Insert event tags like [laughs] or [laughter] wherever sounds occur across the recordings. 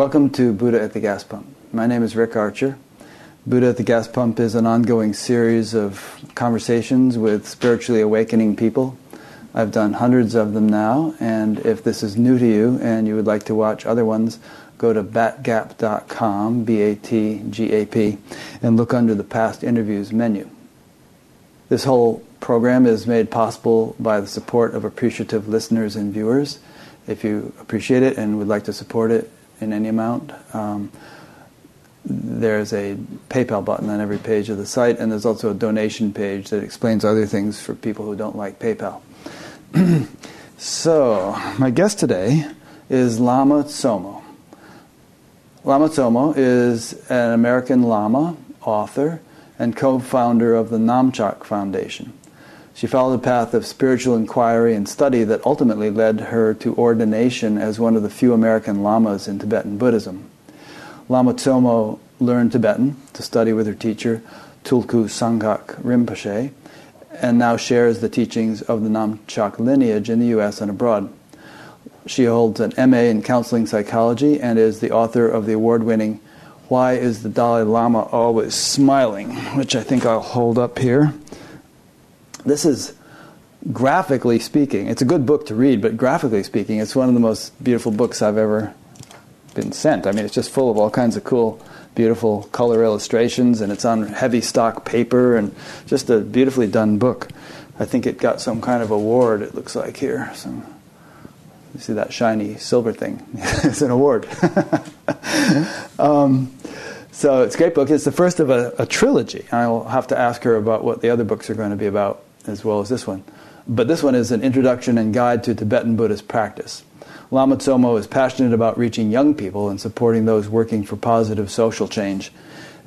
Welcome to Buddha at the Gas Pump. My name is Rick Archer. Buddha at the Gas Pump is an ongoing series of conversations with spiritually awakening people. I've done hundreds of them now, and if this is new to you and you would like to watch other ones, go to batgap.com, B A T G A P, and look under the past interviews menu. This whole program is made possible by the support of appreciative listeners and viewers. If you appreciate it and would like to support it in any amount, um, there's a PayPal button on every page of the site, and there's also a donation page that explains other things for people who don't like PayPal. [clears throat] so, my guest today is Lama Tsomo. Lama Tsomo is an American Lama, author, and co founder of the Namchak Foundation. She followed a path of spiritual inquiry and study that ultimately led her to ordination as one of the few American Lamas in Tibetan Buddhism. Lama Tsomo learned Tibetan to study with her teacher, Tulku Sangak Rinpoche, and now shares the teachings of the Namchak lineage in the U.S. and abroad. She holds an MA in counseling psychology and is the author of the award winning Why is the Dalai Lama Always Smiling? which I think I'll hold up here. This is graphically speaking, it's a good book to read, but graphically speaking, it's one of the most beautiful books I've ever been sent. I mean, it's just full of all kinds of cool, beautiful color illustrations, and it's on heavy stock paper, and just a beautifully done book. I think it got some kind of award. It looks like here. Some, you see that shiny silver thing? [laughs] it's an award. [laughs] um, so it's a great book. It's the first of a, a trilogy. I'll have to ask her about what the other books are going to be about, as well as this one. But this one is an introduction and guide to Tibetan Buddhist practice. Lama Tsomo is passionate about reaching young people and supporting those working for positive social change.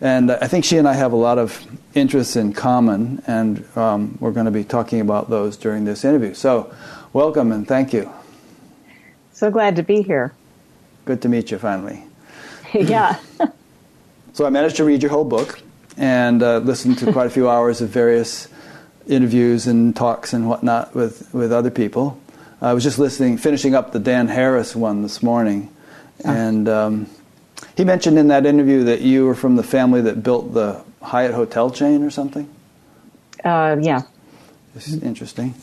And I think she and I have a lot of interests in common, and um, we're going to be talking about those during this interview. So, welcome and thank you. So glad to be here. Good to meet you finally. [laughs] yeah. [laughs] so, I managed to read your whole book and uh, listen to quite a few hours of various interviews and talks and whatnot with, with other people. I was just listening, finishing up the Dan Harris one this morning, oh. and um, he mentioned in that interview that you were from the family that built the Hyatt hotel chain or something. Uh, yeah. This is interesting.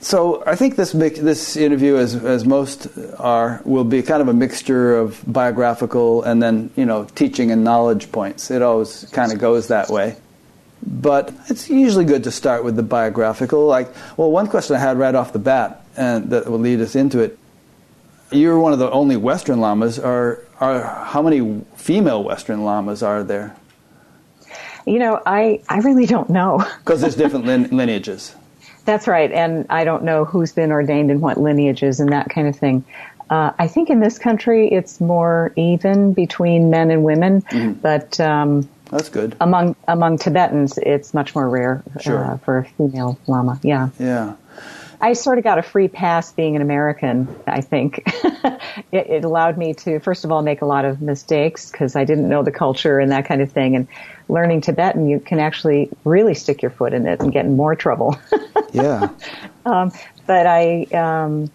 So I think this this interview, as as most are, will be kind of a mixture of biographical and then you know teaching and knowledge points. It always kind of goes that way. But it's usually good to start with the biographical. Like, well, one question I had right off the bat, and that will lead us into it. You're one of the only Western lamas. Are are how many female Western lamas are there? You know, I I really don't know. [laughs] Because there's different lin- lineages. That's right, and I don't know who's been ordained in what lineages and that kind of thing. Uh, I think in this country it's more even between men and women, mm-hmm. but um, that's good. Among among Tibetans, it's much more rare uh, sure. uh, for a female lama. Yeah. Yeah. I sort of got a free pass being an American, I think. [laughs] it, it, allowed me to, first of all, make a lot of mistakes because I didn't know the culture and that kind of thing. And learning Tibetan, you can actually really stick your foot in it and get in more trouble. [laughs] yeah. Um, but I, um,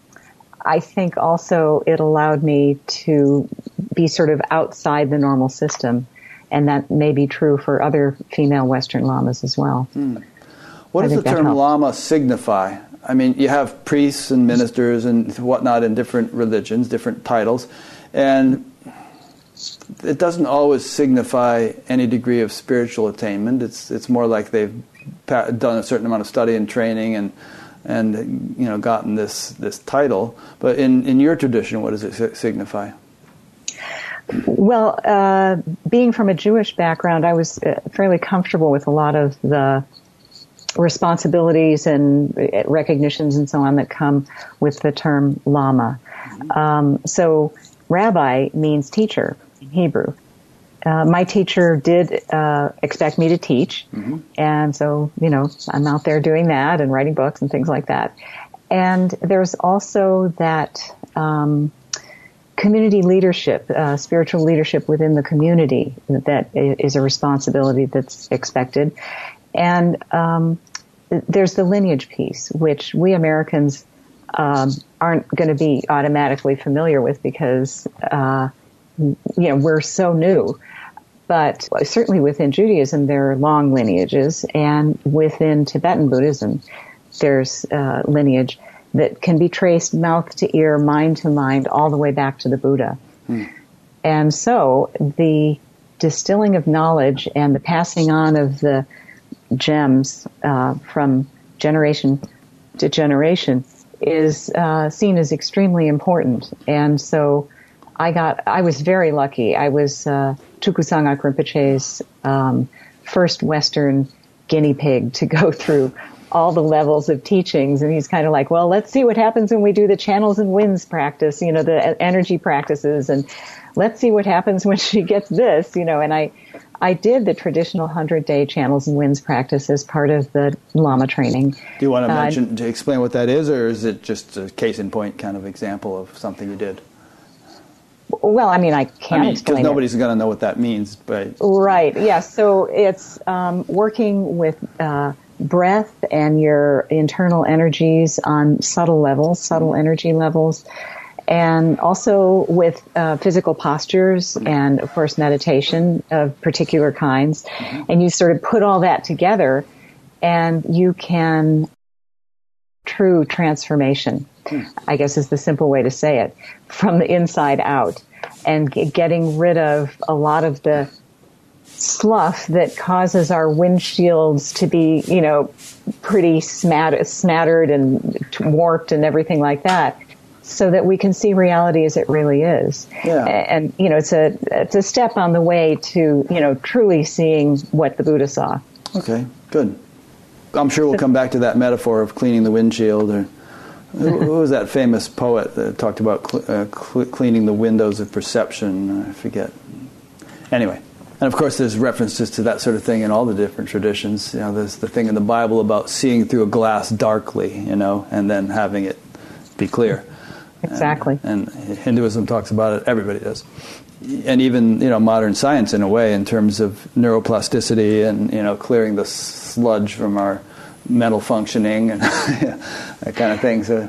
I think also it allowed me to be sort of outside the normal system and that may be true for other female Western lamas as well. Hmm. What does the term lama signify? I mean, you have priests and ministers and whatnot in different religions, different titles, and it doesn't always signify any degree of spiritual attainment. It's it's more like they've done a certain amount of study and training and and you know gotten this this title. But in in your tradition, what does it signify? Well, uh, being from a Jewish background, I was uh, fairly comfortable with a lot of the responsibilities and recognitions and so on that come with the term lama. Um, so, rabbi means teacher in Hebrew. Uh, my teacher did uh, expect me to teach, mm-hmm. and so you know I'm out there doing that and writing books and things like that. And there's also that um, community leadership, uh, spiritual leadership within the community that is a responsibility that's expected. And um, there's the lineage piece, which we Americans um, aren't going to be automatically familiar with because uh, you know we're so new. But certainly within Judaism, there are long lineages, and within Tibetan Buddhism, there's uh, lineage that can be traced mouth to ear, mind to mind, all the way back to the Buddha. Hmm. And so the distilling of knowledge and the passing on of the gems uh, from generation to generation is uh, seen as extremely important. And so I got, I was very lucky. I was uh, Tulku Sangak Rinpoche's um, first Western guinea pig to go [laughs] through all the levels of teachings. And he's kind of like, well, let's see what happens when we do the channels and winds practice, you know, the energy practices. And let's see what happens [laughs] when she gets this, you know, and I, I did the traditional 100 day channels and winds practice as part of the Lama training. Do you want to uh, mention, to explain what that is, or is it just a case in point kind of example of something you did? Well, I mean, I can't I mean, Because nobody's going to know what that means, but. Right, yes. Yeah, so it's um, working with uh, breath and your internal energies on subtle levels, subtle energy levels. And also with uh, physical postures and of course meditation of particular kinds. And you sort of put all that together and you can true transformation i guess is the simple way to say it from the inside out and getting rid of a lot of the slough that causes our windshields to be you know pretty smat- smattered and warped and everything like that so that we can see reality as it really is. Yeah. And, you know, it's a, it's a step on the way to, you know, truly seeing what the Buddha saw. Okay, good. I'm sure we'll come back to that metaphor of cleaning the windshield or who was that famous poet that talked about cl- uh, cl- cleaning the windows of perception? I forget. Anyway, and of course, there's references to that sort of thing in all the different traditions. You know, there's the thing in the Bible about seeing through a glass darkly, you know, and then having it be clear. Exactly. And, and, Hinduism talks about it. Everybody does. And even you know modern science, in a way, in terms of neuroplasticity and you know clearing the sludge from our mental functioning and [laughs] that kind of thing. So.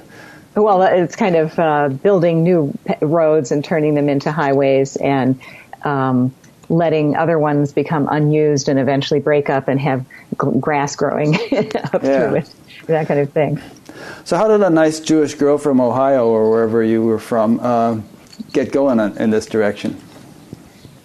Well, it's kind of uh, building new roads and turning them into highways and um, letting other ones become unused and eventually break up and have grass growing [laughs] up yeah. through it, that kind of thing. So, how did a nice Jewish girl from Ohio or wherever you were from uh, get going in this direction?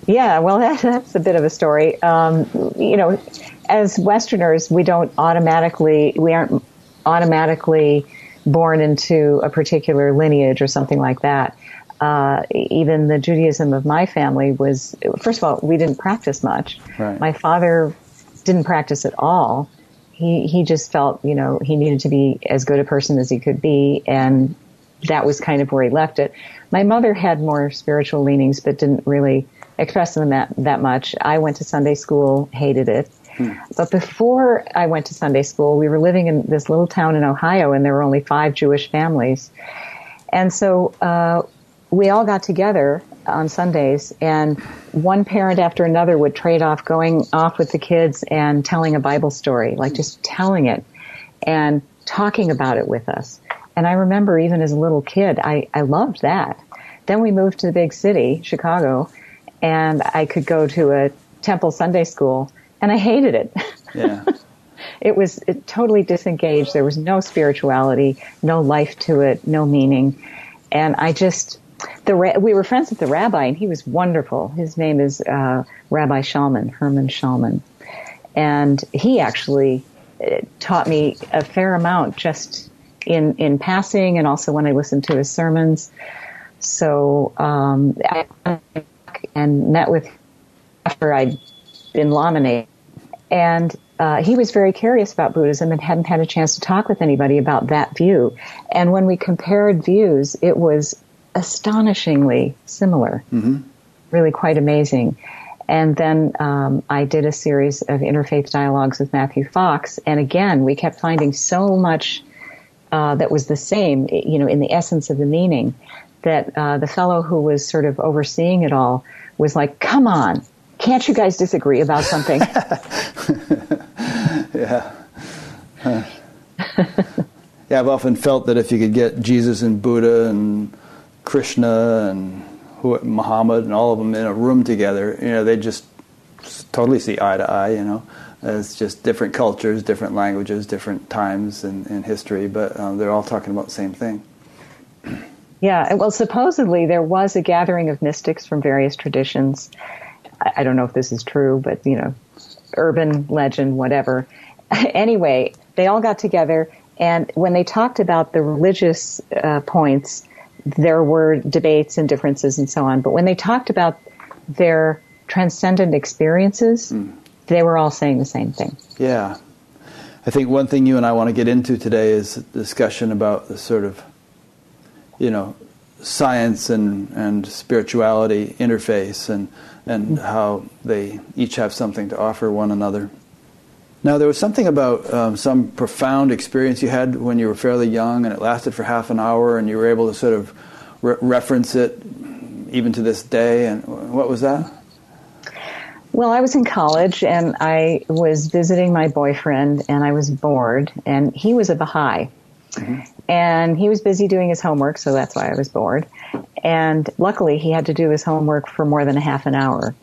Yeah, well, [laughs] that, that's a bit of a story. Um, you know, as Westerners, we don't automatically, we aren't automatically born into a particular lineage or something like that. Uh, even the Judaism of my family was, first of all, we didn't practice much. Right. My father didn't practice at all he he just felt you know he needed to be as good a person as he could be, and that was kind of where he left it. My mother had more spiritual leanings, but didn't really express them that that much. I went to Sunday school, hated it. Hmm. But before I went to Sunday school, we were living in this little town in Ohio, and there were only five Jewish families. And so uh, we all got together on Sundays, and one parent after another would trade off going off with the kids and telling a Bible story, like just telling it and talking about it with us. And I remember even as a little kid, I, I loved that. Then we moved to the big city, Chicago, and I could go to a temple Sunday school, and I hated it. Yeah. [laughs] it was it totally disengaged. There was no spirituality, no life to it, no meaning. And I just, the we were friends with the rabbi, and he was wonderful. His name is uh, Rabbi Schaalman, Herman Schaalman, and he actually uh, taught me a fair amount just in in passing, and also when I listened to his sermons. So um, I and met with after I'd been laminated, and uh, he was very curious about Buddhism and hadn't had a chance to talk with anybody about that view. And when we compared views, it was astonishingly similar. Mm-hmm. Really quite amazing. And then um, I did a series of interfaith dialogues with Matthew Fox, and again, we kept finding so much uh, that was the same, you know, in the essence of the meaning. That uh, the fellow who was sort of overseeing it all was like, "Come on, can't you guys disagree about something?" [laughs] yeah. [laughs] Yeah, I've often felt that if you could get Jesus and Buddha and Krishna and Muhammad and all of them in a room together, you know, they just totally see eye to eye. You know, it's just different cultures, different languages, different times in, in history, but um, they're all talking about the same thing. [clears throat] Yeah, well, supposedly there was a gathering of mystics from various traditions. I don't know if this is true, but you know, urban legend, whatever. [laughs] anyway, they all got together, and when they talked about the religious uh, points, there were debates and differences and so on. But when they talked about their transcendent experiences, mm. they were all saying the same thing. Yeah. I think one thing you and I want to get into today is a discussion about the sort of, you know, science and, and spirituality interface and, and mm. how they each have something to offer one another. Now, there was something about um, some profound experience you had when you were fairly young, and it lasted for half an hour, and you were able to sort of re- reference it even to this day. And what was that? Well, I was in college, and I was visiting my boyfriend, and I was bored, and he was a Baha'i. Mm-hmm. And he was busy doing his homework, so that's why I was bored. And luckily, he had to do his homework for more than a half an hour.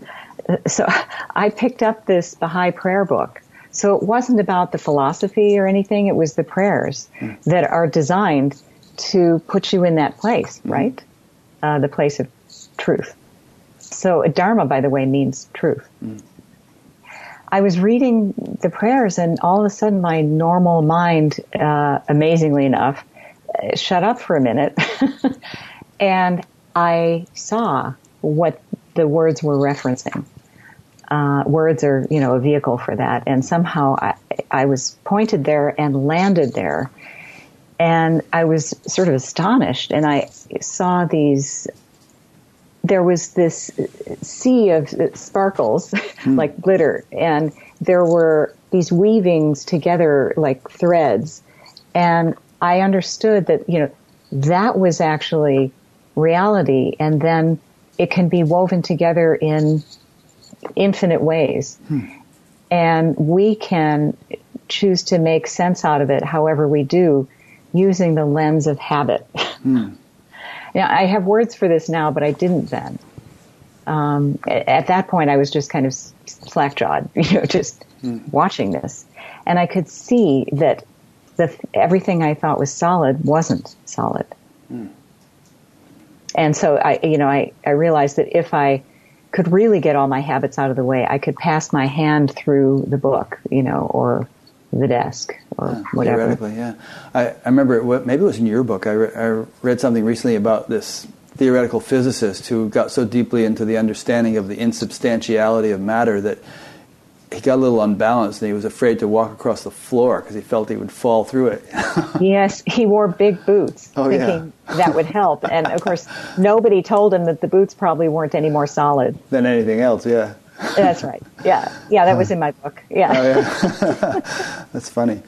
So [laughs] I picked up this Baha'i prayer book so it wasn't about the philosophy or anything. It was the prayers mm. that are designed to put you in that place, mm. right? Uh, the place of truth. So Dharma, by the way, means truth. Mm. I was reading the prayers, and all of a sudden, my normal mind, uh, amazingly enough, uh, shut up for a minute, [laughs] and I saw what the words were referencing uh, words are, you know, a vehicle for that. And somehow I, I was pointed there and landed there. And I was sort of astonished and I saw these, there was this sea of sparkles [laughs] mm. like glitter and there were these weavings together like threads. And I understood that, you know, that was actually reality. And then it can be woven together in infinite ways. Hmm. And we can choose to make sense out of it however we do using the lens of habit. [laughs] Hmm. now, I have words for this now, but I didn't then. Um, at that point, I was just kind of slack-jawed, [laughs] you know, just hmm. watching this, and I could see that the everything I thought was solid wasn't solid. Hmm. And so I, you know, I, I realized that if I could really get all my habits out of the way, I could pass my hand through the book, you know, or the desk or yeah, whatever. Theoretically, yeah. I, I remember, it, maybe it was in your book, I, re- I read something recently about this theoretical physicist who got so deeply into the understanding of the insubstantiality of matter that he got a little unbalanced and he was afraid to walk across the floor because he felt he would fall through it. [laughs] yes, he wore big boots oh, thinking yeah. that would help. And of course, nobody told him that the boots probably weren't any more solid than anything else, yeah. That's right. Yeah. Yeah, that was in my book. Yeah. Oh, yeah. [laughs] That's funny.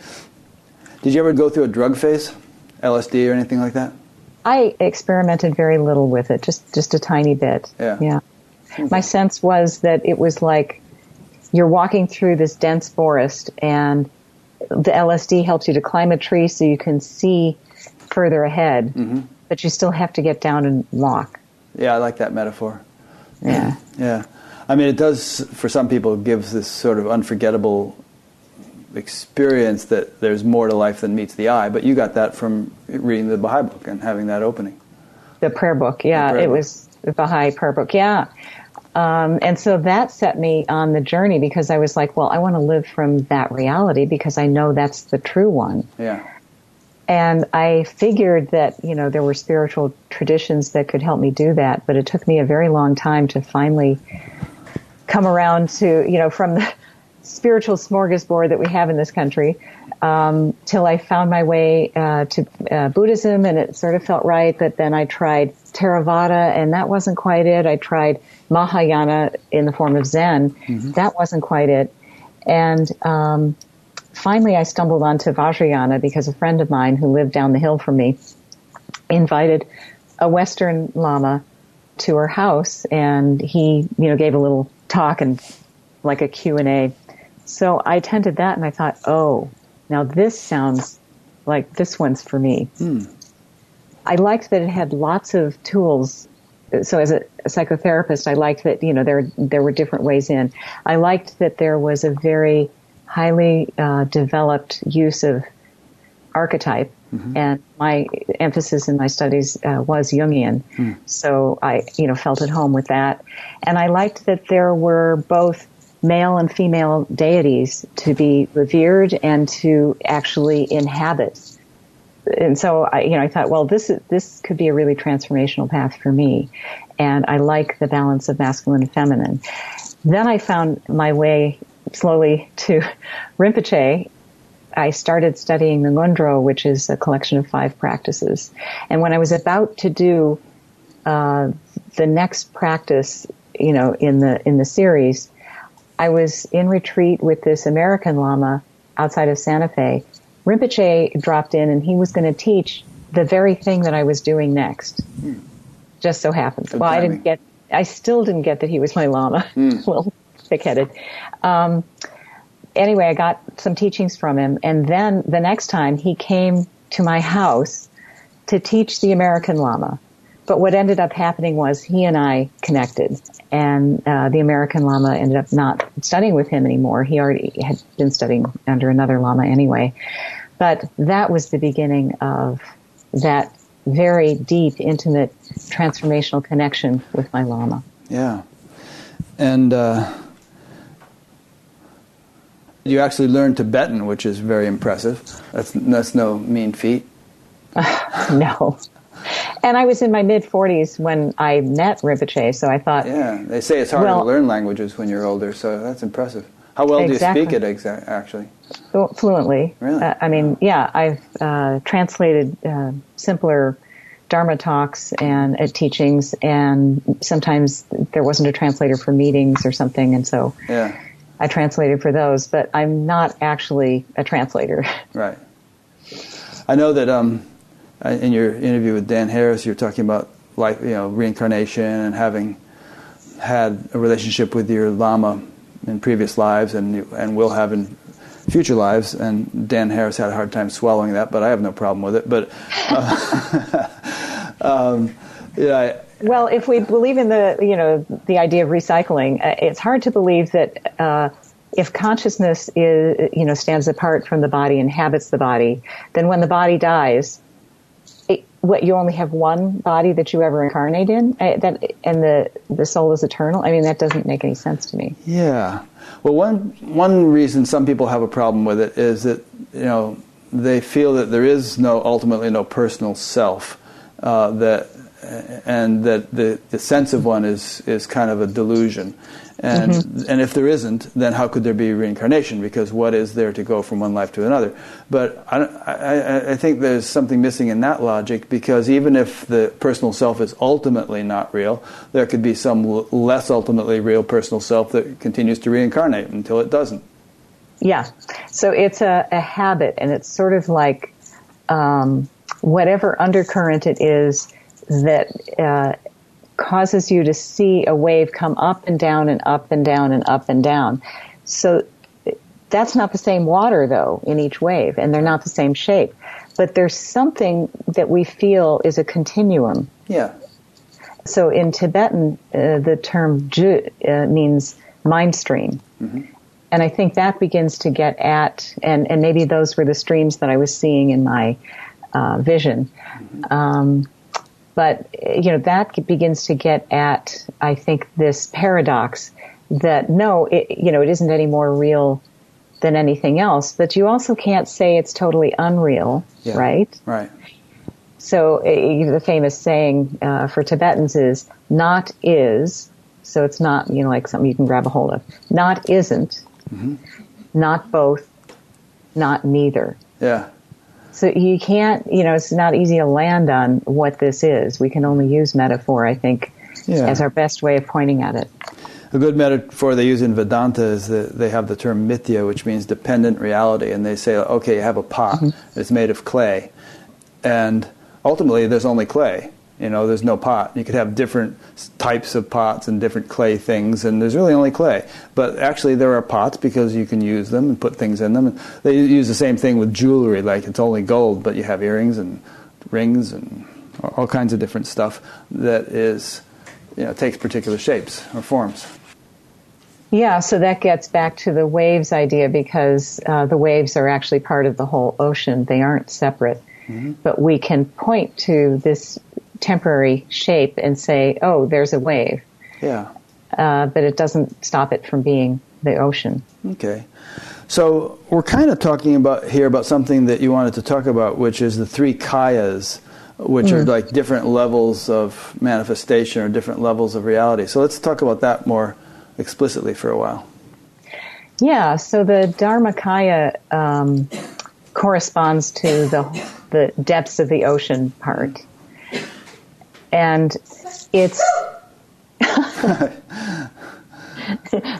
Did you ever go through a drug phase? LSD or anything like that? I experimented very little with it, just just a tiny bit. Yeah. Yeah. My sense was that it was like you're walking through this dense forest and the LSD helps you to climb a tree so you can see further ahead, mm-hmm. but you still have to get down and walk. Yeah, I like that metaphor. Yeah. Yeah. I mean, it does, for some people, gives this sort of unforgettable experience that there's more to life than meets the eye, but you got that from reading the Baha'i book and having that opening. The prayer book, yeah. Prayer it book. was the Baha'i prayer book, yeah. Um, and so that set me on the journey because I was like, well, I want to live from that reality because I know that's the true one. Yeah. And I figured that, you know, there were spiritual traditions that could help me do that, but it took me a very long time to finally come around to, you know, from the [laughs] spiritual smorgasbord that we have in this country, um, till I found my way uh, to uh, Buddhism and it sort of felt right, but then I tried Theravada and that wasn't quite it. I tried Mahayana in the form of Zen. Mm-hmm. That wasn't quite it. And um, finally, I stumbled onto Vajrayana because a friend of mine who lived down the hill from me invited a Western Lama to her house, and he, you know, gave a little talk and like a Q and A. So I attended that, and I thought, oh, now this sounds like this one's for me. I liked that it had lots of tools. So as a, a, psychotherapist, I liked that you know there there were different ways in. I liked that there was a very highly uh, developed use of archetype, mm-hmm. and my emphasis in my studies uh, was Jungian. Mm. So I you know felt at home with that, and I liked that there were both male and female deities to be revered and to actually inhabit. And so I, you know, I thought, well, this is, this could be a really transformational path for me. And I like the balance of masculine and feminine. Then I found my way slowly to [laughs] Rinpoche. I started studying the Ngondro, which is a collection of five practices. And when I was about to do uh, the next practice, you know, in the in the series, I was in retreat with this American Lama outside of Santa Fe. Rinpoche dropped in and he was going to teach the very thing that I was doing next. Hmm. Just so happens. Good well, timing. I didn't get, I still didn't get that he was my Lama. Hmm. a [laughs] little thick-headed. Um, anyway, I got some teachings from him and then the next time he came to my house to teach the American Lama. But what ended up happening was he and I connected, and uh, the American Lama ended up not studying with him anymore. He already had been studying under another Lama anyway. But that was the beginning of that very deep, intimate, transformational connection with my Lama. Yeah. And uh, you actually learned Tibetan, which is very impressive. That's, that's no mean feat. [laughs] no. And I was in my mid 40s when I met Rinpoche, so I thought. Yeah, they say it's harder well, to learn languages when you're older, so that's impressive. How well exactly. do you speak it exa- actually? Fluently. Really? Uh, I mean, yeah, I've uh, translated uh, simpler Dharma talks and uh, teachings, and sometimes there wasn't a translator for meetings or something, and so yeah. I translated for those, but I'm not actually a translator. [laughs] Right. I know that um, in your interview with Dan Harris, you're talking about life, you know, reincarnation and having had a relationship with your lama in previous lives and and will have in future lives. And Dan Harris had a hard time swallowing that, but I have no problem with it. But uh, [laughs] um, yeah. I, well, if we believe in the you know the idea of recycling, uh, it's hard to believe that. Uh, if consciousness is, you know, stands apart from the body, inhabits the body, then when the body dies, what you only have one body that you ever incarnate in? Uh, that and the the soul is eternal? I mean that doesn't make any sense to me. Yeah. Well one one reason some people have a problem with it is that you know they feel that there is no ultimately no personal self uh, that and that the the sense of one is is kind of a delusion and, mm-hmm. and if there isn't, then how could there be reincarnation? Because what is there to go from one life to another? But I, I, I think there's something missing in that logic because even if the personal self is ultimately not real, there could be some l- less ultimately real personal self that continues to reincarnate until it doesn't. Yeah. So it's a, a habit, and it's sort of like um, whatever undercurrent it is that uh, causes you to see a wave come up and down and up and down and up and down. So that's not the same water though in each wave and they're not the same shape. But there's something that we feel is a continuum. Yeah. So in Tibetan, uh, the term ju uh, means mind stream. Mm-hmm. And I think that begins to get at, and, and maybe those were the streams that I was seeing in my uh, vision. Mm-hmm. Um, but, you know, that begins to get at, I think, this paradox that no, it, you know, it isn't any more real than anything else, but you also can't say it's totally unreal, yeah, right? Right. So uh, the famous saying uh, for Tibetans is "not is," so it's not you know like something you can grab a hold of. Not isn't, mm-hmm. not both, not neither. Yeah. So you can't, you know, it's not easy to land on what this is. We can only use metaphor, I think, yeah. as our best way of pointing at it. A good metaphor they use in Vedanta is that they have the term mithya, which means dependent reality, and they say, okay, you have a pot, mm-hmm. it's made of clay, and ultimately there's only clay. You know, there's no pot. You could have different types of pots and different clay things, and there's really only clay. But actually, there are pots because you can use them and put things in them. And they use the same thing with jewelry, like it's only gold, but you have earrings and rings and all kinds of different stuff that is, you know, takes particular shapes or forms. Yeah, so that gets back to the waves idea because uh, the waves are actually part of the whole ocean. They aren't separate. Mm-hmm. But we can point to this temporary shape and say, oh, there's a wave. Yeah. Uh, but it doesn't stop it from being the ocean. Okay. So we're kind of talking about here about something that you wanted to talk about, which is the three kayas, which mm. are like different levels of manifestation or different levels of reality. So let's talk about that more explicitly for a while. Yeah. So the Dharmakaya um, corresponds to the the depths of the ocean part and it's [laughs]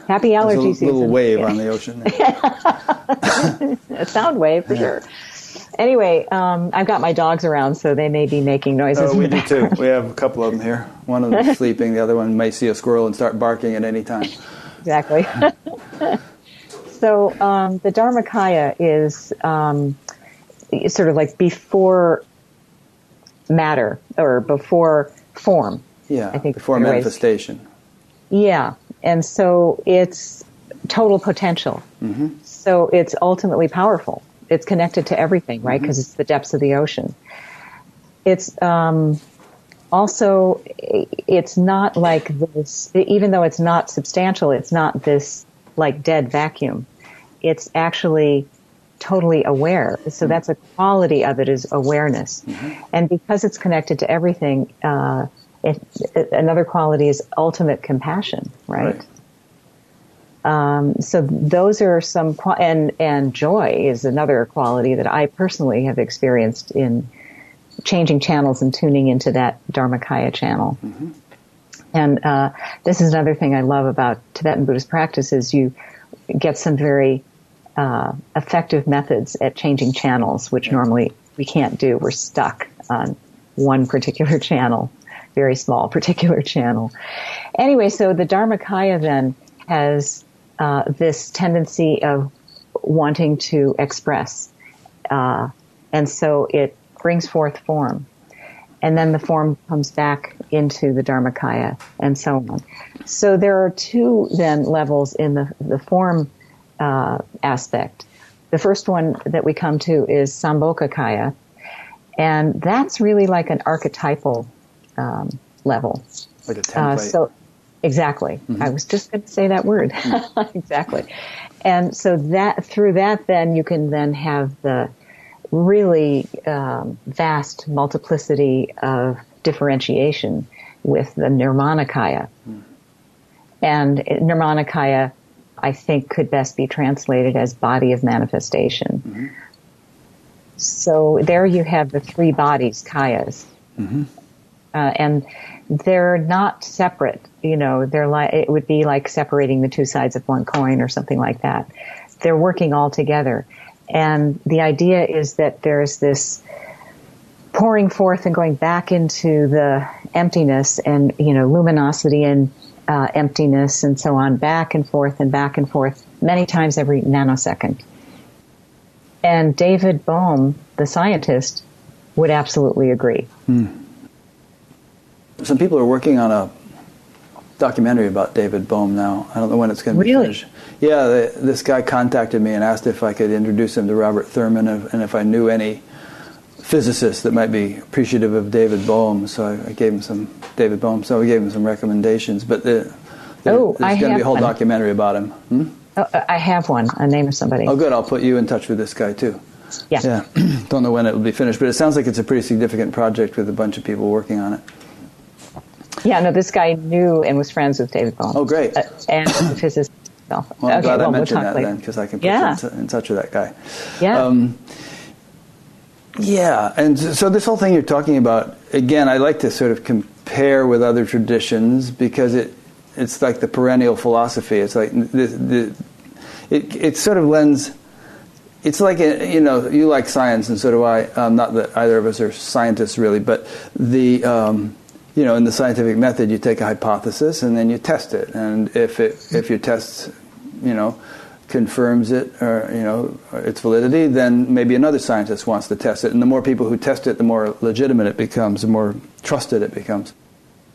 happy allergy a little wave on the ocean. [laughs] a sound wave for yeah. sure. Anyway, um, I've got my dogs around, so they may be making noises. Oh, we do too. We have a couple of them here. One of them is sleeping. The other one may see a squirrel and start barking at any time. [laughs] Exactly. so um, the Dharmakaya is um, sort of like before matter or before form. Yeah, I think before manifestation. Yeah, and so it's total potential. Mm-hmm. So it's ultimately powerful. It's connected to everything, right? Because mm-hmm. it's the depths of the ocean. It's um, also it's not like this. Even though it's not substantial, it's not this like dead vacuum. It's actually totally aware. So mm-hmm. that's a quality of it is awareness. Mm-hmm. And because it's connected to everything, uh, it, it, another quality is ultimate compassion, right? right. Um, so those are some, and, and joy is another quality that I personally have experienced in changing channels and tuning into that Dharmakaya channel. Mm-hmm. And uh, this is another thing I love about Tibetan Buddhist practice is you get some very uh, effective methods at changing channels, which normally we can't do. We're stuck on one particular [laughs] channel, very small [laughs] particular channel. Anyway, so the Dharmakaya then has uh, this tendency of wanting to express, uh, and so it brings forth form. And then the form comes back into the Dharmakaya and so on. So there are two then levels in the, the form uh, aspect. The first one that we come to is Sambhogakaya, and that's really like an archetypal um, level. Like a template. Uh, so, exactly. Mm-hmm. I was just going to say that word. Mm-hmm. [laughs] exactly. And so that through that, then you can then have the really um, vast multiplicity of differentiation with the Nirmanakaya. Mm. And Nirmanakaya I think could best be translated as body of manifestation. Mm-hmm. So there you have the three bodies, kayas. Mm-hmm. Uh, and they're not separate. You know, they're like, it would be like separating the two sides of one coin or something like that. They're working all together. And the idea is that there's this pouring forth and going back into the emptiness and, you know, luminosity and uh, emptiness and so on, back and forth and back and forth, many times every nanosecond. And David Bohm, the scientist, would absolutely agree. Hmm. Some people are working on a documentary about David Bohm now. I don't know when it's going to be really? finished. Yeah, the, this guy contacted me and asked if I could introduce him to Robert Thurman and if I knew any physicists that might be appreciative of David Bohm. So I, I gave him some David Bohm. So we gave him some recommendations. But the, the, oh, there's going to be a whole one. documentary about him. Hmm? Oh, uh, I have one. A name of somebody. Oh, good. I'll put you in touch with this guy too. Yeah. Yeah. [clears throat] Don't know when it will be finished, but it sounds like it's a pretty significant project with a bunch of people working on it. Yeah. No, this guy knew and was friends with David Bohm. Oh, great. Uh, and physicist. Well, I'm okay, glad well, I mentioned we'll that later. then because I can put yeah. you in, in touch with that guy. Yeah. Um, yeah, and so this whole thing you're talking about, again, I like to sort of compare with other traditions because it it's like the perennial philosophy. It's like the, the it it sort of lends it's like a, you know you like science and so do I. Um, not that either of us are scientists really, but the um, you know in the scientific method you take a hypothesis and then you test it, and if it if your test you know confirms it or you know its validity, then maybe another scientist wants to test it, and the more people who test it, the more legitimate it becomes, the more trusted it becomes.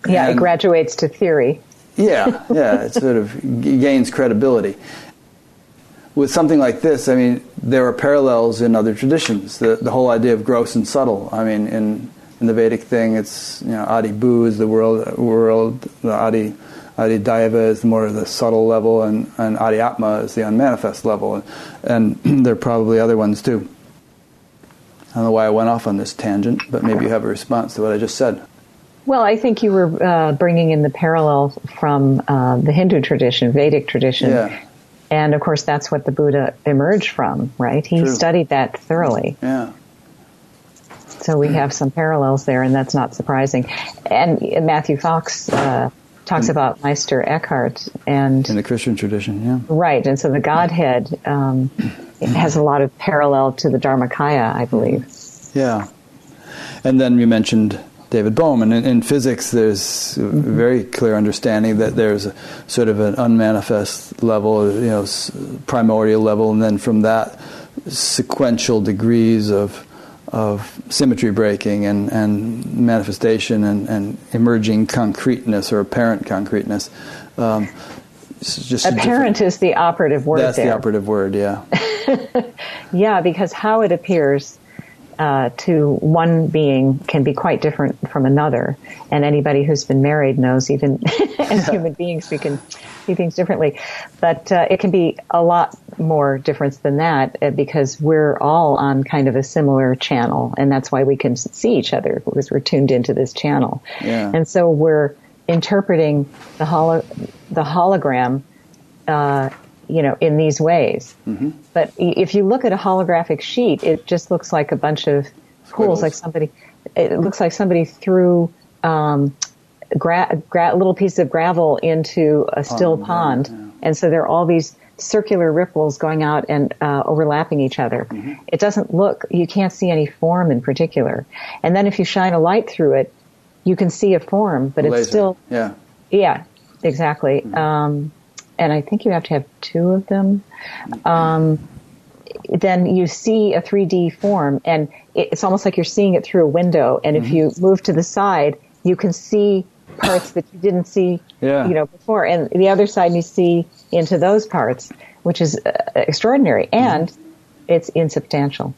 Yeah, And- it graduates to theory. yeah, yeah, it sort of g- gains credibility. With something like this, I mean, there are parallels in other traditions. The, the whole idea of gross and subtle. I mean, in, in the Vedic thing, it's you know, Adi Bu is the world, world. The Adi Adi Daiva is more of the subtle level, and, and Adi Atma is the unmanifest level. And, and [clears throat] there are probably other ones too. I don't know why I went off on this tangent, but maybe you have a response to what I just said. Well, I think you were uh, bringing in the parallel from uh, the Hindu tradition, Vedic tradition. Yeah. And of course, that's what the Buddha emerged from, right? He True. studied that thoroughly. Yeah. So we have some parallels there, and that's not surprising. And Matthew Fox uh, talks about Meister Eckhart, and In the Christian tradition, yeah. right, and so the Godhead um, has a lot of parallel to the Dharmakaya, I believe. Yeah. And then you mentioned David Bohm. And in, in physics, there's a very clear understanding that there's a sort of an unmanifest level, you know, primordial level, and then from that, sequential degrees of of symmetry breaking and, and manifestation and, and emerging concreteness or apparent concreteness. Um, just Apparent is the operative word That's there. the operative word, yeah. [laughs] Yeah, because how it appears uh, to one being can be quite different from another. And anybody who's been married knows, even [laughs] as human beings, we can see things differently. But uh, it can be a lot more difference than that uh, because we're all on kind of a similar channel. And that's why we can see each other because we're tuned into this channel. Yeah. And so we're interpreting the, holo- the hologram uh, you know, in these ways. But if you look at a holographic sheet, it just looks like a bunch of pools, like somebody. It looks like somebody threw um, gra- gra- little piece of gravel into a still Pond, pond, and so there are all these circular ripples going out and uh, overlapping each other. It doesn't look. You can't see any form in particular. And then if you shine a light through it, you can see a form, but Laser. it's still yeah. yeah, exactly. Um, and I think you have to have two of them. Um, then you see a 3D form, and it's almost like you're seeing it through a window. And if you move to the side, you can see parts that you didn't see, Yeah. you know, before. And the other side, you see into those parts, which is uh, extraordinary, and it's insubstantial.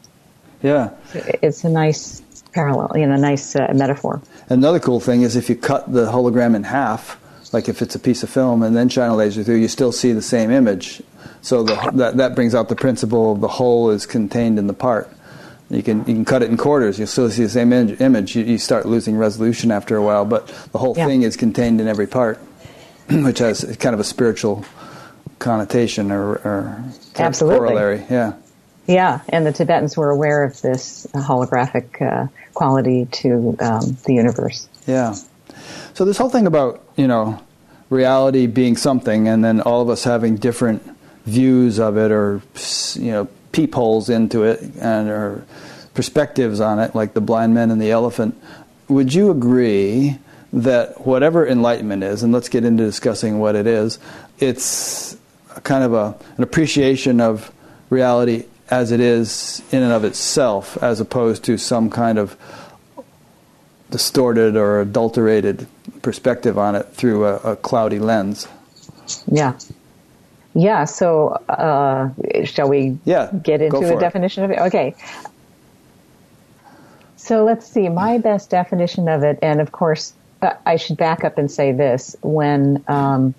Yeah. It's a nice parallel, you know, a nice uh, metaphor. Another cool thing is if you cut the hologram in half, like if it's a piece of film, and then shine a laser through, you still see the same image. So the, that, that brings out the principle of the whole is contained in the part. You can, you can cut it in quarters, you'll still see the same image. image. You, you start losing resolution after a while, but the whole Yeah. thing is contained in every part, [clears throat] which has kind of a spiritual connotation or, or Absolutely. corollary. Yeah. Yeah, and the Tibetans were aware of this holographic uh, quality to um, the universe. Yeah. So this whole thing about you know reality being something, and then all of us having different views of it, or you know peepholes into it, and or perspectives on it, like the blind man and the elephant. Would you agree that whatever enlightenment is, and let's get into discussing what it is, it's kind of a, an appreciation of reality as it is in and of itself, as opposed to some kind of distorted or adulterated perspective on it through a, a cloudy lens. Yeah. Yeah, so uh, shall we Yeah, get into a it. definition of it? Okay. So let's see. My best definition of it, and of course, uh, I should back up and say this: when um,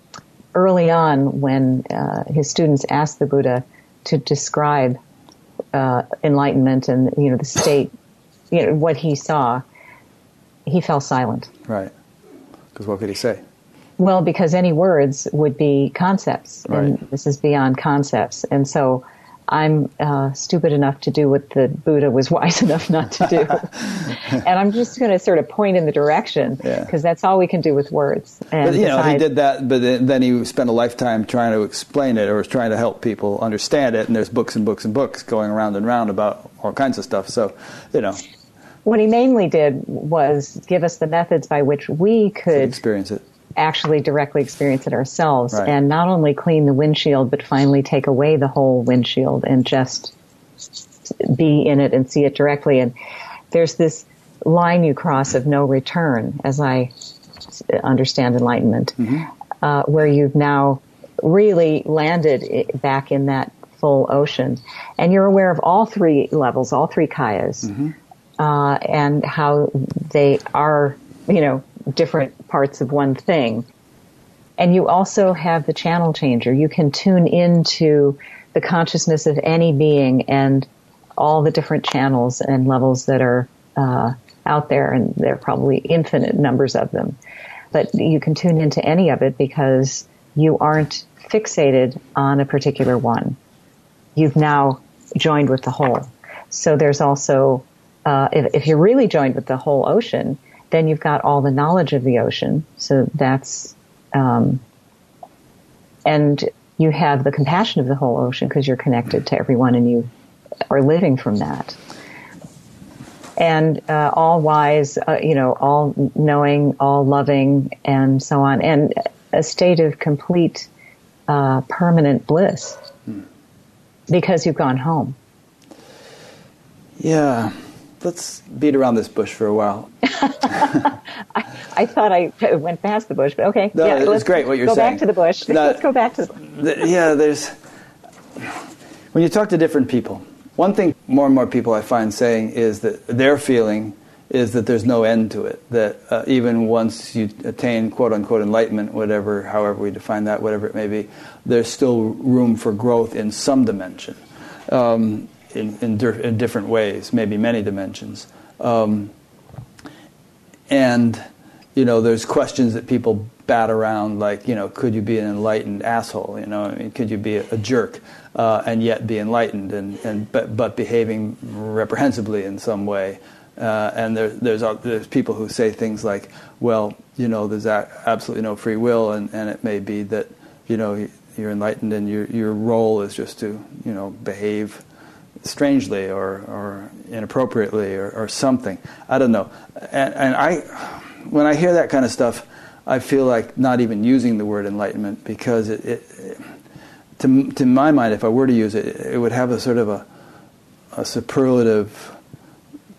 early on, when uh, his students asked the Buddha to describe uh, enlightenment and you know the state, you know what he saw, he fell silent. Right. Because what could he say? Well, because any words would be concepts, and this is beyond concepts. And so I'm uh, stupid enough to do what the Buddha was [laughs] wise enough not to do. [laughs] and I'm just going to sort of point in the direction because yeah. that's all we can do with words. And but, you know, he did that, but then he spent a lifetime trying to explain it or trying to help people understand it. And there's books and books and books going around and around about all kinds of stuff. So, you know. What he mainly did was give us the methods by which we could experience it actually directly experience it ourselves right. and not only clean the windshield, but finally take away the whole windshield and just be in it and see it directly. And there's this line you cross of no return, as I understand enlightenment, mm-hmm. uh, where you've now really landed back in that full ocean. And you're aware of all three levels, all three kayas, mm-hmm. Uh, and how they are, you know, different parts of one thing. And you also have the channel changer. You can tune into the consciousness of any being and all the different channels and levels that are uh, out there, and there are probably infinite numbers of them. But you can tune into any of it because you aren't fixated on a particular one. You've now joined with the whole. So there's also, uh, if, if, you're really joined with the whole ocean, then you've got all the knowledge of the ocean. So that's, um, and you have the compassion of the whole ocean because you're connected to everyone and you are living from that. And uh, all wise, uh, you know, all knowing, all loving, and so on, and a state of complete uh, permanent bliss hmm. because you've gone home. Yeah let's beat around this bush for a while. [laughs] I, I, thought I went past the bush, but okay. No, yeah, it's great what you're go saying. Go back to the bush. let's go back to the, the Yeah, there's when you talk to different people. One thing more and more people I find saying is that their feeling is that there's no end to it. That uh, even once you attain quote unquote enlightenment, whatever, however we define that, whatever it may be, there's still room for growth in some dimension. Um, in, in, in different ways, maybe many dimensions. Um, and, you know, there's questions that people bat around like, you know, could you be an enlightened asshole? You know, I mean, could you be a, a jerk uh, and yet be enlightened and, and but, but behaving reprehensibly in some way? Uh, and there, there's there's people who say things like, well, you know, there's a- absolutely no free will, and, and it may be that, you know, you're enlightened and your your role is just to, you know, behave strangely or, or inappropriately or, or something. I don't know. And, and I, when I hear that kind of stuff, I feel like not even using the word enlightenment because it, it, it to, to my mind, if I were to use it, it would have a sort of a, a superlative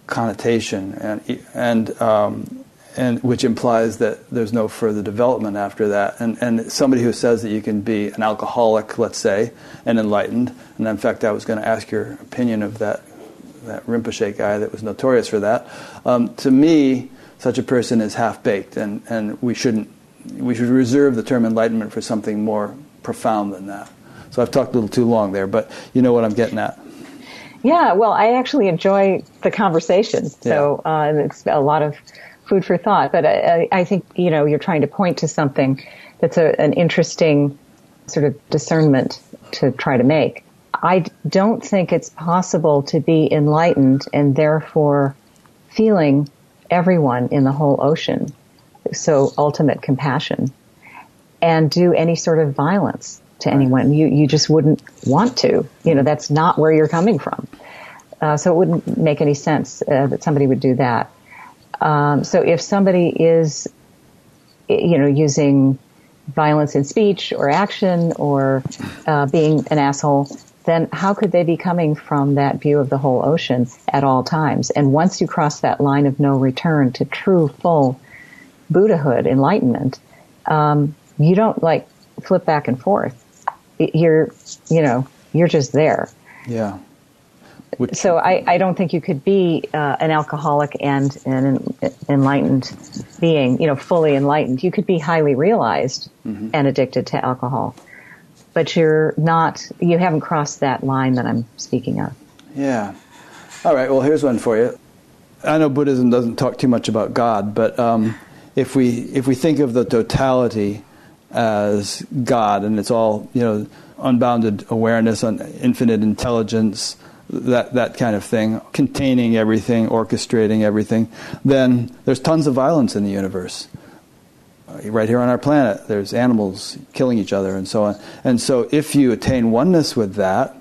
connotation and, and um, and which implies that there's no further development after that. And, and somebody who says that you can be an alcoholic, let's say, and enlightened, and in fact, I was going to ask your opinion of that, that Rinpoche guy that was notorious for that. Um, to me, such a person is half baked, and, and we shouldn't we should reserve the term enlightenment for something more profound than that. So I've talked a little too long there, but you know what I'm getting at. Yeah, well, I actually enjoy the conversation. So yeah. uh, it's a lot of food for thought. But I, I think you know you're trying to point to something that's a, an interesting sort of discernment to try to make. I don't think it's possible to be enlightened and therefore feeling everyone in the whole ocean, so ultimate compassion, and do any sort of violence to anyone. You you just wouldn't want to. You know that's not where you're coming from. Uh, so it wouldn't make any sense uh, that somebody would do that. Um, so if somebody is, you know, using violence in speech or action or uh, being an asshole, then how could they be coming from that view of the whole ocean at all times? And once you cross that line of no return to true, full Buddhahood, enlightenment, um, you don't like flip back and forth. You're, you know, you're just there. Yeah. Which, so I, I don't think you could be uh, an alcoholic and an enlightened being, you know, fully enlightened. You could be highly realized mm-hmm. and addicted to alcohol, but you're not. You haven't crossed that line that I'm speaking of. Yeah. All right. Well, here's one for you. I know Buddhism doesn't talk too much about God, but um, if we if we think of the totality as God, and it's all you know unbounded awareness, un- infinite intelligence, that that kind of thing, containing everything, orchestrating everything, then there's tons of violence in the universe. Uh, right here on our planet, there's animals killing each other and so on. And so, if you attain oneness with that,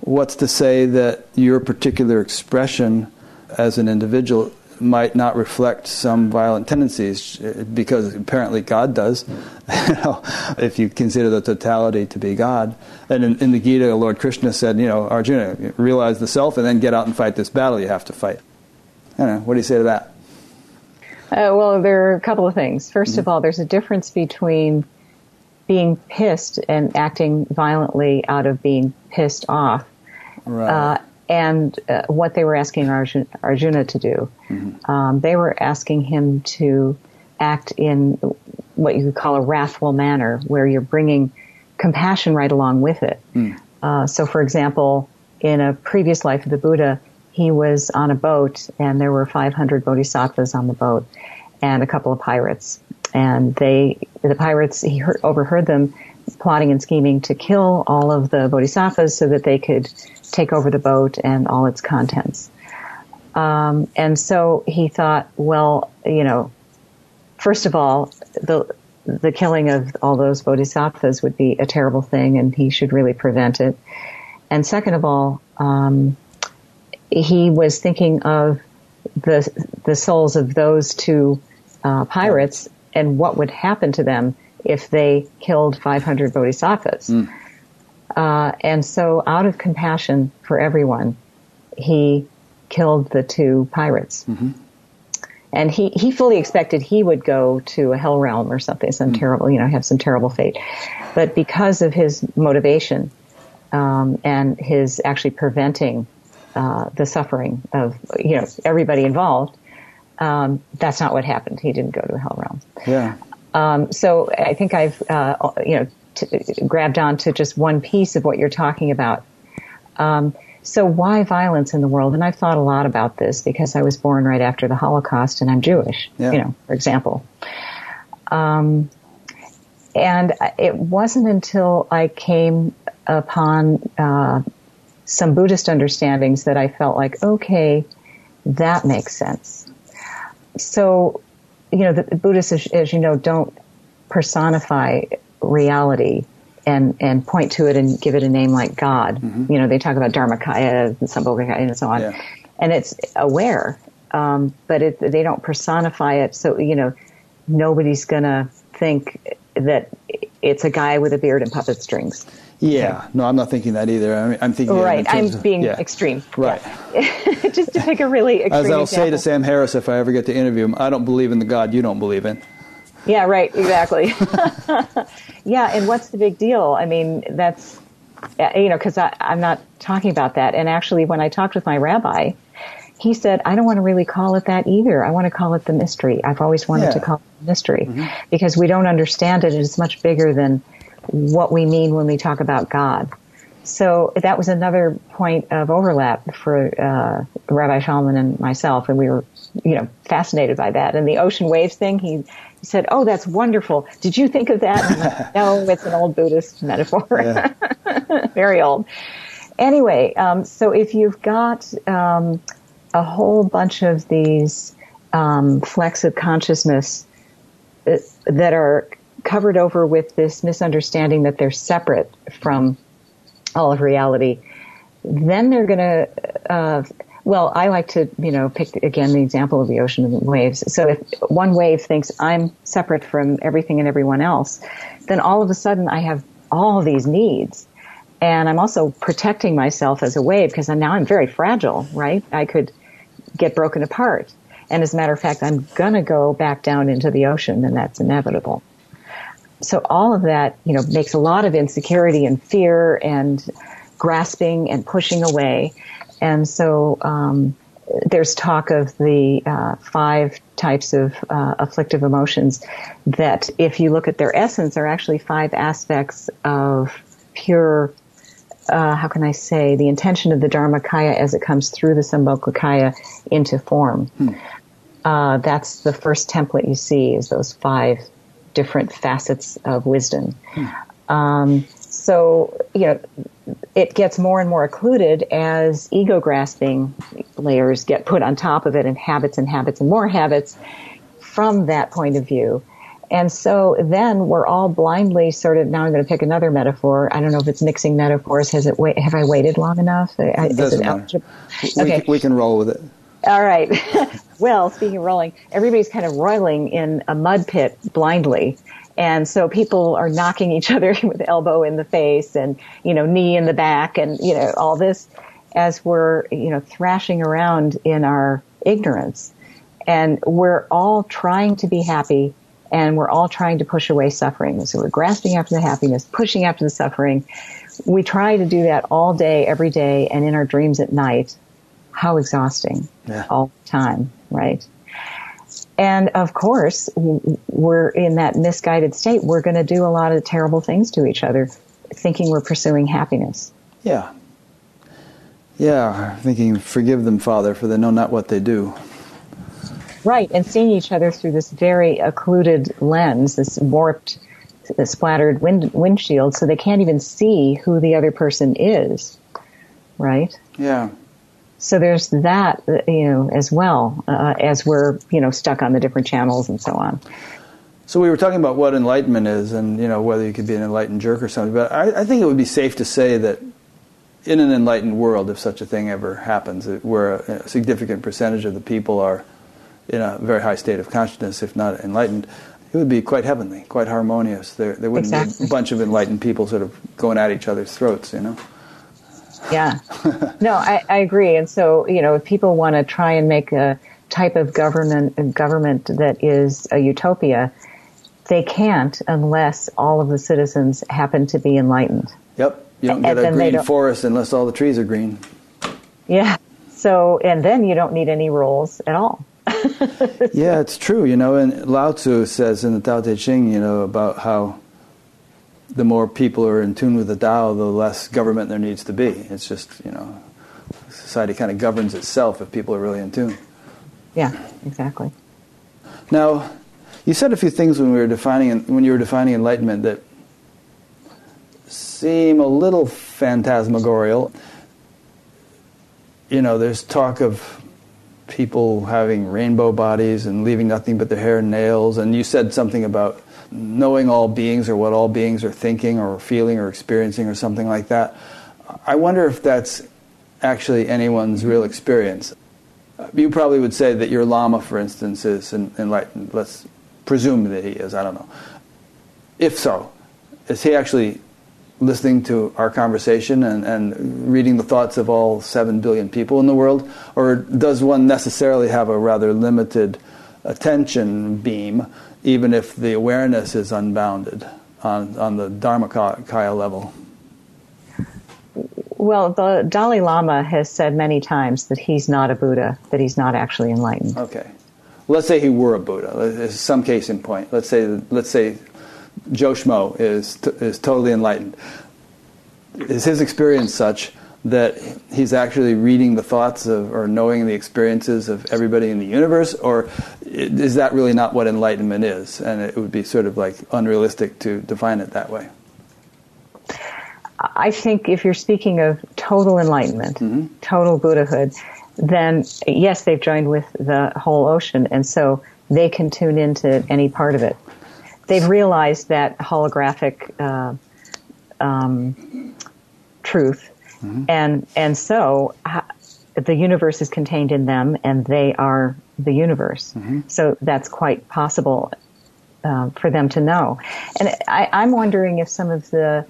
what's to say that your particular expression as an individual might not reflect some violent tendencies because apparently God does. [laughs] you know, if you consider the totality to be God. And in, in, the Gita, Lord Krishna said, you know, Arjuna, realize the self and then get out and fight this battle you have to fight. I don't know. What do you say to that? Uh, well, there are a couple of things. 1st mm-hmm. of all, there's a difference between being pissed and acting violently out of being pissed off. Right. Uh, and uh, what they were asking Arjuna, Arjuna to do. Mm-hmm. Um, they were asking him to act in what you could call a wrathful manner, where you're bringing compassion right along with it. Mm. Uh, so, for example, in a previous life of the Buddha, he was on a boat, and there were 500 bodhisattvas on the boat, and a couple of pirates. And they, the pirates, he heard, overheard them plotting and scheming to kill all of the bodhisattvas so that they could take over the boat and all its contents. Um, and so he thought, well, you know, first of all, the the killing of all those bodhisattvas would be a terrible thing, and he should really prevent it. And second of all, um, he was thinking of the the souls of those two uh, pirates and what would happen to them if they killed 500 bodhisattvas. Mm. Uh, and so, out of compassion for everyone, he killed the two pirates. Mm-hmm. And he, he fully expected he would go to a hell realm or something, some mm-hmm. terrible, you know, have some terrible fate. But because of his motivation um, and his actually preventing uh, the suffering of, you know, everybody involved, um, that's not what happened. He didn't go to a hell realm. Yeah. Um, so I think I've, uh, you know, t- grabbed onto just one piece of what you're talking about. Um, so why violence in the world? And I've thought a lot about this because I was born right after the Holocaust and I'm Jewish, yeah. you know, for example. Um, and it wasn't until I came upon uh, some Buddhist understandings that I felt like, okay, that makes sense. So, you know, the Buddhists, as, as you know, don't personify reality and and point to it and give it a name like God. Mm-hmm. You know, they talk about Dharmakaya and Sambhogakaya and so on, yeah. and it's aware, um, but it, they don't personify it. So you know, nobody's gonna think that it's a guy with a beard and puppet strings. Yeah, no, I'm not thinking that either. I am thinking right. I'm of, being yeah. extreme. Right. Yeah. [laughs] Just to pick a really extreme. As I'll example. say to Sam Harris if I ever get to interview him, I don't believe in the God you don't believe in. Yeah, right, exactly. [laughs] yeah, and what's the big deal? I mean, that's, uh, you know, because I'm not talking about that. And actually, when I talked with my rabbi, he said, I don't want to really call it that either. I want to call it the mystery. I've always wanted yeah. to call it mystery mm-hmm. because we don't understand it. It's much bigger than what we mean when we talk about God. So that was another point of overlap for uh, Rabbi Schaalman and myself, and we were, you know, fascinated by that. And the ocean waves thing, he he said, "Oh, that's wonderful. Did you think of that?" Like, no, [laughs] it's an old Buddhist metaphor, [laughs] very old. Anyway, um, so if you've got um, a whole bunch of these um, flecks of consciousness uh, that are covered over with this misunderstanding that they're separate from all of reality, then they're going to uh, well, I like to, you know, pick again the example of the ocean and waves. So if one wave thinks I'm separate from everything and everyone else, then all of a sudden I have all these needs. And I'm also protecting myself as a wave because now I'm very fragile, right? I could get broken apart. And as a matter of fact, I'm gonna go back down into the ocean and that's inevitable. So all of that, you know, makes a lot of insecurity and fear and grasping and pushing away. And so um, there's talk of the uh, five types of uh, afflictive emotions that, if you look at their essence, are actually five aspects of pure. Uh, how can I say the intention of the Dharmakaya as it comes through the Sambhogakaya into form? Hmm. Uh, that's the first template you see is those five different facets of wisdom. Hmm. Um, so, you know, it gets more and more occluded as ego grasping layers get put on top of it and habits and habits and more habits from that point of view. And so then we're all blindly sort of, now I'm going to pick another metaphor. I don't know if it's mixing metaphors. Has it, wait, have I waited long enough? It doesn't matter. We, okay. we can roll with it. All right. [laughs] well, speaking of rolling, everybody's kind of roiling in a mud pit blindly. And so people are knocking each [laughs] other with elbow in the face and, you know, knee in the back and, you know, all this as we're, you know, thrashing around in our ignorance. And we're all trying to be happy and we're all trying to push away suffering. So we're grasping after the happiness, pushing after the suffering. We try to do that all day, every day, and in our dreams at night. How exhausting. Yeah. All the time, right? And of course, we're in that misguided state. We're going to do a lot of terrible things to each other, thinking we're pursuing happiness. Yeah. Yeah, thinking, forgive them, Father, for they know not what they do. Right, and seeing each other through this very occluded lens, this warped, uh, splattered wind, windshield, so they can't even see who the other person is. Right? Yeah. So there's that, you know, as well, uh, as we're, you know, stuck on the different channels and so on. So we were talking about what enlightenment is, and you know whether you could be an enlightened jerk or something. But I, I think it would be safe to say that in an enlightened world, if such a thing ever happens, where a significant percentage of the people are in a very high state of consciousness, if not enlightened, it would be quite heavenly, quite harmonious. There, there wouldn't exactly. be a bunch of enlightened people sort of going at each other's throats, you know. Yeah, [laughs] no, I, I agree. And so, you know, if people want to try and make a type of government government that is a utopia, they can't unless all of the citizens happen to be enlightened. Yep, you don't get and a green forest unless all the trees are green. Yeah. So, and then you don't need any rules at all. [laughs] yeah, it's true. You know, and Lao Tzu says in the Tao Te Ching, you know, about how the more people are in tune with the Tao, the less government there needs to be. It's just, you know, society kind of governs itself if people are really in tune. Yeah, exactly. Now, you said a few things when we were defining when you were defining enlightenment that seem a little phantasmagorical. You know, there's talk of people having rainbow bodies and leaving nothing but their hair and nails. And you said something about knowing all beings or what all beings are thinking or feeling or experiencing or something like that. I wonder if that's actually anyone's real experience. You probably would say that your Lama, for instance, is enlightened. Let's presume that he is. I don't know. If so, is he actually listening to our conversation and, and reading the thoughts of all 7 billion people in the world? Or does one necessarily have a rather limited attention beam, even if the awareness is unbounded on, on the Dharmakaya level? Well, the Dalai Lama has said many times that he's not a Buddha, that he's not actually enlightened. Okay. Let's say he were a Buddha. Some case in point. Let's say, let's say Joe Schmo is, t- is totally enlightened. Is his experience such that he's actually reading the thoughts of or knowing the experiences of everybody in the universe, or is that really not what enlightenment is? And it would be sort of like unrealistic to define it that way. I think if you're speaking of total enlightenment, mm-hmm. total Buddhahood, then yes, they've joined with the whole ocean, and so they can tune into any part of it they've realized that holographic uh, um, truth, mm-hmm. and and so the universe is contained in them, and they are the universe. Mm-hmm. So that's quite possible uh, for them to know. And I, I'm wondering if some of the,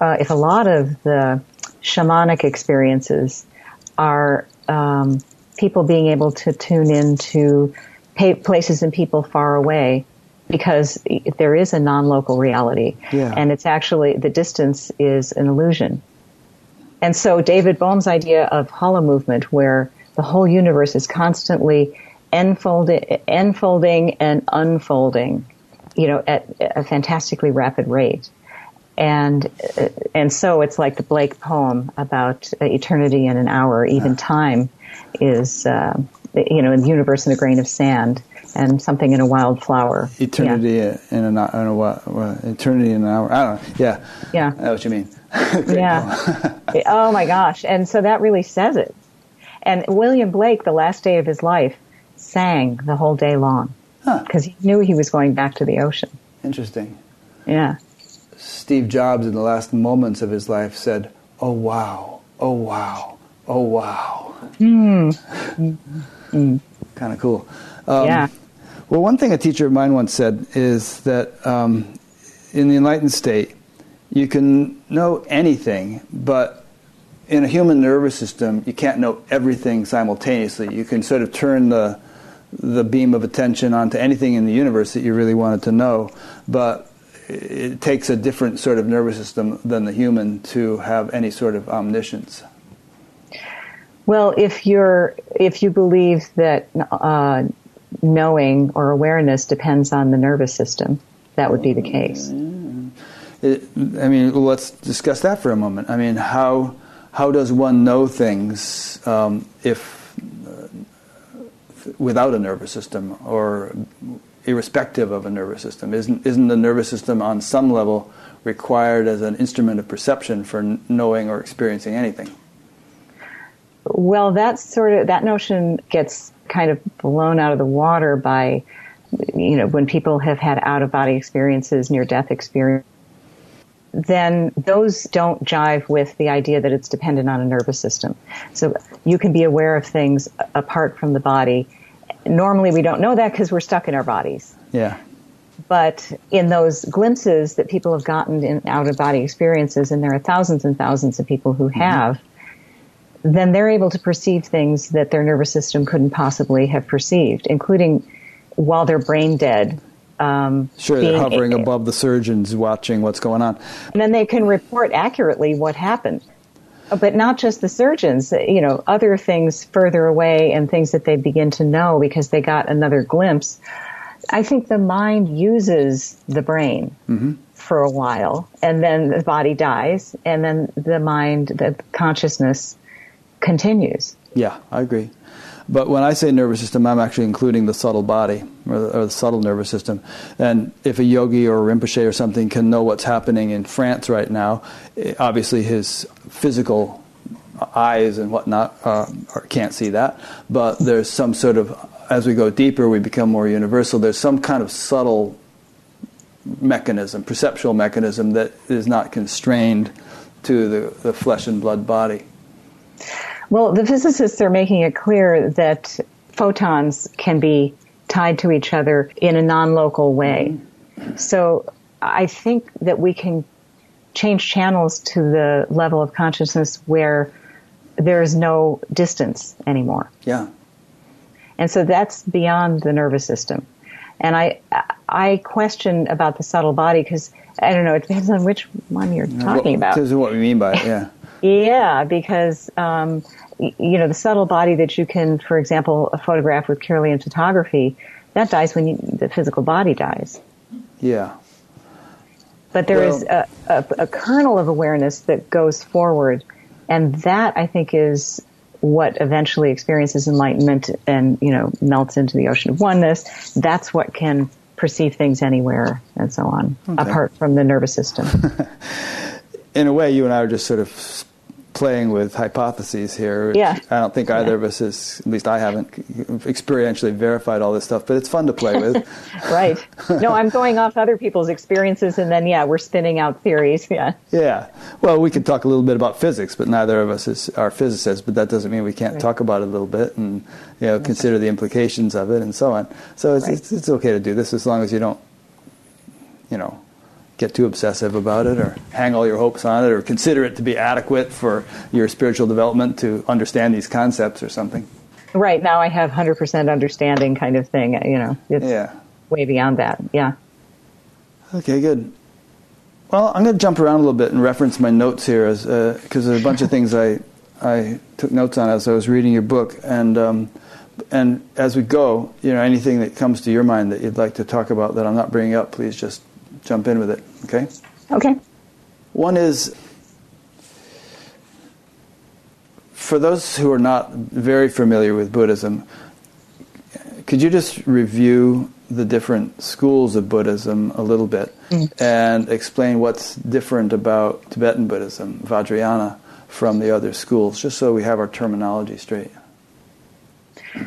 uh, if a lot of the shamanic experiences are um, people being able to tune into places and people far away because there is a non-local reality yeah. and it's actually the distance is an illusion and so david bohm's idea of holo movement where the whole universe is constantly enfolding, enfolding and unfolding you know at a fantastically rapid rate. And and so it's like the blake poem about eternity in an hour even time is uh, you know in the universe in a grain of sand and something in a wildflower. Eternity yeah. in, a, in a? Eternity in an hour. I don't know. Yeah. Yeah. I know what you mean. [laughs] yeah. [laughs] oh my gosh. And so that really says it. And William Blake, the last day of his life, sang the whole day long because huh. he knew he was going back to the ocean. Interesting. Yeah. Steve Jobs, in the last moments of his life, said, "Oh wow, oh wow, oh wow." [laughs] Mm. Mm. kind of cool. Um, yeah. Well, one thing a teacher of mine once said is that um, in the enlightened state, you can know anything, but in a human nervous system, you can't know everything simultaneously. You can sort of turn the the beam of attention onto anything in the universe that you really wanted to know, but it takes a different sort of nervous system than the human to have any sort of omniscience. Well, if you're if you believe that uh, knowing or awareness depends on the nervous system, that would be the case. It, I mean, let's discuss that for a moment. I mean, how how does one know things um, if uh, without a nervous system or irrespective of a nervous system? Isn't isn't the nervous system on some level required as an instrument of perception for knowing or experiencing anything? Well, that sort of that notion gets kind of blown out of the water by, you know, when people have had out of body experiences, near death experience. Then those don't jive with the idea that it's dependent on a nervous system. So you can be aware of things apart from the body. Normally, we don't know that because we're stuck in our bodies. Yeah. But in those glimpses that people have gotten in out of body experiences, and there are thousands and thousands of people who mm-hmm. have, mm-hmm then they're able to perceive things that their nervous system couldn't possibly have perceived, including while they're brain dead. Um, sure, they're hovering a, above the surgeons watching what's going on. And then they can report accurately what happened. But not just the surgeons, you know, other things further away and things that they begin to know because they got another glimpse. I think the mind uses the brain mm-hmm. for a while and then the body dies and then the mind, the consciousness continues. Yeah, I agree. But when I say nervous system, I'm actually including the subtle body or the, or the, subtle nervous system. And if a yogi or a Rinpoche or something can know what's happening in France right now, eh, obviously his physical eyes and whatnot uh, can't see that. But there's some sort of, as we go deeper, we become more universal. There's some kind of subtle mechanism, perceptual mechanism that is not constrained to the, the flesh and blood body. Well, the physicists are making it clear that photons can be tied to each other in a non-local way. So I think that we can change channels to the level of consciousness where there is no distance anymore. Yeah. And so that's beyond the nervous system. And I, I question about the subtle body because I don't know. It depends on which one you're talking well, about. This is what we mean by it. Yeah. [laughs] Yeah, because um, you know the subtle body that you can, for example, photograph with Kirlian photography, that dies when you, the physical body dies. Yeah. But there well, is a, a, a kernel of awareness that goes forward, and that I think is what eventually experiences enlightenment and you know melts into the ocean of oneness. That's what can perceive things anywhere and so on, okay. apart from the nervous system. [laughs] In a way, you and I are just sort of playing with hypotheses here. Yeah. I don't think either yeah. of us is, at least I haven't experientially verified all this stuff, but it's fun to play with. [laughs] right. No, I'm going off other people's experiences and then, yeah, we're spinning out theories. Yeah. Yeah. Well, we could talk a little bit about physics, but neither of us is, are physicists, but that doesn't mean we can't right. talk about it a little bit and, you know, consider the implications of it and so on. So it's, right. it's, it's okay to do this as long as you don't, you know, get too obsessive about it or hang all your hopes on it or consider it to be adequate for your spiritual development to understand these concepts or something. Right. Now I have 100% understanding kind of thing, you know. It's yeah. way beyond that. Yeah. Okay, good. Well, I'm going to jump around a little bit and reference my notes here because uh, there's a bunch of things I I took notes on as I was reading your book and um, and as we go, you know, anything that comes to your mind that you'd like to talk about that I'm not bringing up, please just jump in with it, okay? Okay. One is for those who are not very familiar with Buddhism, Could you just review the different schools of Buddhism a little bit mm. and explain what's different about Tibetan Buddhism, Vajrayana, from the other schools, just so we have our terminology straight?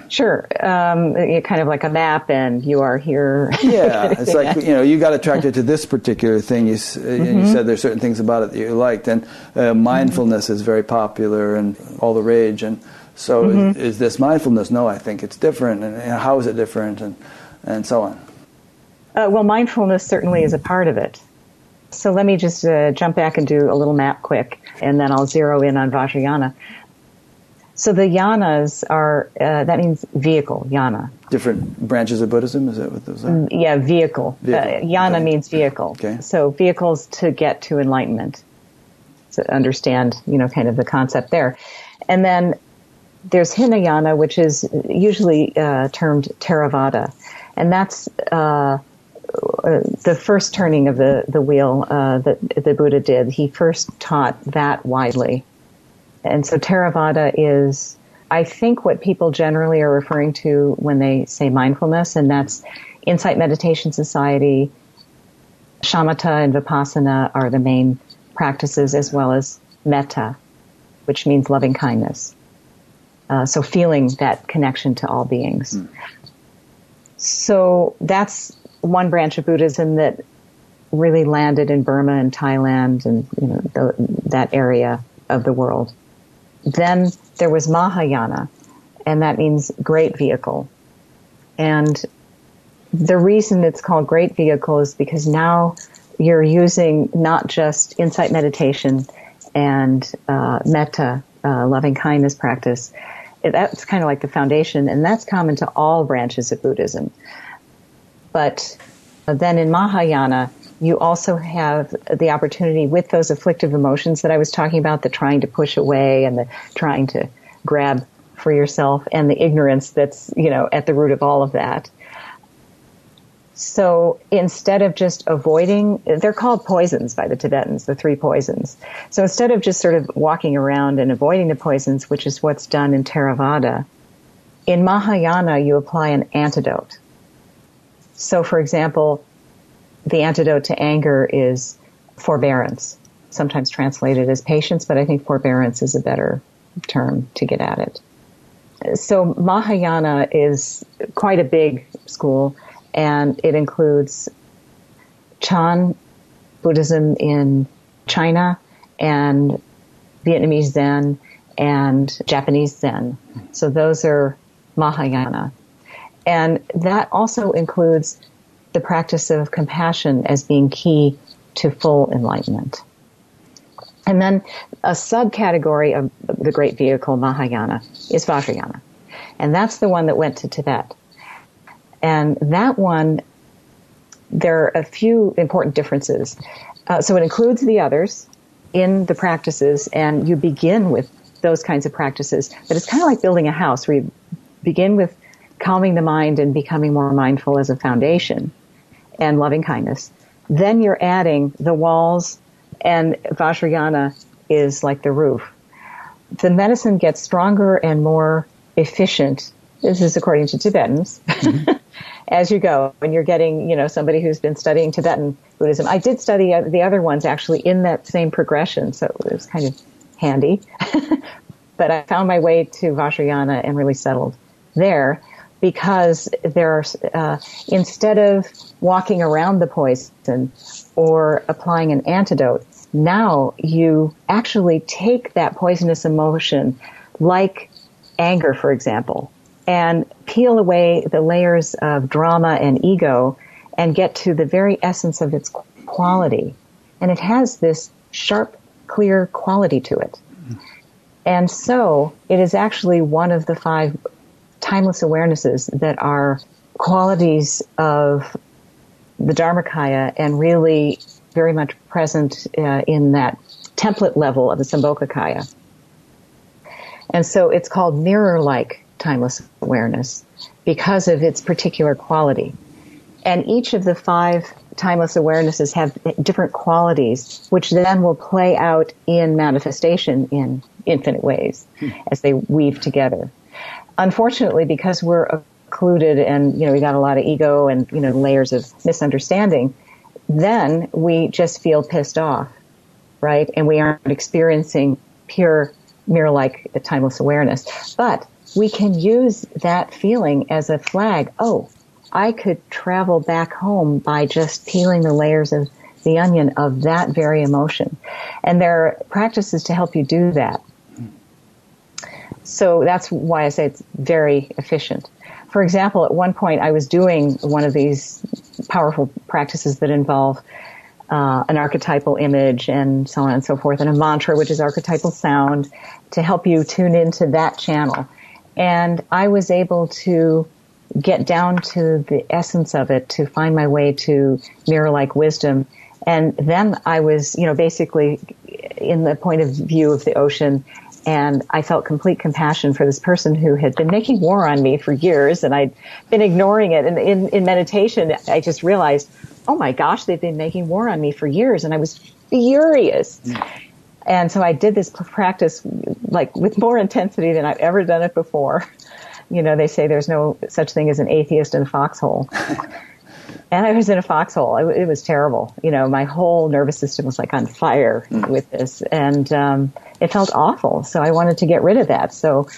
Sure. Um, kind of like a map, and you are here. [laughs] yeah, it's like you know you got attracted to this particular thing. You, mm-hmm. you said there's certain things about it that you liked, and uh, mindfulness mm-hmm. is very popular and all the rage. And so, mm-hmm. is, is, this mindfulness? No, I think it's different. And you know, how is it different? And and so on. Uh, well, mindfulness certainly is a part of it. So let me just uh, jump back and do a little map quick, and then I'll zero in on Vajrayana. So the yanas are, uh, that means vehicle, yana. Different branches of Buddhism, is that what those are? Mm, yeah, vehicle. vehicle. Uh, yana okay. means vehicle. Okay. So vehicles to get to enlightenment. To understand, you know, kind of the concept there. And then there's Hinayana, which is usually uh, termed Theravada. And that's uh, the first turning of the, the wheel uh, that the Buddha did. He first taught that widely and so Theravada is, I think, what people generally are referring to when they say mindfulness, and that's Insight Meditation Society, Shamatha and Vipassana are the main practices, as well as Metta, which means loving kindness. Uh, so feeling that connection to all beings. Mm. So that's one branch of Buddhism that really landed in Burma and Thailand and you know the, that area of the world. Then there was Mahayana, and that means great vehicle. And the reason it's called great vehicle is because now you're using not just insight meditation and uh, metta, uh, loving kindness practice. That's kind of like the foundation, and that's common to all branches of Buddhism. But then in Mahayana, you also have the opportunity with those afflictive emotions that I was talking about, the trying to push away and the trying to grab for yourself and the ignorance that's, you know, at the root of all of that. So instead of just avoiding, they're called poisons by the Tibetans, the three poisons. So instead of just sort of walking around and avoiding the poisons, which is what's done in Theravada, in Mahayana you apply an antidote. So for example, the antidote to anger is forbearance, sometimes translated as patience, but I think forbearance is a better term to get at it. So Mahayana is quite a big school and it includes Chan Buddhism in China and Vietnamese Zen and Japanese Zen. So those are Mahayana. And that also includes the practice of compassion as being key to full enlightenment. And then a subcategory of the great vehicle, Mahayana, is Vajrayana. And that's the one that went to Tibet. And that one, there are a few important differences. Uh, so it includes the others in the practices, and you begin with those kinds of practices. But it's kind of like building a house where you begin with calming the mind and becoming more mindful as a foundation and loving kindness. Then you're adding the walls and Vajrayana is like the roof. The medicine gets stronger and more efficient. This is according to Tibetans. Mm-hmm. [laughs] as you go, and you're getting, you know, somebody who's been studying Tibetan Buddhism. I did study the other ones actually in that same progression, so it was kind of handy. [laughs] but I found my way to Vajrayana and really settled there because there are, uh, instead of walking around the poison or applying an antidote, now you actually take that poisonous emotion, like anger, for example, and peel away the layers of drama and ego and get to the very essence of its quality. And it has this sharp, clear quality to it. And so it is actually one of the five timeless awarenesses that are qualities of the Dharmakaya and really very much present uh, in that template level of the Sambhogakaya. And so it's called mirror-like timeless awareness because of its particular quality. And each of the five timeless awarenesses have different qualities, which then will play out in manifestation in infinite ways hmm. as they weave together unfortunately, because we're secluded and, you know, we got a lot of ego and, you know, layers of misunderstanding, then we just feel pissed off, right? And we aren't experiencing pure mirror-like uh, timeless awareness. But we can use that feeling as a flag. Oh, I could travel back home by just peeling the layers of the onion of that very emotion. And there are practices to help you do that. So that's why I say it's very efficient. For example, at one point I was doing one of these powerful practices that involve uh, an archetypal image and so on and so forth, and a mantra, which is archetypal sound, to help you tune into that channel. And I was able to get down to the essence of it, to find my way to mirror-like wisdom. And then I was, you know, basically in the point of view of the ocean and I felt complete compassion for this person who had been making war on me for years and I'd been ignoring it. And in, in meditation, I just realized, oh my gosh, they've been making war on me for years. And I was furious. And so I did this practice like with more intensity than I've ever done it before. You know, they say there's no such thing as an atheist in a foxhole. And I was in a foxhole. It, it, was terrible. You know, my whole nervous system was like on fire mm. with this, and um, it felt awful. So I wanted to get rid of that. So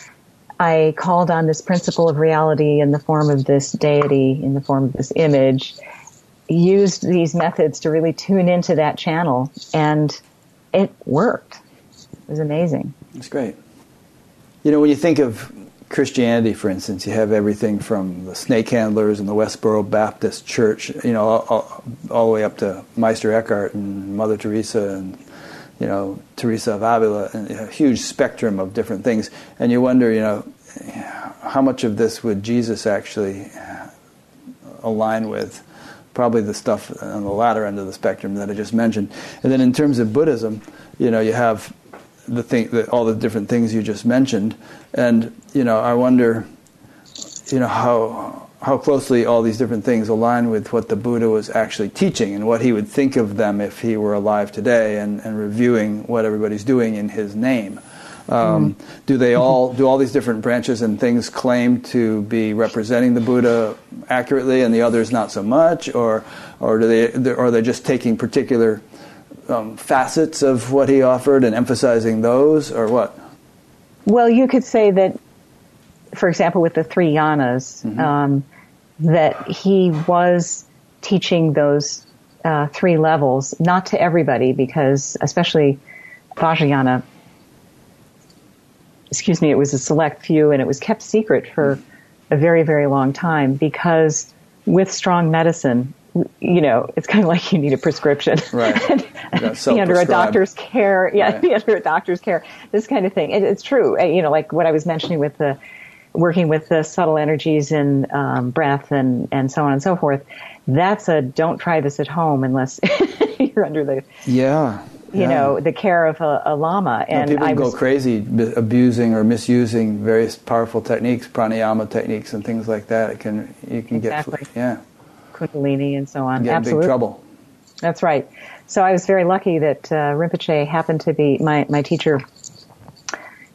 I called on this principle of reality in the form of this deity, in the form of this image, used these methods to really tune into that channel, and it worked. It was amazing. That's great. You know, when you think of Christianity, for instance, you have everything from the snake handlers and the Westboro Baptist Church, you know, all, all, the way up to Meister Eckhart and Mother Teresa and, you know, Teresa of Avila, and a huge spectrum of different things. And you wonder, you know, how much of this would Jesus actually align with? Probably the stuff on the latter end of the spectrum that I just mentioned. And then in terms of Buddhism, you know, you have the thing, the, all the different things you just mentioned, and you know, I wonder, you know, how how closely all these different things align with what the Buddha was actually teaching and what he would think of them if he were alive today, and, and reviewing what everybody's doing in his name. Um, mm-hmm. Do they all do all these different branches and things claim to be representing the Buddha accurately, and the others not so much, or or do they or are they just taking particular um, facets of what he offered and emphasizing those, or what? Well, you could say that, for example, with the three yanas, mm-hmm. um, that he was teaching those uh, three levels, not to everybody, because especially Vajrayana, excuse me, it was a select few and it was kept secret for a very, very long time because with strong medicine, you know, it's kind of like you need a prescription. Right. [laughs] be under a doctor's care. Yeah, right. be [laughs] under a doctor's care. This kind of thing. It, it's true. You know, like what I was mentioning with the working with the subtle energies and um, breath and and so on and so forth. That's a don't try this at home unless [laughs] you're under the yeah. You yeah. know the care of a, a lama, and no, people I go crazy abusing or misusing various powerful techniques, pranayama techniques, and things like that. It can you can exactly. get yeah Kundalini and so on. Get Absolutely. big trouble. That's right. So I was very lucky that uh, Rinpoche happened to be my, my teacher.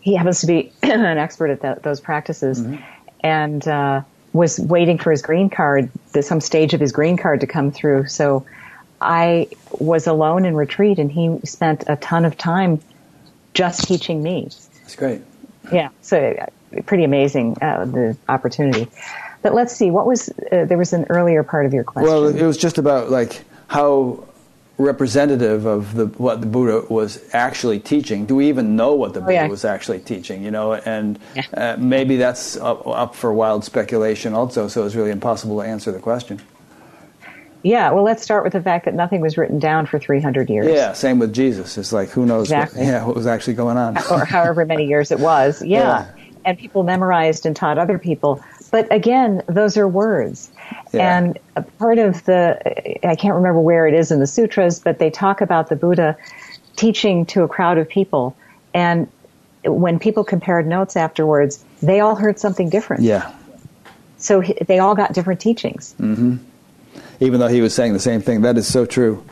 He happens to be [clears throat] an expert at that, those practices mm-hmm. and uh, was waiting for his green card, some stage of his green card to come through. So I was alone in retreat and he spent a ton of time just teaching me. That's great. Yeah. So uh, pretty amazing, uh, the opportunity. But let's see, what was uh, there was an earlier part of your question? Well, it was just about like how representative of the what the Buddha was actually teaching. Do we even know what the oh, Buddha yeah. was actually teaching? You know, and yeah. uh, maybe that's up, up, for wild speculation also. So it's really impossible to answer the question. Yeah, well, let's start with the fact that nothing was written down for 300 years. Yeah, same with Jesus. It's like who knows exactly. what, yeah, what was actually going on. or however many years it was. [laughs] Yeah. yeah. And people memorized and taught other people. But again, those are words. Yeah. And a part of the, I can't remember where it is in the sutras, but they talk about the Buddha teaching to a crowd of people. And when people compared notes afterwards, they all heard something different. Yeah. So they all got different teachings. Mm-hmm. Even though he was saying the same thing. That is so true.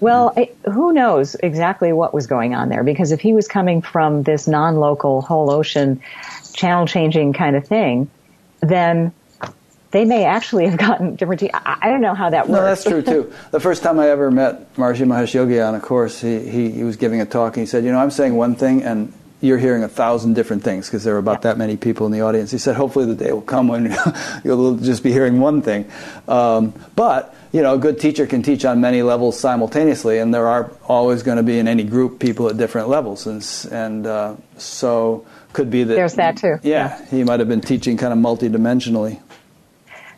Well, who knows exactly what was going on there? Because if he was coming from this non-local whole ocean channel changing kind of thing, then they may actually have gotten different. Te- I, I don't know how that works. No, that's true too. the first time I ever met Maharishi Mahesh Yogi on a course, he, he, he was giving a talk and he said, "You know, I'm saying one thing and you're hearing a thousand different things because there are about that many people in the audience." He said, "Hopefully, the day will come when [laughs] you'll just be hearing one thing." Um, but you know, a good teacher can teach on many levels simultaneously, and there are always going to be in any group people at different levels, and and uh, so could be that there's that too. Yeah, yeah, he might have been teaching kind of multidimensionally.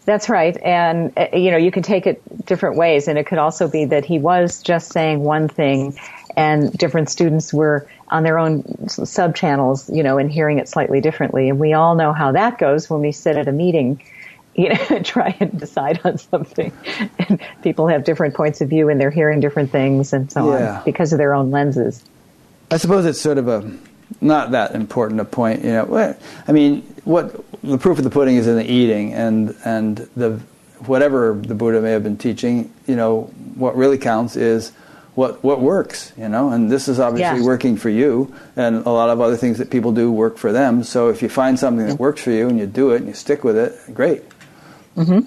That's right. And, uh, you know, you can take it different ways. And it could also be that he was just saying one thing and different students were on their own sub channels, you know, and hearing it slightly differently. And we all know how that goes when we sit at a meeting, [laughs] you know, try and decide on something. [laughs] And people have different points of view and they're hearing different things and so yeah. on because of their own lenses. I suppose it's sort of a not that important a point, you know. I mean, what the proof of the pudding is in the eating, and and the whatever the Buddha may have been teaching, you know, what really counts is what what works, you know. And this is obviously working for you, and a lot of other things that people do work for them. So if you find something that works for you and you do it and you stick with it, great. hmm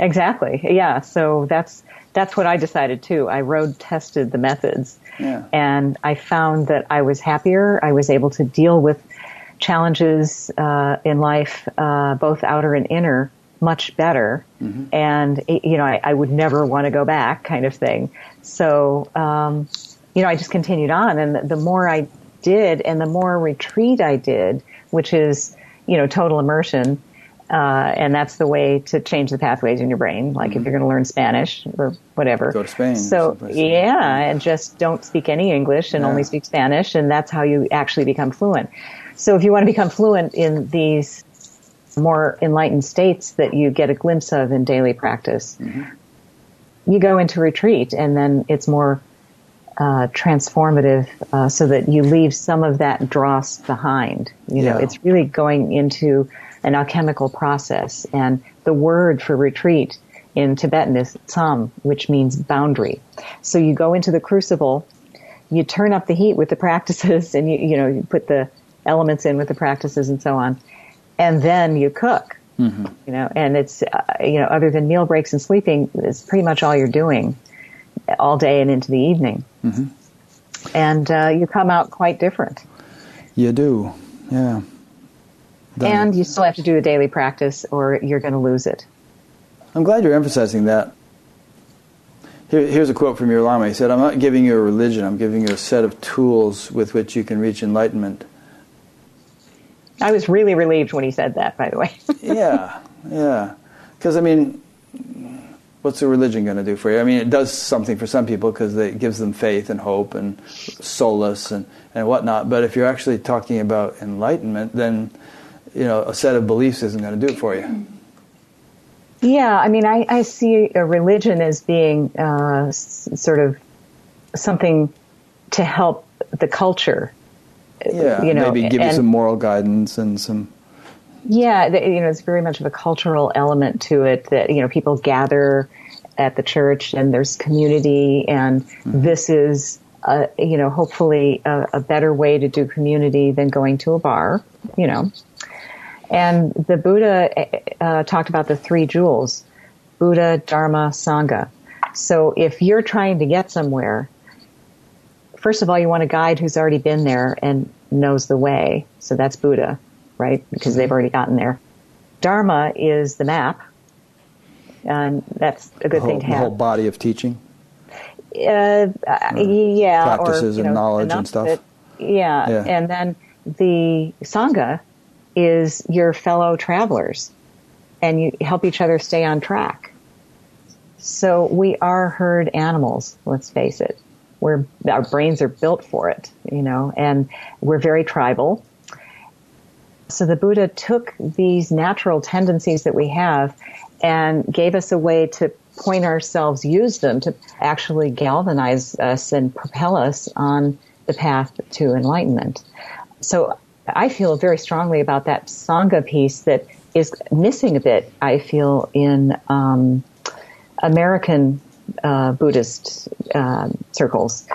Exactly. Yeah. So that's that's what I decided too. I road tested the methods, yeah. and I found that I was happier. I was able to deal with challenges uh, in life, uh, both outer and inner, much better. Mm-hmm. And you know, I, I, would never want to go back, kind of thing. So, um, you know, I just continued on, and the, the more I did, and the more retreat I did, which is you know total immersion. Uh, and that's the way to change the pathways in your brain. Like mm-hmm. if you're going to learn Spanish or whatever, go to Spain. So yeah, and just don't speak any English and yeah. only speak Spanish, and that's how you actually become fluent. So if you want to become fluent in these more enlightened states that you get a glimpse of in daily practice, mm-hmm. you go into retreat and then it's more uh, transformative uh, so that you leave some of that dross behind. You know, yeah. it's really going into an alchemical process. And the word for retreat in Tibetan is tsam, which means boundary. So you go into the crucible, you turn up the heat with the practices [laughs] and you, you know, you put the elements in with the practices and so on. And then you cook, mm-hmm. you know, and it's, uh, you know, other than meal breaks and sleeping, it's pretty much all you're doing all day and into the evening. Mm-hmm. And uh, you come out quite different. You do, yeah. And you still have to do a daily practice or you're going to lose it. I'm glad you're emphasizing that. Here, here's a quote from your Lama. He said, I'm not giving you a religion, I'm giving you a set of tools with which you can reach enlightenment. I was really relieved when he said that, by the way. [laughs] yeah, yeah. Because, I mean, what's a religion going to do for you? I mean, it does something for some people because it gives them faith and hope and solace and, and whatnot. But if you're actually talking about enlightenment, then, you know, a set of beliefs isn't going to do it for you. Yeah, I mean, I, I see a religion as being uh, s- sort of something to help the culture yeah, you know, maybe give and, you some moral guidance and some. Yeah, you know, it's very much of a cultural element to it that you know people gather at the church and there's community, and mm-hmm. this is a, you know hopefully a, a better way to do community than going to a bar. You know, and the Buddha uh, talked about the three jewels: Buddha, Dharma, Sangha. So if you're trying to get somewhere, first of all, you want a guide who's already been there and knows the way. So that's Buddha, right? Because they've already gotten there. Dharma is the map, and that's a good whole, thing to have. The whole body of teaching. Uh, yeah, practices or, and know, knowledge and stuff. Yeah. yeah, and then the sangha is your fellow travelers, and you help each other stay on track. So we are herd animals. Let's face it we're our brains are built for it, you know, and we're very tribal. So the Buddha took these natural tendencies that we have and gave us a way to point ourselves, use them to actually galvanize us and propel us on the path to enlightenment. So I feel very strongly about that Sangha piece that is missing a bit, I feel, in um, American uh, Buddhist uh, circles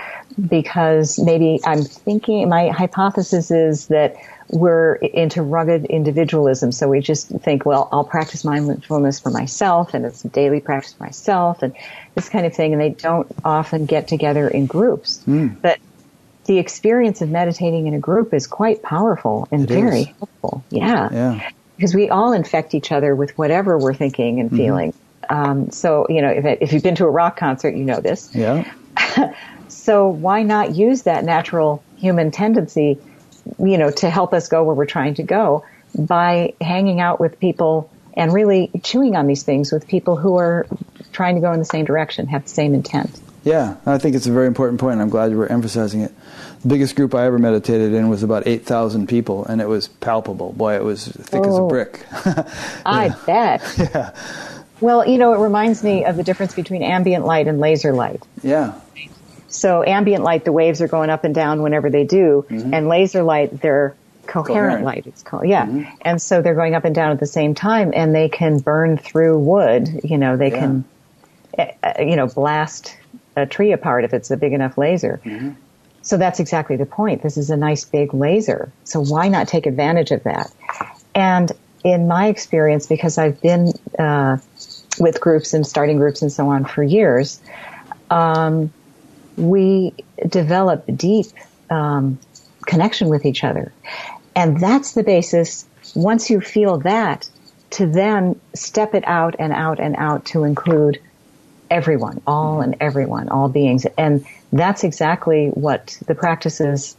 because maybe I'm thinking my hypothesis is that we're into rugged individualism. So we just think, well, I'll practice mindfulness for myself and it's a daily practice for myself and this kind of thing. And they don't often get together in groups. Mm. But the experience of meditating in a group is quite powerful and it very is. helpful. Yeah. Yeah. Because we all infect each other with whatever we're thinking and mm-hmm. feeling. Um, so, you know, if, it, if you've been to a rock concert, you know this. Yeah. [laughs] so why not use that natural human tendency you know, to help us go where we're trying to go by hanging out with people and really chewing on these things with people who are trying to go in the same direction, have the same intent. Yeah, I think it's a very important point. I'm glad you were emphasizing it. The biggest group I ever meditated in was about 8,000 people, and it was palpable. Boy, it was thick oh, as a oh. brick. [laughs] I bet. [laughs] Yeah. Well, you know, it reminds me of the difference between ambient light and laser light. Yeah. So ambient light, the waves are going up and down whenever they do, mm-hmm. and laser light, they're coherent, coherent, light. It's called, yeah. Mm-hmm. And so they're going up and down at the same time, and they can burn through wood. You know, they yeah. can, uh, you know, blast a tree apart if it's a big enough laser. Mm-hmm. So that's exactly the point. This is a nice big laser. So why not take advantage of that? And in my experience, because I've been uh, with groups and starting groups and so on for years, um, we develop deep um, connection with each other. And that's the basis, once you feel that, to then step it out and out and out to include everyone, all and everyone, all beings. And that's exactly what the practices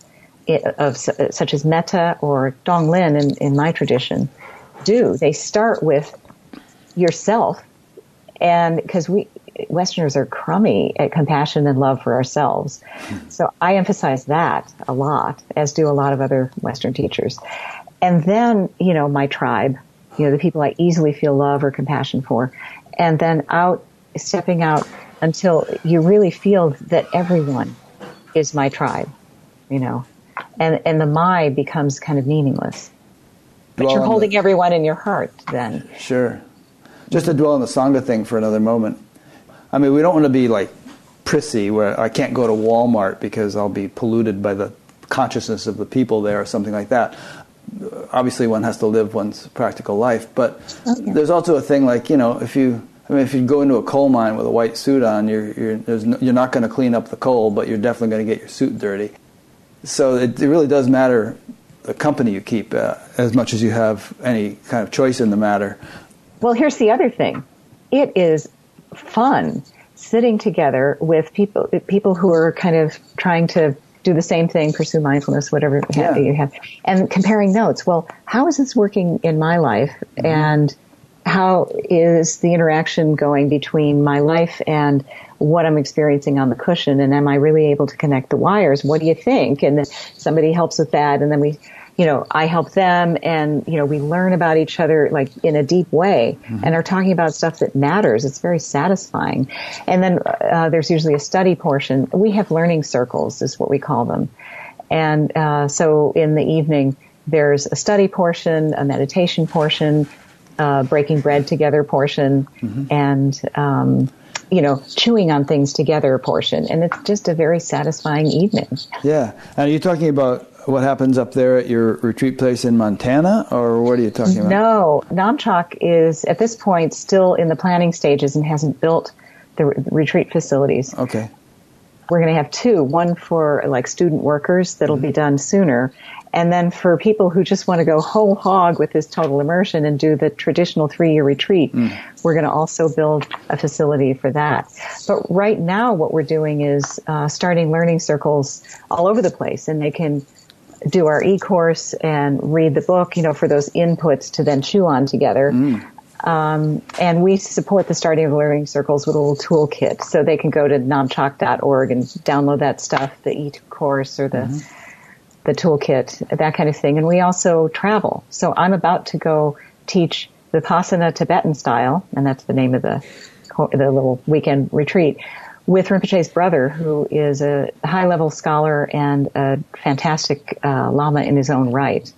of such as metta or Tonglen in, in my tradition do. They start with yourself and because we Westerners are crummy at compassion and love for ourselves. So I emphasize that a lot, as do a lot of other Western teachers. And then, you know, my tribe, you know, the people I easily feel love or compassion for. And then out, stepping out until you really feel that everyone is my tribe, you know, and, and the my becomes kind of meaningless. But you're holding the, everyone in your heart then. Sure. Just to dwell on the Sangha thing for another moment I mean, we don't want to be like prissy where I can't go to Walmart because I'll be polluted by the consciousness of the people there or something like that. Obviously, one has to live one's practical life, but oh, okay. there's also a thing like you know, if you I mean, if you go into a coal mine with a white suit on, you're you're, no, you're not going to clean up the coal, but you're definitely going to get your suit dirty. So it, it really does matter the company you keep uh, as much as you have any kind of choice in the matter. Well, here's the other thing: it is fun sitting together with people people who are kind of trying to do the same thing, pursue mindfulness, whatever yeah. you have, and comparing notes. Well, how is this working in my life, mm-hmm. and how is the interaction going between my life and what I'm experiencing on the cushion, and am I really able to connect the wires? What do you think? And then somebody helps with that, and then we you know, I help them and, you know, we learn about each other like in a deep way mm-hmm. and are talking about stuff that matters. It's very satisfying. And then uh, there's usually a study portion. We have learning circles is what we call them. And uh, so in the evening, there's a study portion, a meditation portion, uh, breaking bread together portion, mm-hmm. and um, you know, chewing on things together portion. And it's just a very satisfying evening. Yeah. And are you talking about what happens up there at your retreat place in Montana, or what are you talking about? No, Namchak is at this point still in the planning stages and hasn't built the re- retreat facilities. Okay. We're going to have two, one for like student workers that'll mm-hmm. be done sooner, and then for people who just want to go whole hog with this total immersion and do the traditional three year retreat, mm. we're going to also build a facility for that. But right now, what we're doing is uh, starting learning circles all over the place, and they can do our e-course and read the book, you know, for those inputs to then chew on together. Mm. Um, and we support the starting of learning circles with a little toolkit. So they can go to namchak.org and download that stuff, the e-course or the, mm-hmm. The toolkit, that kind of thing. And we also travel. So I'm about to go teach Vipassana Tibetan style, and that's the name of the, the little weekend retreat with Rinpoche's brother, who is a high level scholar and a fantastic uh, Lama in his own right.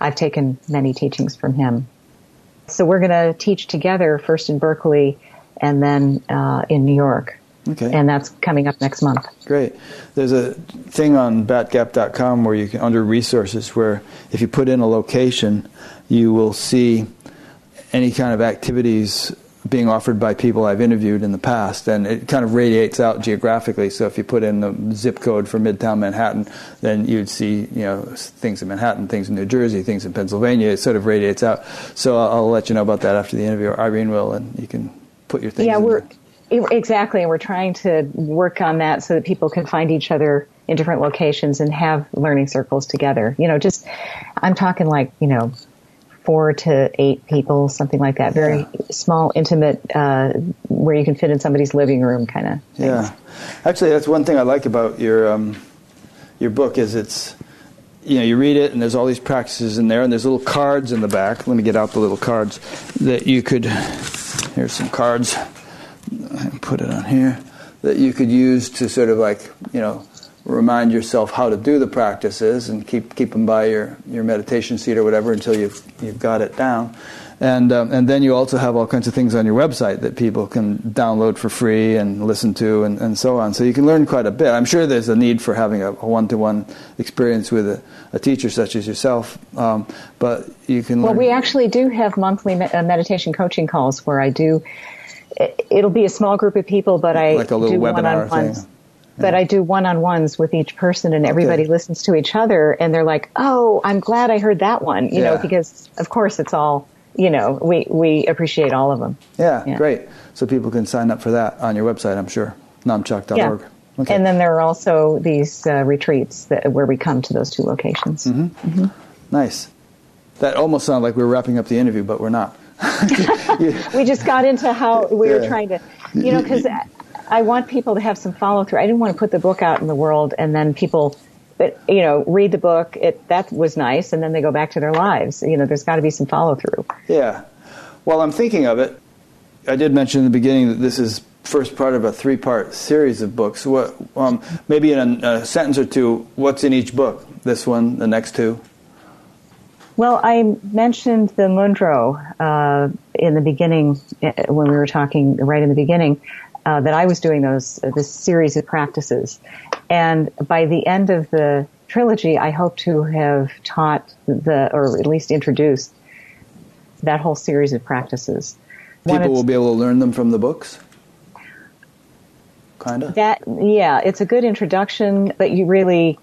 I've taken many teachings from him. So we're going to teach together first in Berkeley and then uh, in New York. Okay. And that's coming up next month. Great. There's a thing on batgap.com where you can, under resources, where if you put in a location, you will see any kind of activities being offered by people I've interviewed in the past, and it kind of radiates out geographically. So if you put in the zip code for Midtown Manhattan, then you'd see you know things in Manhattan, things in New Jersey, things in Pennsylvania. It sort of radiates out. So I'll, I'll let you know about that after the interview. Irene will, and you can put your things. Yeah, we're there. Exactly, and we're trying to work on that so that people can find each other in different locations and have learning circles together. You know, just I'm talking like you know four to eight people, something like that. Very yeah. small, intimate, uh, where you can fit in somebody's living room, kind of. Yeah, actually, that's one thing I like about your um, your book is it's you know you read it and there's all these practices in there and there's little cards in the back. Let me get out the little cards that you could. Here's some cards put it on here, that you could use to sort of like, you know, remind yourself how to do the practices and keep keep them by your, your meditation seat or whatever until you've you've got it down. And um, and then you also have all kinds of things on your website that people can download for free and listen to and, and so on. So you can learn quite a bit. I'm sure there's a need for having a one to one experience with a, a, teacher such as yourself, um, but you can. Well, we actually do have monthly uh, meditation coaching calls where I do it'll be a small group of people, but I like a little do one-on-ones. thing. But I do one-on-ones with each person, and everybody Okay. listens to each other, and they're like, "Oh, I'm glad I heard that one," you know, because of course it's all, you know, we we appreciate all of them. Yeah, Yeah. great. So people can sign up for that on your website, I'm sure, namchak.org. Yeah. Okay. And then there are also these uh, retreats that, where we come to those two locations. Mm-hmm. nice. That almost sounded like we were wrapping up the interview, but we're not. [laughs] we just got into how we were trying to, you know, because I want people to have some follow through. I didn't want to put the book out in the world and then people, but you know, read the book. It that was nice, and then they go back to their lives. You know, there's got to be some follow through. Yeah. Well, I'm thinking of it, I did mention in the beginning that this is first part of a three-part series of books. What, um, maybe in a, a sentence or two, what's in each book? This one, the next two. Well, I mentioned the Ngöndro uh, in the beginning uh, when we were talking right in the beginning uh, that I was doing those uh, this series of practices, and by the end of the trilogy, I hope to have taught the or at least introduced that whole series of practices. People will be able to learn them from the books. Kind of. That yeah, it's a good introduction, but you really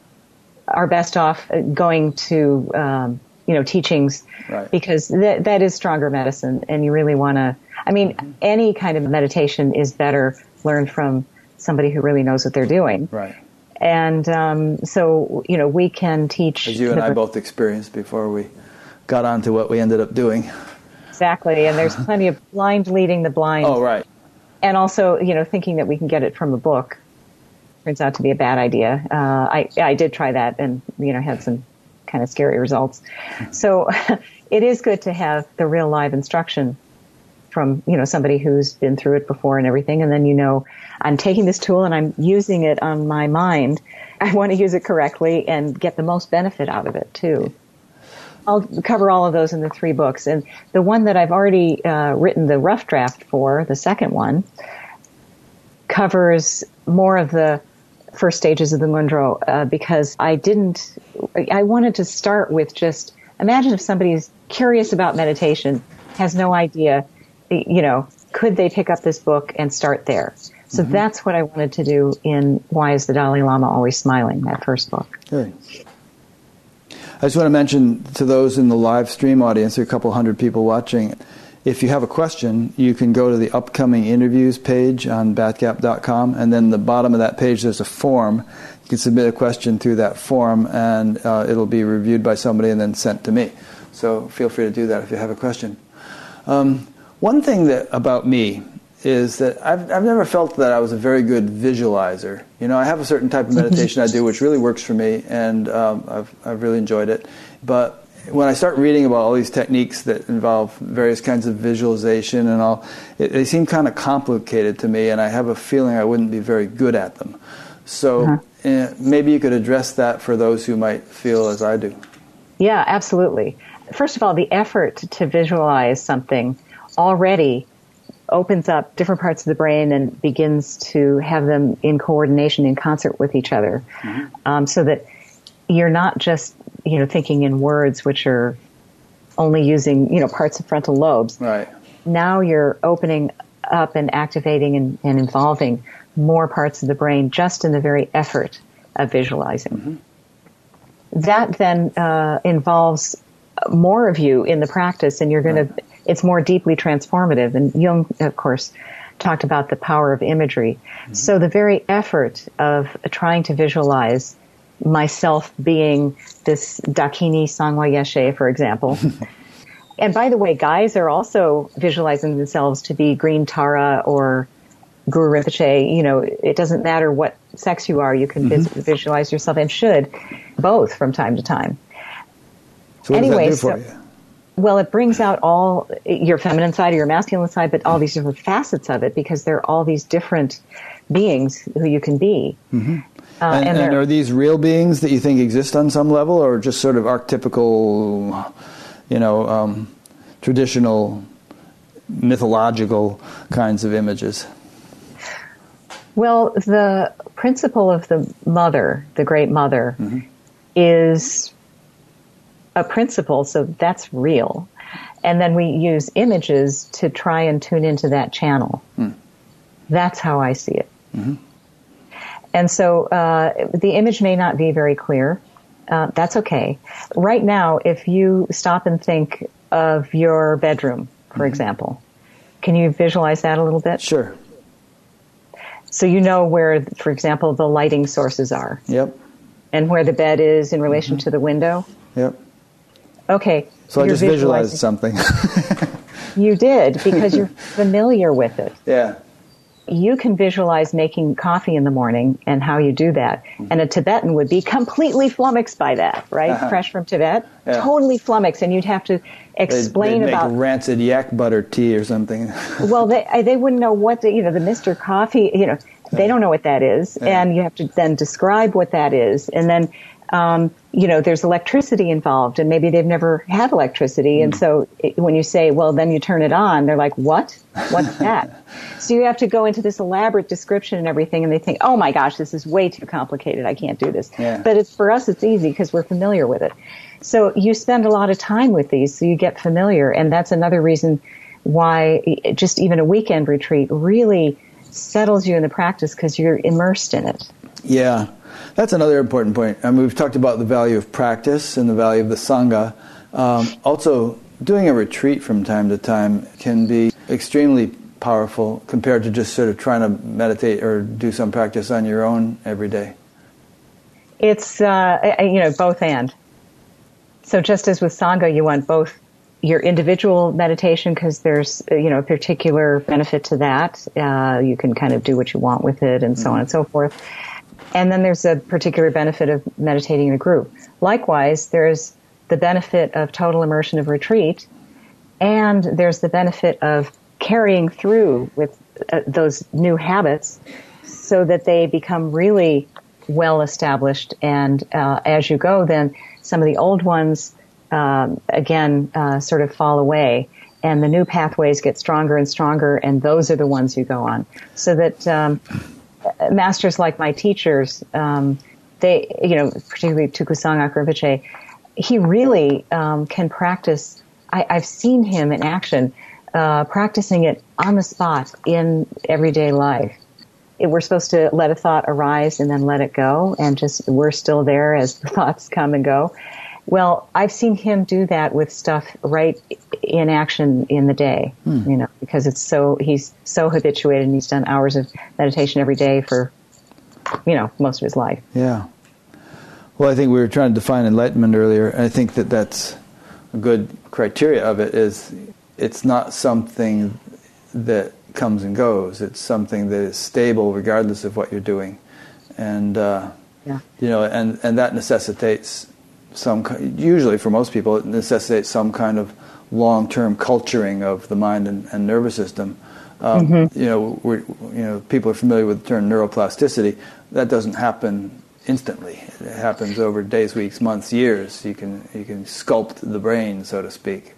are best off uh, going to um, you know teachings Right. because that that is stronger medicine, and you really want to. I mean, any kind of meditation is better learned from somebody who really knows what they're doing, Right. and um, so you know we can teach. As you and I both experienced before we got on to what we ended up doing. exactly, and there's [laughs] plenty of blind leading the blind. Oh, right. and also you know thinking that we can get it from a book turns out to be a bad idea uh, i i did try that and you know had some kind of scary results. So [laughs] it is good to have the real live instruction from you know somebody who's been through it before and everything. And then you know i'm taking this tool and i'm using it on my mind. [laughs] I want to use it correctly and get the most benefit out of it too. I'll cover all of those in the three books. And the one that I've already uh, written the rough draft for, the second one, covers more of the first stages of the Ngöndro uh, because I didn't, I wanted to start with just imagine if somebody's curious about meditation, has no idea, you know, could they pick up this book and start there? So that's what I wanted to do in Why is the Dalai Lama Always Smiling, that first book. Good. I just want to mention to those in the live stream audience, there are a couple hundred people watching. If you have a question, you can go to the upcoming interviews page on batgap.com, and then the bottom of that page there's a form. You can submit a question through that form, and uh, it'll be reviewed by somebody and then sent to me. So feel free to do that if you have a question. Um, one thing that about me is that I've, I've never felt that I was a very good visualizer. You know, I have a certain type of meditation I do which really works for me, and um, I've, I've really enjoyed it. But when I start reading about all these techniques that involve various kinds of visualization and all, it, they seem kind of complicated to me, and I have a feeling I wouldn't be very good at them. So uh, maybe you could address that for those who might feel as I do. Yeah, absolutely. First of all, the effort to visualize something already opens up different parts of the brain and begins to have them in coordination in concert with each other, mm-hmm. um, so that you're not just you know thinking in words which are only using you know parts of frontal lobes. Right. Now you're opening up and activating and, and involving more parts of the brain just in the very effort of visualizing. Mm-hmm. That then uh, involves more of you in the practice, and you're going right. to. It's more deeply transformative. And Jung, of course, talked about the power of imagery. Mm-hmm. So the very effort of trying to visualize myself being this Dakini Sangwa Yeshe, for example. [laughs] and by the way, guys are also visualizing themselves to be Green Tara or Guru Rinpoche. You know, it doesn't matter what sex you are, you can mm-hmm. visualize yourself and should both from time to time. So anyway, so, well, it brings out all your feminine side or your masculine side, but all these different facets of it because there are all these different beings who you can be. Mm-hmm. Uh, and, and, and are these real beings that you think exist on some level, or just sort of archetypical, you know, um, traditional, mythological kinds of images? Well, the principle of the mother, the great mother, mm-hmm. is a principle, so that's real. And then we use images to try and tune into that channel. Mm. That's how I see it. Mm-hmm. And so uh, the image may not be very clear. Uh, that's okay. Right now, if you stop and think of your bedroom, for mm-hmm. example, can you visualize that a little bit? Sure. So you know where, for example, the lighting sources are. Yep. And where the bed is in relation mm-hmm. to the window. Yep. Okay. So I just visualized something. [laughs] you did because you're familiar with it. Yeah you can visualize making coffee in the morning and how you do that. And a Tibetan would be completely flummoxed by that, right? Uh-huh. Fresh from Tibet, yeah. totally flummoxed, and you'd have to explain they'd, they'd about rancid yak butter tea or something. [laughs] well, they they wouldn't know what the, you know the Mister Coffee, you know, they don't know what that is, yeah. and you have to then describe what that is, and then um, you know, there's electricity involved and maybe they've never had electricity. Mm. And so it, when you say, well, then you turn it on, they're like, what? What's [laughs] that? so you have to go into this elaborate description and everything and they think, oh my gosh, this is way too complicated. I can't do this. Yeah. But it's for us, it's easy because we're familiar with it. So you spend a lot of time with these so you get familiar. And that's another reason why just even a weekend retreat really settles you in the practice because you're immersed in it. Yeah. That's another important point. I mean, we've talked about the value of practice and the value of the Sangha. Um, also, doing a retreat from time to time can be extremely powerful compared to just sort of trying to meditate or do some practice on your own every day. It's, uh, you know, both and. So just as with Sangha, you want both your individual meditation because there's you know a particular benefit to that. Uh, you can kind of do what you want with it, and so mm-hmm. on and so forth. And then there's a particular benefit of meditating in a group. Likewise, there's the benefit of total immersion of retreat, and there's the benefit of carrying through with uh, those new habits so that they become really well established. And uh, as you go, then some of the old ones, um, again, uh, sort of fall away. And the new pathways get stronger and stronger, and those are the ones you go on. So that um, masters like my teachers, um, they, you know, particularly Tulku Sangak he really um, can practice. I, have seen him in action, uh, practicing it on the spot in everyday life. It, we're supposed to let a thought arise and then let it go, and just we're still there as [laughs] the thoughts come and go. Well, I've seen him do that with stuff right in action in the day, hmm. you know, because it's so, he's so habituated and he's done hours of meditation every day for, you know, most of his life. Yeah. Well, I think we were trying to define enlightenment earlier. And I think that that's a good criteria of it is it's not something that comes and goes. It's something that is stable regardless of what you're doing. And, uh, yeah. you know, and, and that necessitates some usually for most people it necessitates some kind of long-term culturing of the mind and, and nervous system. Um, mm-hmm. You know, we're, you know, people are familiar with the term neuroplasticity. That doesn't happen instantly. It happens over days, weeks, months, years. You can you can sculpt the brain, so to speak.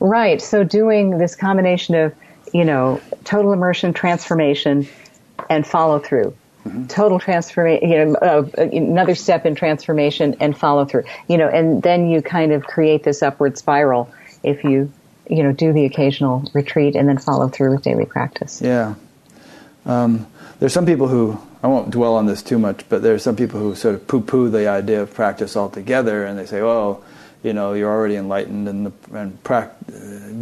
Right. So doing this combination of you know, total immersion, transformation, and follow through. Mm-hmm. Total transformation, you know, uh, another step in transformation and follow through, you know, and then you kind of create this upward spiral if you, you know, do the occasional retreat and then follow through with daily practice. Yeah. Um, there's some people who, I won't dwell on this too much, but there's some people who sort of poo poo the idea of practice altogether and they say, oh, you know, you're already enlightened and, the, and pra-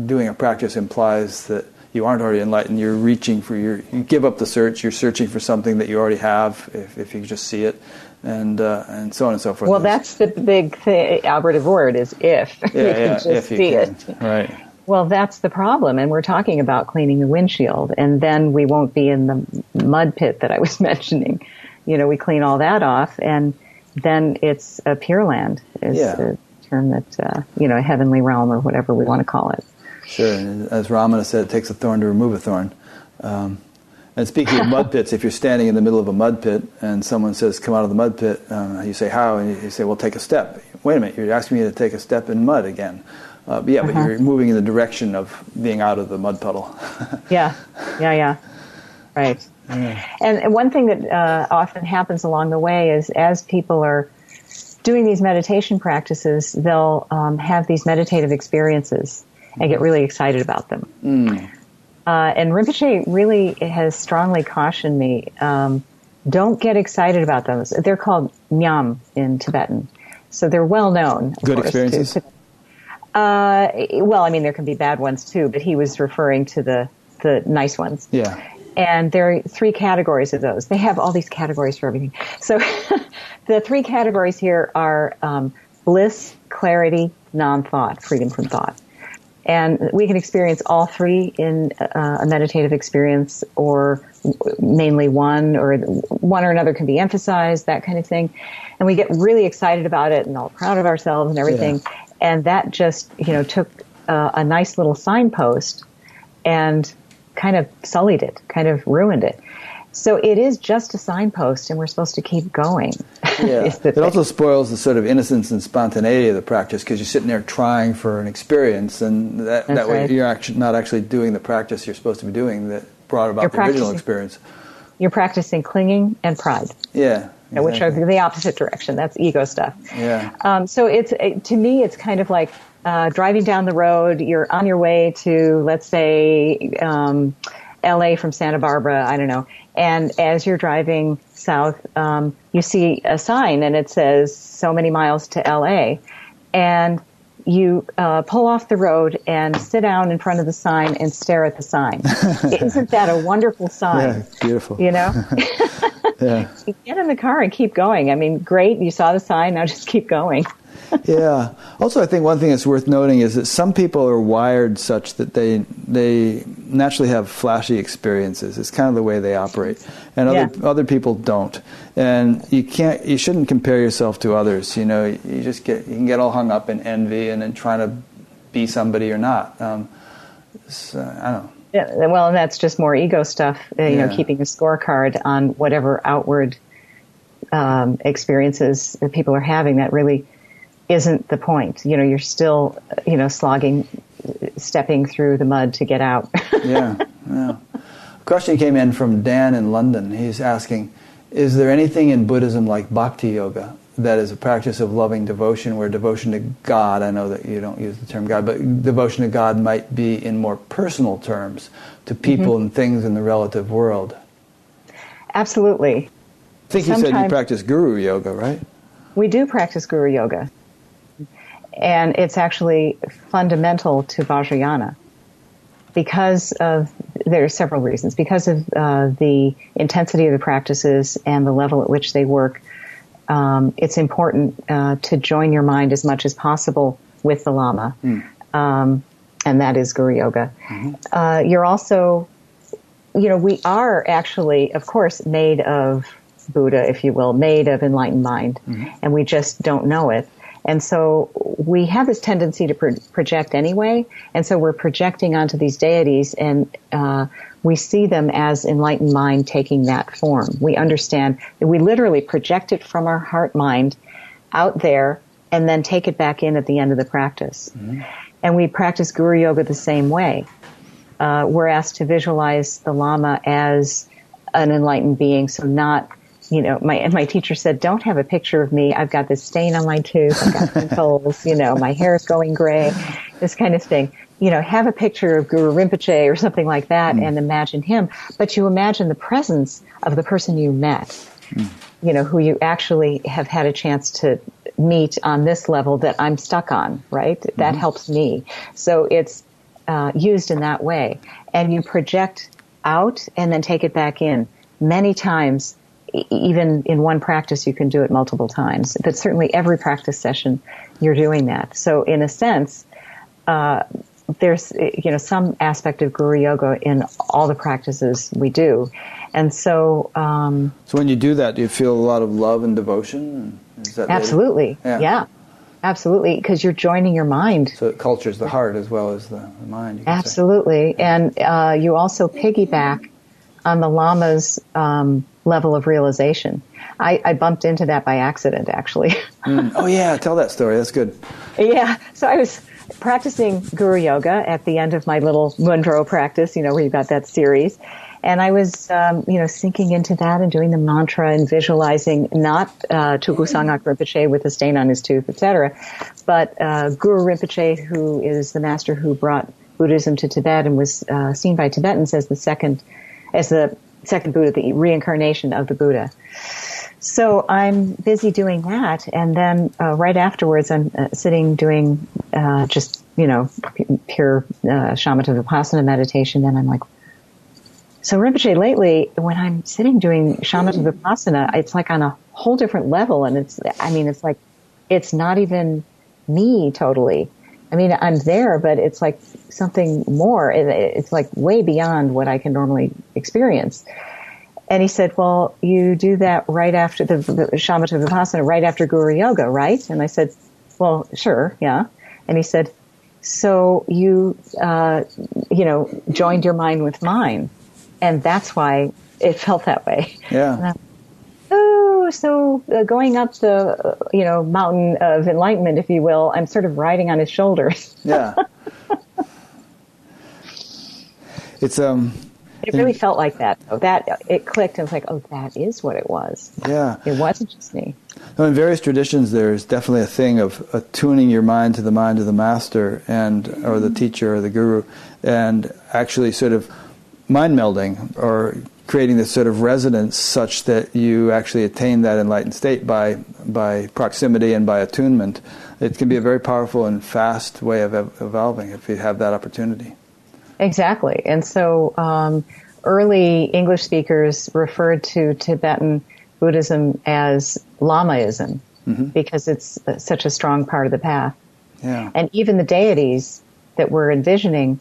doing a practice implies that you aren't already enlightened. You're reaching for your. You give up the search. You're searching for something that you already have. If, if you just see it, and uh, and so on and so forth. Well, that's the big thing, operative word is if. Yeah, yeah, [laughs] if you can. It. Right. Well, that's the problem, and we're talking about cleaning the windshield, and then we won't be in the mud pit that I was [laughs] mentioning. You know, we clean all that off, and then it's a pure land. Is yeah. a term that uh, you know, a heavenly realm or whatever we want to call it. Sure. And as Ramana said, it takes a thorn to remove a thorn. Um, and speaking of mud [laughs] pits, if you're standing in the middle of a mud pit and someone says, come out of the mud pit, uh, you say, how? And you say, well, take a step. Wait a minute, you're asking me to take a step in mud again. Uh, but yeah, uh-huh. but you're moving in the direction of being out of the mud puddle. [laughs] yeah, yeah, yeah. Right. Yeah. And one thing that uh, often happens along the way is as people are doing these meditation practices, they'll um, have these meditative experiences and get really excited about them. Mm. Uh, and Rinpoche really has strongly cautioned me um, don't get excited about those. They're called nyam in Tibetan. So they're well known. Good course, experiences? To, uh, well, I mean, there can be bad ones too, but he was referring to the, the nice ones. Yeah. And there are three categories of those. They have all these categories for everything. So [laughs] the three categories here are um, bliss, clarity, non-thought, freedom from thought. And we can experience all three in uh, a meditative experience or mainly one or one or another can be emphasized, that kind of thing. And we get really excited about it and all proud of ourselves and everything. Yeah. And that just, you know, took uh, a nice little signpost and kind of sullied it, kind of ruined it. So it is just a signpost, and we're supposed to keep going. Yeah. [laughs] it thing. also spoils the sort of innocence and spontaneity of the practice because you're sitting there trying for an experience, and that, that way right. you're actually not actually doing the practice you're supposed to be doing that brought about you're the original experience. You're practicing clinging and pride. Yeah. Exactly. Which are the opposite direction. That's ego stuff. Yeah. Um, so it's to me, it's kind of like uh, driving down the road. You're on your way to, let's say, um, L.A. from Santa Barbara. I don't know, and as you're driving south, um, you see a sign and it says so many miles to LA. And you uh, pull off the road and sit down in front of the sign and stare at the sign. [laughs] Isn't that a wonderful sign? Yeah, beautiful. You know? [laughs] yeah. [laughs] You get in the car and keep going. I mean, great, you saw the sign, now just keep going [laughs] yeah. Also, I think one thing that's worth noting is that some people are wired such that they they naturally have flashy experiences. It's kind of the way they operate, and other yeah. other people don't. And you can't, you shouldn't compare yourself to others. You know, you just get you can get all hung up in envy and then trying to be somebody or not. Um, so, I don't know. Yeah, well, and that's just more ego stuff. Uh, you yeah. know, keeping a scorecard on whatever outward um, experiences that people are having that really isn't the point. You know, you're still, you know, slogging, stepping through the mud to get out. [laughs] yeah, yeah. A question came in from Dan in London. He's asking, is there anything in Buddhism like bhakti yoga that is a practice of loving devotion where devotion to God, I know that you don't use the term God, but devotion to God might be in more personal terms to people mm-hmm. and things in the relative world? Absolutely. I think you said you practice guru yoga, right? We do practice guru yoga and it's actually fundamental to Vajrayana because of there are several reasons because of uh, the intensity of the practices and the level at which they work. Um, it's important uh, to join your mind as much as possible with the Lama, mm. um, and that is Guru Yoga. Mm-hmm. Uh, you're also, you know, we are actually, of course, made of Buddha, if you will, made of enlightened mind, mm-hmm. and we just don't know it. And so we have this tendency to pro- project anyway. And so we're projecting onto these deities and, uh, we see them as enlightened mind taking that form. We understand that we literally project it from our heart mind out there and then take it back in at the end of the practice. Mm-hmm. And we practice Guru Yoga the same way. uh, we're asked to visualize the Lama as an enlightened being, so not you know, my my teacher said, "Don't have a picture of me. I've got this stain on my tooth. I've got pimples. you know, my hair is going gray. This kind of thing. You know, have a picture of Guru Rinpoche or something like that, mm. and imagine him. But you imagine the presence of the person you met. Mm. You know, who you actually have had a chance to meet on this level that I'm stuck on. Right. Mm-hmm. That helps me. So it's uh, used in that way, and you project out and then take it back in many times even in one practice, you can do it multiple times. But certainly every practice session, you're doing that. So in a sense, uh, there's you know some aspect of Guru Yoga in all the practices we do, and so. Um, so when you do that, do you feel a lot of love and devotion? absolutely, yeah. yeah. Absolutely, because you're joining your mind. So it cultures the heart as well as the, the mind. Absolutely, say. and uh, you also piggyback on the lama's um, level of realization. I, I, bumped into that by accident, actually. mm. Oh yeah, tell that story. That's good. Yeah, so I was practicing Guru Yoga at the end of my little Ngöndro practice. You know, where you got that series. And I was, um, you know, sinking into that and doing the mantra and visualizing not uh, Sangak Rinpoche with a stain on his tooth, etc., but uh, Guru Rinpoche, who is the master who brought Buddhism to Tibet and was uh, seen by Tibetans as the second as the second Buddha, the reincarnation of the Buddha. So I'm busy doing that, and then uh, right afterwards, I'm uh, sitting doing uh, just you know pure uh, shamatha vipassana meditation, and I'm like, so Rinpoche, lately when I'm sitting doing shamatha vipassana, it's like on a whole different level, and it's I mean it's like it's not even me totally. I mean, I'm there, but it's like something more. It's like way beyond what I can normally experience. And he said, well, you do that right after the, the shamatha vipassana, right after Guru Yoga, right? And I said, well, sure, yeah. And he said, so you, uh, you know, joined your mind with mine. And that's why it felt that way. Yeah so uh, going up the, uh, you know, mountain of enlightenment, if you will, I'm sort of riding on his shoulders. [laughs] yeah. It's um. It really felt like that. Though. That it clicked. and was like, oh, that is what it was. Yeah. It wasn't just me. in various traditions, there's definitely a thing of attuning your mind to the mind of the master and or the teacher or the guru, and actually sort of mind melding or creating this sort of resonance such that you actually attain that enlightened state by by proximity and by attunement. It can be a very powerful and fast way of evolving if you have that opportunity. Exactly, and so um, early English speakers referred to Tibetan Buddhism as Lamaism mm-hmm. because it's such a strong part of the path. Yeah. And even the deities that we're envisioning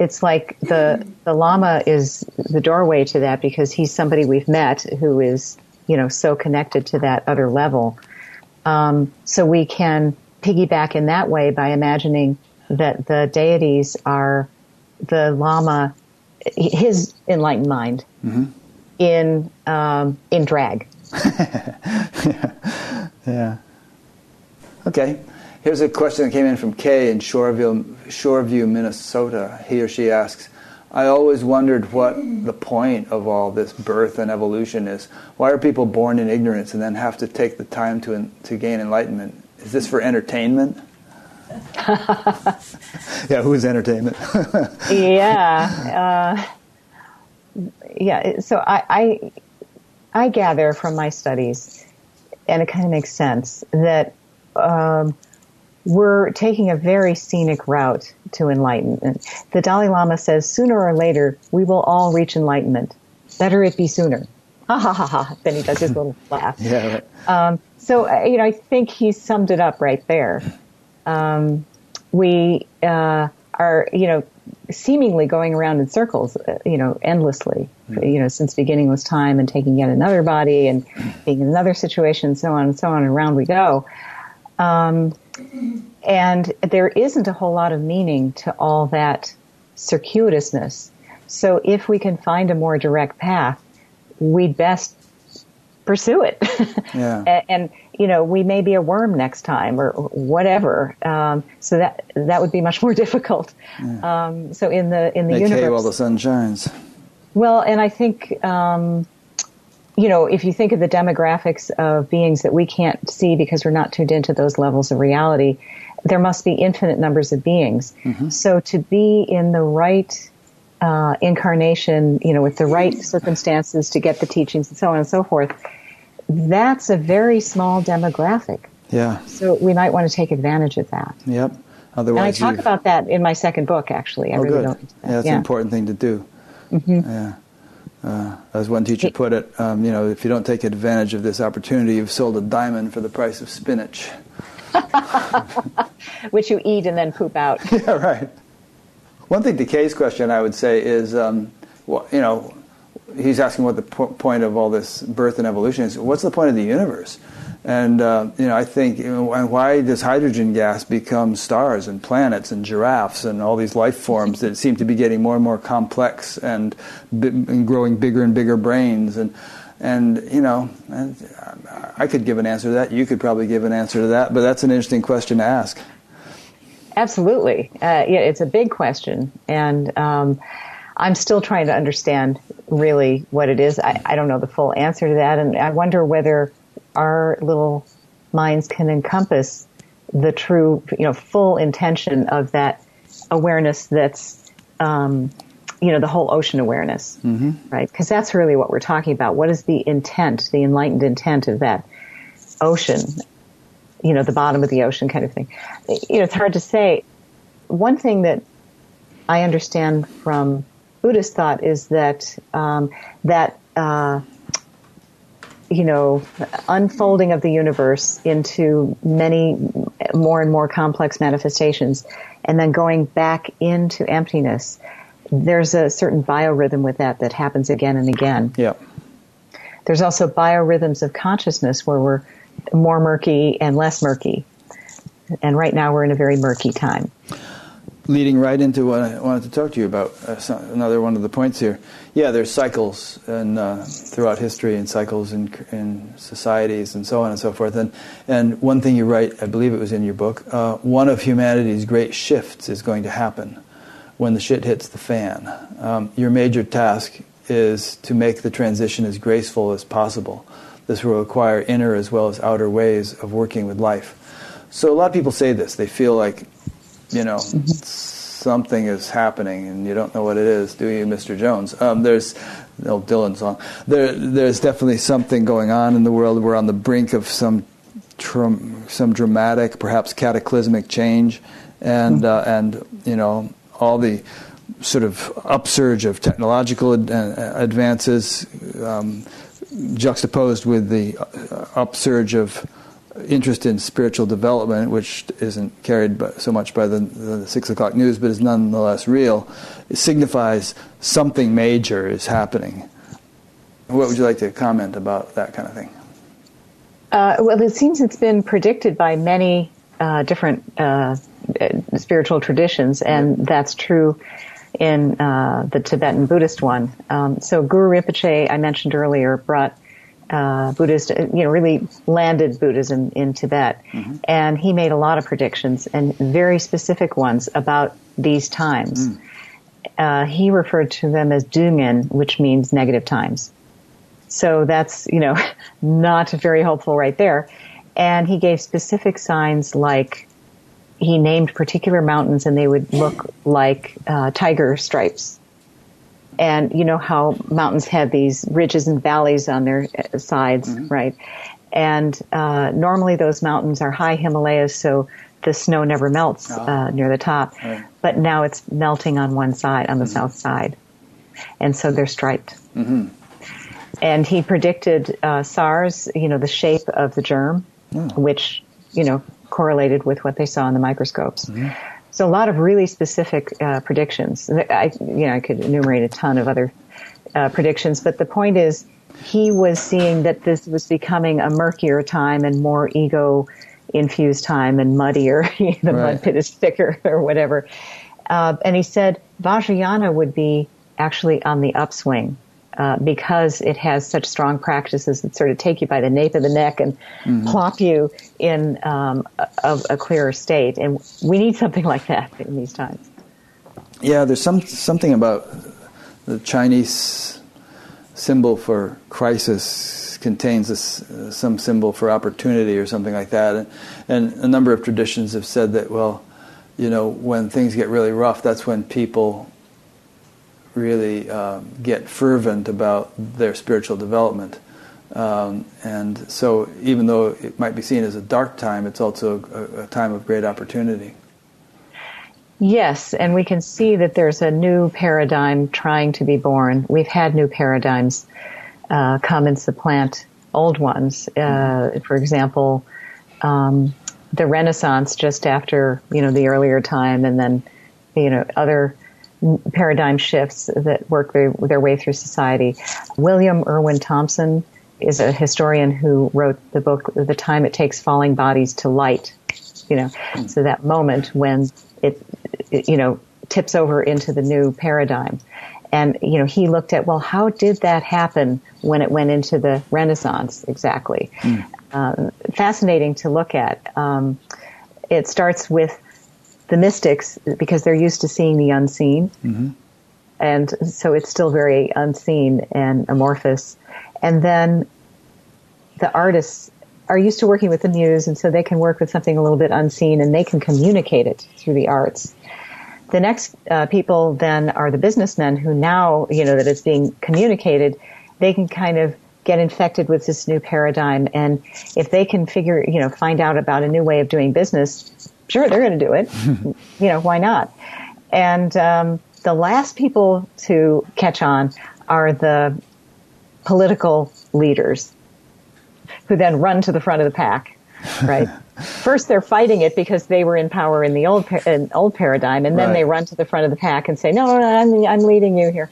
it's like the the lama is the doorway to that because he's somebody we've met who is you know so connected to that other level. Um, so we can piggyback in that way by imagining that the deities are the lama, his enlightened mind, mm-hmm. in um, in drag. yeah. [laughs] yeah. Okay. Here's a question that came in from Kay in Shoreview, Shoreview, Minnesota. He or she asks, I always wondered what the point of all this birth and evolution is. Why are people born in ignorance and then have to take the time to, to gain enlightenment? Is this for entertainment? [laughs] yeah, who's entertainment? [laughs] yeah. Uh, yeah, so I, I, I gather from my studies, and it kind of makes sense, that um, we're taking a very scenic route to enlightenment. The Dalai Lama says sooner or later we will all reach enlightenment. Better it be sooner. [laughs] Ha ha ha ha. Then he does his little [laughs] laugh. Yeah. Right. Um, so, uh, you know, I think he summed it up right there. Um, we uh, are, you know, seemingly going around in circles, uh, you know, endlessly, mm. you know, since beginningless time and taking yet another body and being in another situation, so on and so on, and around we go. Um, and there isn't a whole lot of meaning to all that circuitousness. So if we can find a more direct path, we'd best pursue it. [laughs] Yeah. and, and, you know, we may be a worm next time or, whatever. Um, so that that would be much more [laughs] difficult. Yeah. Um, so in the in the Make universe, while the sun shines. Well, and I think. Um, you know, if you think of the demographics of beings that we can't see because we're not tuned into those levels of reality, there must be infinite numbers of beings. Mm-hmm. So to be in the right uh, incarnation, you know, with the right circumstances to get the teachings and so on and so forth, that's a very small demographic. Yeah. So we might want to take advantage of that. Yep. Otherwise, and I talk you've... about that in my second book. Actually, I oh, really good. don't. Yeah, that's yeah. an important thing to do. Mm-hmm. Yeah. Uh, as one teacher put it, um, you know, if you don't take advantage of this opportunity, you've sold a diamond for the price of spinach. [laughs] Which you eat and then poop out. [laughs] yeah, right. One thing to Kay's question, I would say, is, um, well, you know, he's asking what the po- point of all this birth and evolution is. What's the point of the universe? And uh, you know, I think, you know, why does hydrogen gas become stars and planets and giraffes and all these life forms that seem to be getting more and more complex and, and growing bigger and bigger brains and and you know, and I could give an answer to that. You could probably give an answer to that, but that's an interesting question to ask. Absolutely, uh, yeah, it's a big question, and um, I'm still trying to understand really what it is. I, I don't know the full answer to that, and I wonder whether our little minds can encompass the true, you know, full intention of that awareness that's, um, you know, the whole ocean awareness, mm-hmm. right? Because that's really what we're talking about. What is the intent, the enlightened intent of that ocean, you know, the bottom of the ocean kind of thing? You know, it's hard to say. One thing that I understand from Buddhist thought is that um, that uh, you know, unfolding of the universe into many more and more complex manifestations and then going back into emptiness. There's a certain biorhythm with that that happens again and again. Yeah. There's also biorhythms of consciousness where we're more murky and less murky. And right now we're in a very murky time leading right into what I wanted to talk to you about. Uh, another one of the points here. Yeah, there's cycles and uh, throughout history and cycles in, in societies and so on and so forth. And and one thing you write, I believe it was in your book, uh, one of humanity's great shifts is going to happen when the shit hits the fan. Um, your major task is to make the transition as graceful as possible. This will require inner as well as outer ways of working with life. So a lot of people say this. They feel like you know, mm-hmm. something is happening and you don't know what it is, do you, Mr. Jones? Um, there's the old Dylan song. There, there's definitely something going on in the world. We're on the brink of some some dramatic, perhaps cataclysmic change, and mm-hmm. uh, and you know all the sort of upsurge of technological ad- uh, advances um, juxtaposed with the uh, upsurge of interest in spiritual development, which isn't carried by, so much by the, the, six o'clock news, but is nonetheless real, it signifies something major is happening. What would you like to comment about that kind of thing? Uh, well, it seems it's been predicted by many uh, different uh, spiritual traditions, and that's true in uh, the Tibetan Buddhist one. Um, so Guru Rinpoche, I mentioned earlier, brought uh, Buddhist, you know, really landed Buddhism in Tibet. Mm-hmm. And he made a lot of predictions and very specific ones about these times. Mm. Uh, he referred to them as Dungen, which means negative times. So that's, you know, [laughs] not very helpful right there. And he gave specific signs like he named particular mountains and they would look like uh, tiger stripes and you know how mountains have these ridges and valleys on their uh, sides, mm-hmm. right? And uh, normally those mountains are high Himalayas, so the snow never melts oh. uh, near the top. Right. But now it's melting on one side, on the mm-hmm. south side, and so they're striped. Mm-hmm. And he predicted uh, SARS, you know, the shape of the germ, oh. which you know correlated with what they saw in the microscopes. So a lot of really specific uh, predictions. I, you know, I could enumerate a ton of other uh, predictions, but the point is, he was seeing that this was becoming a murkier time and more ego infused time and muddier. [laughs] the right. mud pit is thicker [laughs] or whatever. Uh, and he said Vajrayana would be actually on the upswing. Uh, because it has such strong practices that sort of take you by the nape of the neck and mm-hmm. plop you in um, a, a, clearer state. And we need something [laughs] like that in these times. Yeah, there's some something about the Chinese symbol for crisis contains uh, some symbol for opportunity or something like that. And, and a number of traditions have said that, well, you know, when things get really rough, that's when people really uh, get fervent about their spiritual development. Um, and so, even though it might be seen as a dark time, it's also a, a, time of great opportunity. Yes, and we can see that there's a new paradigm trying to be born. We've had new paradigms uh, come and supplant old ones. Uh, for example, um, the Renaissance just after you know the earlier time, and then you know other paradigm shifts that work their, their way through society. William Irwin Thompson is a historian who wrote the book "The Time It Takes Falling Bodies to Light." You know, so that moment when it, it, you know, tips over into the new paradigm. And, you know, he looked at, well, how did that happen when it went into the Renaissance exactly? Mm. Um, fascinating to look at. Um, it starts with the mystics because they're used to seeing the unseen. Mm-hmm. And so it's still very unseen and amorphous. And then the artists are used to working with the muse, and so they can work with something a little bit unseen and they can communicate it through the arts. The next uh, people then are the businessmen who now, you know, that it's being communicated, they can kind of get infected with this new paradigm. And if they can figure, you know, find out about a new way of doing business, sure, they're going to do it. [laughs] you know, why not? And um, the last people to catch on are the political leaders who then run to the front of the pack, right? [laughs] First, they're fighting it because they were in power in the old in old paradigm, and then right. they run to the front of the pack and say, "No, no, no, I'm, I'm leading you here."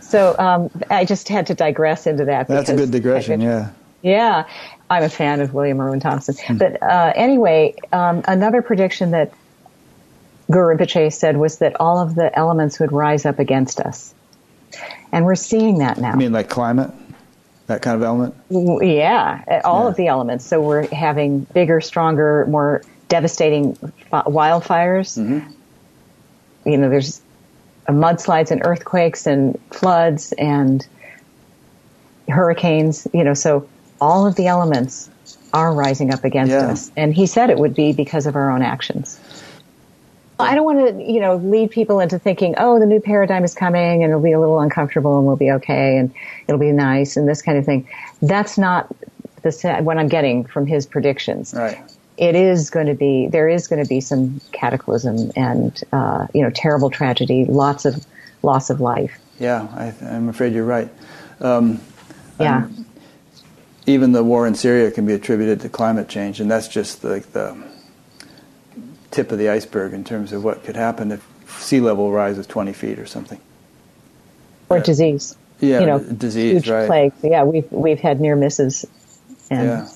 So um, I just had to digress into that. That's a good digression, yeah. Yeah, I'm a fan of William Irwin Thompson. Hmm. But uh, anyway, um, another prediction that Guru Rinpoche said was that all of the elements would rise up against us. And we're seeing that now. You mean like climate? That kind of element? Yeah, all yeah. of the elements. So we're having bigger, stronger, more devastating wildfires. Mm-hmm. You know, there's mudslides and earthquakes and floods and hurricanes. You know, so all of the elements are rising up against yeah. us. And he said it would be because of our own actions. I don't want to, you know, lead people into thinking, oh, the new paradigm is coming and it'll be a little uncomfortable and we'll be okay and it'll be nice and this kind of thing. That's not the what I'm getting from his predictions. Right. It is going to be there is going to be some cataclysm and uh, you know terrible tragedy, lots of loss of life. Yeah, I, am afraid you're right. Um, yeah. I'm, even the war in Syria can be attributed to climate change, and that's just like the tip of the iceberg in terms of what could happen if sea level rises 20 feet or something. Or disease. Yeah, you know, disease, huge right? Plague. Yeah, we've we've had near misses, and yeah.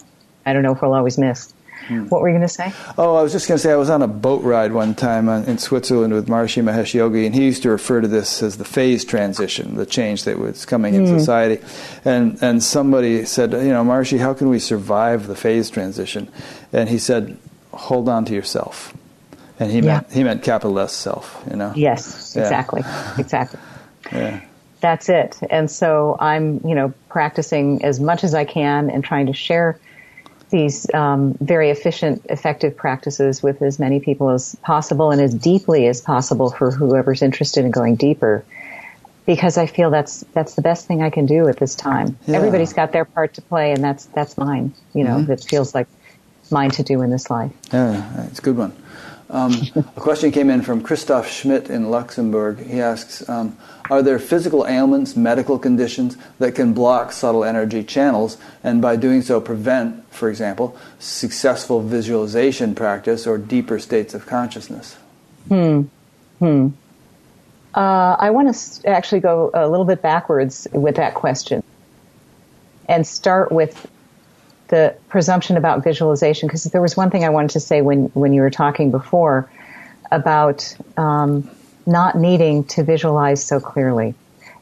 I don't know if we'll always miss. Hmm. What were you going to say? Oh, I was just going to say I was on a boat ride one time on, in Switzerland with Maharishi Mahesh Yogi, and he used to refer to this as the phase transition, the change that was coming in hmm. society. And and somebody said, you know, Maharishi, how can we survive the phase transition? And he said, hold on to yourself. And he yeah. meant he meant capital S self, you know. Yes, yeah. exactly, [laughs] exactly. yeah. That's it. And so I'm, you know, practicing as much as I can and trying to share these um, very efficient, effective practices with as many people as possible and as deeply as possible for whoever's interested in going deeper. Because I feel that's that's the best thing I can do at this time. Yeah. Everybody's got their part to play, and that's that's mine. You know, mm-hmm. that feels like mine to do in this life. Yeah, it's a good one. Um, a question came in from Christoph Schmidt in Luxembourg. He asks, um, are there physical ailments, medical conditions that can block subtle energy channels and by doing so prevent, for example, successful visualization practice or deeper states of consciousness? Hmm. Hmm. Uh, I want to actually go a little bit backwards with that question and start with the presumption about visualization because there was one thing I wanted to say when when you were talking before about um, not needing to visualize so clearly.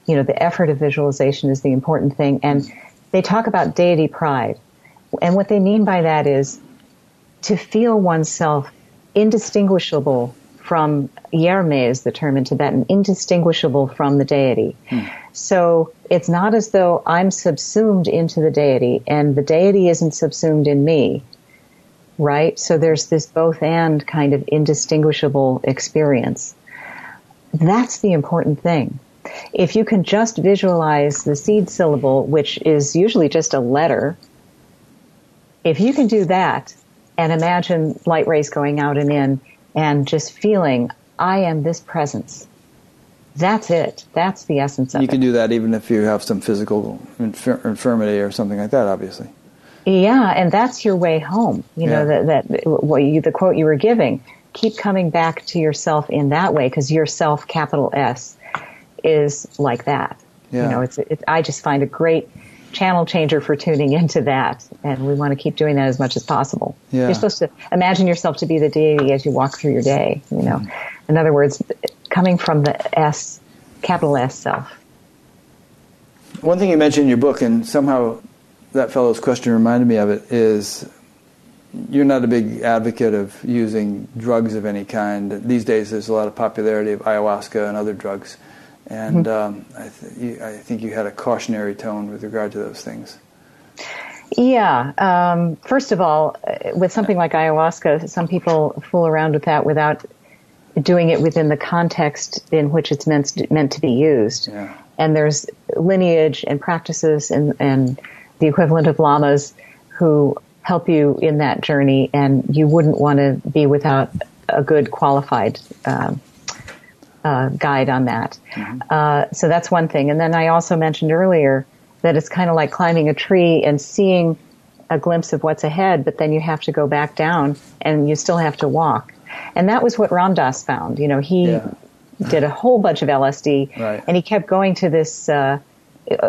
you know, the effort of visualization is the important thing. And they talk about deity pride. And what they mean by that is to feel oneself indistinguishable from Yerme is the term in Tibetan, indistinguishable from the deity. Hmm. So it's not as though I'm subsumed into the deity and the deity isn't subsumed in me, right? So there's this both and kind of indistinguishable experience. That's the important thing. If you can just visualize the seed syllable, which is usually just a letter, if you can do that and imagine light rays going out and in, and just feeling, I am this presence. That's it. That's the essence of you it. You can do that even if you have some physical infir- infirmity or something like that, obviously. Yeah, and that's your way home. You yeah. know that that what you, the quote you were giving. Keep coming back to yourself in that way because yourself, capital S, is like that. Yeah. You know, it's it, I just find a great channel changer for tuning into that. And we want to keep doing that as much as possible. Yeah. You're supposed to imagine yourself to be the deity as you walk through your day, you know. Mm. In other words, coming from the S, capital S self. One thing you mentioned in your book, and somehow that fellow's question reminded me of it, is you're not a big advocate of using drugs of any kind. These days, there's a lot of popularity of ayahuasca and other drugs. And mm-hmm. um, I, th- you, I, think you had a cautionary tone with regard to those things. Yeah. Um, first of all, with something like ayahuasca, some people fool around with that without doing it within the context in which it's meant to, meant to be used. Yeah. And there's lineage and practices and, and the equivalent of lamas who help you in that journey, and you wouldn't want to be without a good qualified um, uh, guide on that. Mm-hmm. Uh, so that's one thing. And then I also mentioned earlier that it's kind of like climbing a tree and seeing a glimpse of what's ahead, but then you have to go back down and you still have to walk. And that was what Ram Dass found. You know, he yeah. did a whole bunch of LSD right. and he kept going to this uh,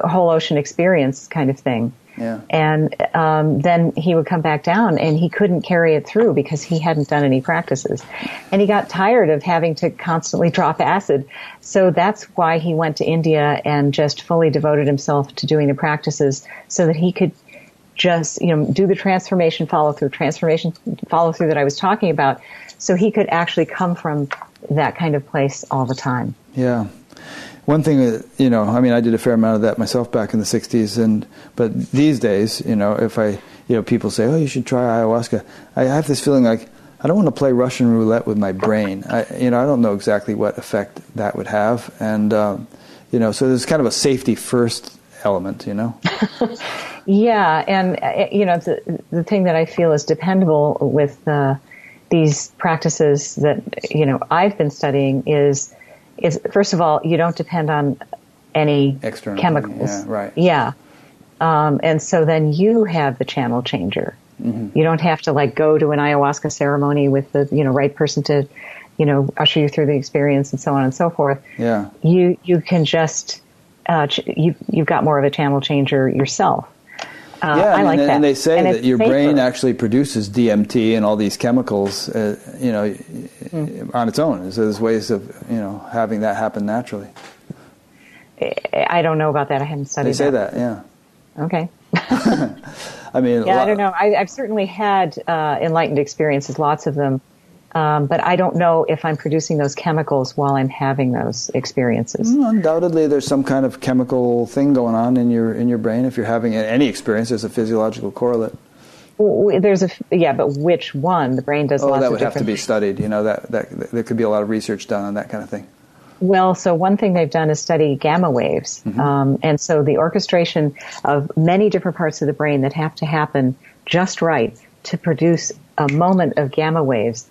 whole ocean experience kind of thing. Yeah. And um, then he would come back down and he couldn't carry it through because he hadn't done any practices. And he got tired of having to constantly [laughs] drop acid. So that's why he went to India and just fully devoted himself to doing the practices so that he could just, you know, do the transformation follow through, transformation follow through that I was talking about. So he could actually come from that kind of place all the time. Yeah one thing that you know, I mean, I did a fair amount of that myself back in the '60s, and but these days, you know, if I, you know, people say, "Oh, you should try ayahuasca," I have this feeling like I don't want to play Russian roulette with my brain. I, you know, I don't know exactly what effect that would have, and um, you know, so there's kind of a safety first element, you know. [laughs] [laughs] yeah, and uh, you know, the the thing that I feel is dependable with uh, these practices that you know I've been studying is is first of all, you don't depend on any External, chemicals. Yeah, right. Yeah. Um, and so then you have the channel changer. Mm-hmm. You don't have to like go to an ayahuasca ceremony with the you know right person to you know usher you through the experience and so on and so forth. Yeah. You you can just uh, ch- you you've got more of a channel changer yourself. Uh, yeah, I, like and, that. And they say and that your safer. brain actually produces DMT and all these chemicals, uh, you know, mm. on its own. So there's ways of, you know, having that happen naturally. I don't know about that. I haven't studied. They say that, that yeah. Okay. [laughs] I mean, [laughs] yeah, I don't know. I, have certainly had uh, enlightened experiences, lots of them, um, but I don't know if I'm producing those chemicals while I'm having those experiences. Undoubtedly, there's some kind of chemical thing going on in your in your brain. If you're having any experience, there's a physiological correlate. There's a yeah, but which one? The brain does. Oh, that would have to be studied. You know that that there could be a lot of research done on that kind of thing. Well, so one thing they've done is study gamma waves, mm-hmm. um, and so the orchestration of many different parts of the brain that have to happen just right to produce a moment of gamma waves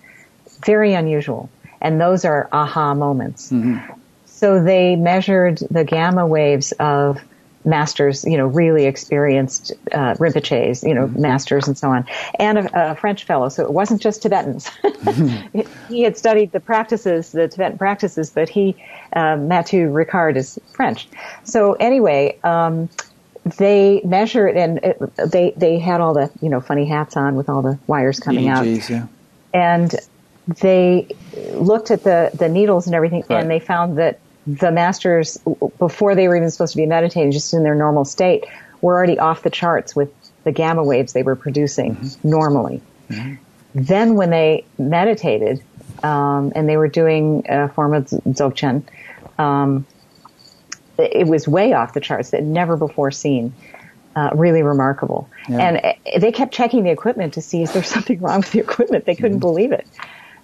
very unusual. And those are aha moments. Mm-hmm. So they measured the gamma waves of masters, you know, really experienced uh, Rinpoches, you know, mm-hmm. masters and so on, and a, a, French fellow. So it wasn't just Tibetans. [laughs] mm-hmm. he had studied the practices, the Tibetan practices, but he, uh, Mathieu Ricard, is French. So anyway, um, they measured and it, they they had all the you know funny hats on with all the wires coming EEGs, out, yeah. and they looked at the, the needles and everything, right. and they found that the masters, before they were even supposed to be meditating, just in their normal state, were already off the charts with the gamma waves they were producing mm-hmm. normally. Mm-hmm. Then, when they meditated um, and they were doing a form of dzogchen, um, it was way off the charts that never before seen. Uh, really remarkable. Yeah. And uh, they kept checking the equipment to see is there [laughs] something wrong with the equipment. They couldn't mm-hmm. believe it,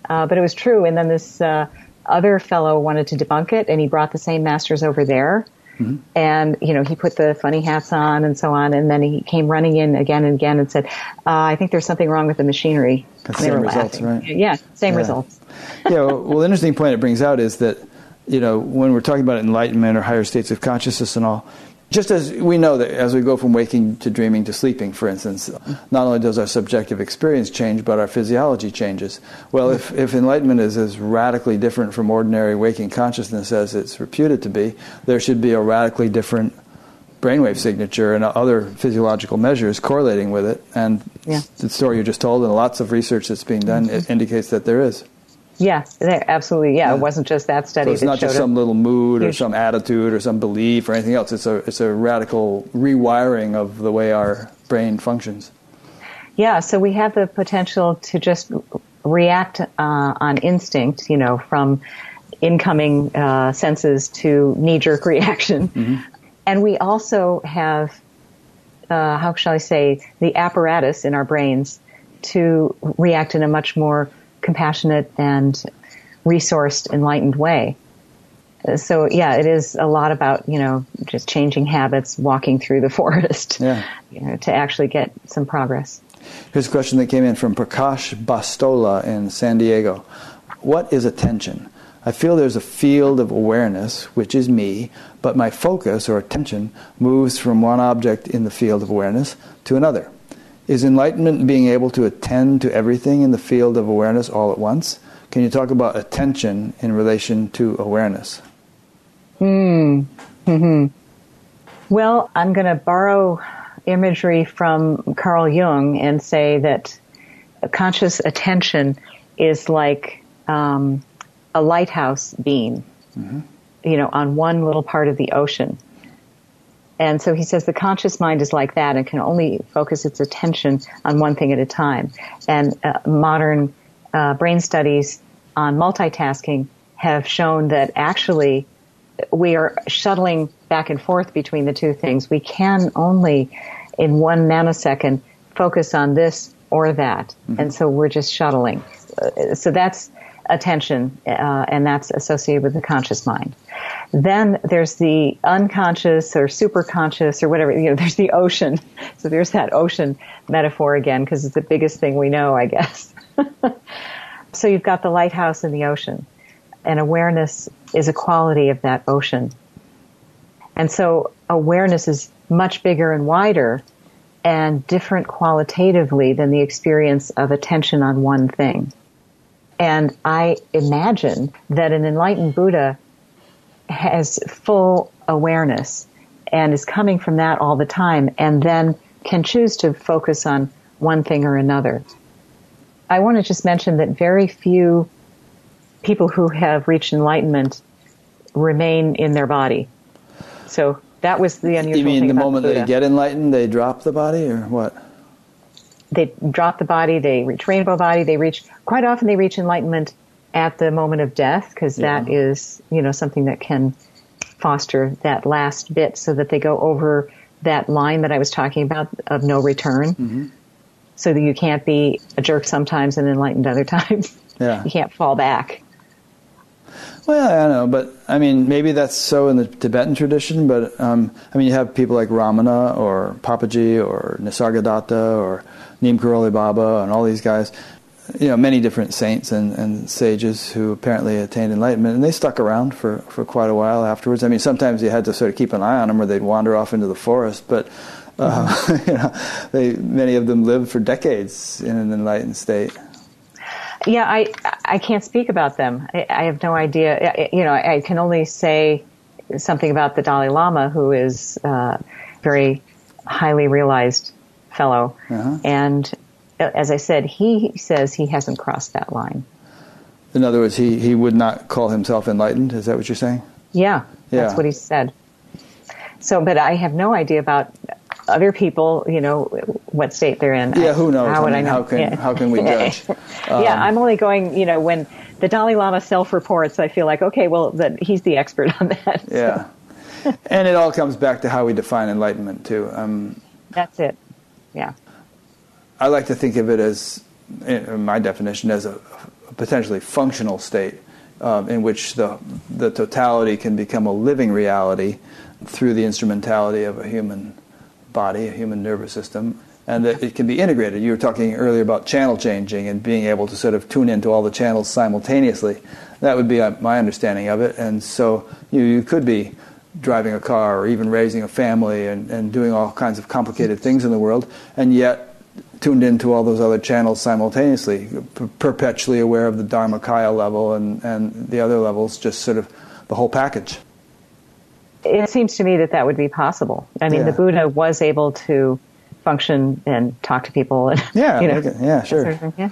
uh, but it was true. And then this uh, other fellow wanted to debunk it, and he brought the same masters over there. Mm-hmm. And you know he put the funny hats on and so on, and then he came running in again and again and said, uh, "I think there's something wrong with the machinery." same results, laughing. right? Yeah, same yeah. results. [laughs] yeah. Well, well, the interesting point it brings out is that you know, when we're talking about enlightenment or higher states of consciousness and all, just as we know that as we go from waking to dreaming to sleeping, for instance, not only does our subjective experience change, but our physiology changes. Well, if, if enlightenment is as radically different from ordinary waking consciousness as it's reputed to be, there should be a radically different brainwave signature and other physiological measures correlating with it. And yeah. the story you just told and lots of research that's being done mm-hmm. indicates that there is. Yeah, absolutely. Yeah, it wasn't just that study. So it's not just some little mood or some attitude or some belief or anything else. It's a it's a radical rewiring of the way our brain functions. Yeah, so we have the potential to just react uh, on instinct, you know, from incoming uh, senses to knee jerk [laughs] reaction, mm-hmm. and we also have, uh, how shall I say, the apparatus in our brains to react in a much more compassionate and resourced, enlightened way. So yeah, it is a lot about you know just changing habits, walking through the [laughs] forest, yeah. you know, to actually get some progress. Here's a question that came in from Prakash Bastola in San Diego. What is attention? I feel there's a field of awareness, which is me, but my focus or attention moves from one object in the field of awareness to another. Is enlightenment being able to attend to everything in the field of awareness all at once? Can you talk about attention in relation to awareness? Hmm. Mm-hmm. Well, I'm going to borrow imagery from Carl Jung and say that conscious attention is like um, a lighthouse beam, mm-hmm. you know, on one little part of the ocean. And so he says the conscious mind is like that and can only focus its attention on one thing at a time. And uh, modern uh, brain studies on multitasking have shown that actually we are shuttling back and forth between the two things. We can only, in one nanosecond, focus on this or that. Mm-hmm. And so we're just shuttling. Uh, so that's attention, uh, and that's associated with the conscious mind. Then there's the unconscious or superconscious or whatever, you know, [laughs] there's the ocean. So there's that ocean metaphor again because it's the biggest thing we know, I guess. [laughs] so you've got the lighthouse in the ocean and awareness is a quality of that ocean. And so awareness is much bigger and wider and different qualitatively than the experience of attention on one thing. And I imagine that an enlightened Buddha has full awareness and is coming from that all the time and then can choose to focus on one thing or another. I want to just mention that very few people who have reached enlightenment remain in their body. So that was the unusual You mean the moment Buddha. they get enlightened, they drop the body, or what? They drop the body, they reach rainbow body, they reach, quite often they reach enlightenment at the moment of death because yeah. that is, you know, something that can foster that last bit so that they go over that line that I was talking about of no return. Mm-hmm. So that you can't be a jerk sometimes and enlightened other [laughs] times. Yeah. you can't fall back. Well, I don't know, but I mean, maybe that's so in the Tibetan tradition, but um, I mean, you have people like Ramana or Papaji or Nisargadatta or Neem Karoli Baba and all these guys you know, many different saints and, and sages who apparently attained enlightenment, and they stuck around for, for quite a while afterwards. I mean, sometimes you had to sort of keep an eye on them, or they'd wander off into the forest. But uh, mm-hmm. [laughs] you know, they many of them lived for decades in an enlightened state. Yeah, I I can't speak about them. I, I have no idea. You know, I can only say something about the Dalai Lama, who is uh, very highly realized fellow, uh-huh. and as I said, he says he hasn't crossed that line. In other words, he, he would not call himself enlightened. Is that what you're saying? Yeah, that's what he said. So, but I have no idea about other people. You know what state they're in. Yeah, who knows? How would I I, know? how can- Yeah. how can we [laughs] judge? Um, yeah, I'm only going. You know, when the Dalai Lama self-reports, I feel like okay, well, that he's the expert on that. So [laughs] Yeah. and it all comes back to how we define enlightenment, too. Um, that's it. Yeah. I like to think of it as, in my definition, as a, a potentially functional state um, in which the, the totality can become a living reality through the instrumentality of a human body, a human nervous system, and that it can be integrated. You were talking earlier about channel changing and being able to sort of tune into all the channels simultaneously. That would be uh, my understanding of it. And so you, you could be driving a car or even raising a family and, and doing all kinds of complicated things in the world, and yet tuned into all those other channels simultaneously, perpetually aware of the Dharmakaya level and, and the other levels, just sort of the whole package. It seems to me that that would be possible. I mean, Yeah. the Buddha was able to function and talk to people. And, [laughs] Yeah, you know, it- yeah, sure. sort of yeah.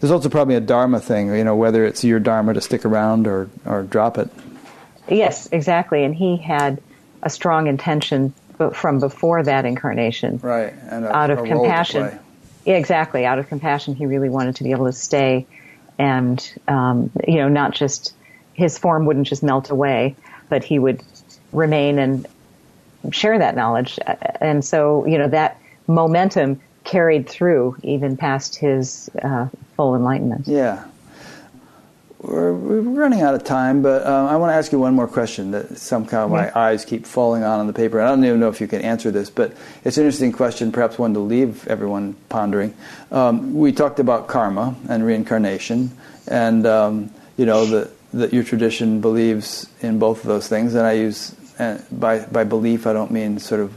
There's also probably a Dharma thing, you know, whether it's your Dharma to stick around or, or drop it. Yes, exactly. And he had a strong intention from before that incarnation. Right. And a, Out of compassion. Yeah, exactly. Out of compassion, he really wanted to be able to stay and, um, you know, not just, his form wouldn't just melt away, but he would remain and share that knowledge. And so, you know, that momentum carried through even past his uh, full enlightenment. Yeah. We're, we're running out of time, but um, I want to ask you one more question that somehow my eyes keep falling on on the paper. I don't even know if you can answer this, but it's an interesting question, perhaps one to leave everyone pondering. Um, we talked about karma and reincarnation, and um, you know that that your tradition believes in both of those things. And I use uh, by by belief, I don't mean sort of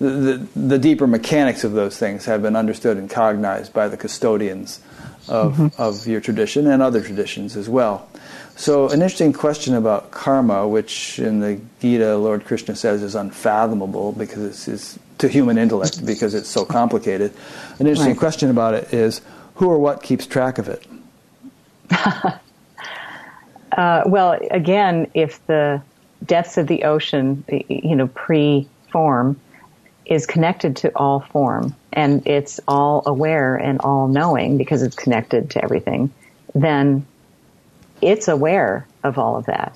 the, the, the deeper mechanics of those things have been understood and cognized by the custodians of, of your tradition and other traditions as well. So, an interesting question about karma, which in the Gita, Lord Krishna says is unfathomable because it's, it's to human intellect because it's so complicated. An interesting Right. question about it is who or what keeps track of it? [laughs] Uh, well, again, if the depths of the ocean, you know, pre-form, is connected to all form and it's all aware and all knowing because it's connected to everything, then it's aware of all of that.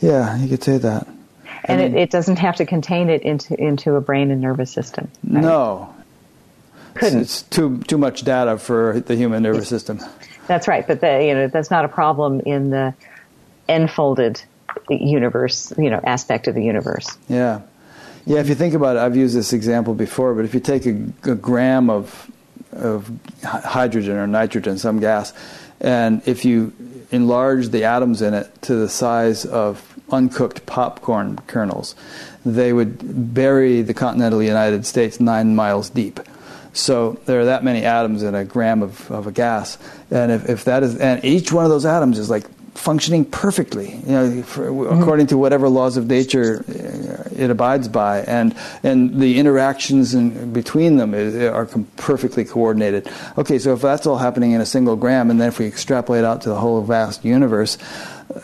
Yeah, you could say that. And it, it doesn't have to contain it into, into a brain and nervous system. right? No, Couldn't. it's too too much data for the human nervous system. That's right, but the, you know that's not a problem in the enfolded universe, you know, aspect of the universe. Yeah. Yeah, if you think about it, I've used this example before, but if you take a, a gram of, of hydrogen or nitrogen, some gas, and if you enlarge the atoms in it to the size of uncooked popcorn kernels, they would bury the continental United States nine miles deep. So there are that many atoms in a gram of, of a gas, and if, if that is, and each one of those atoms is like functioning perfectly, you know, for, mm-hmm. according to whatever laws of nature it abides by, and and the interactions in between them is, are com- perfectly coordinated. Okay, so if that's all happening in a single gram, and then if we extrapolate out to the whole vast universe,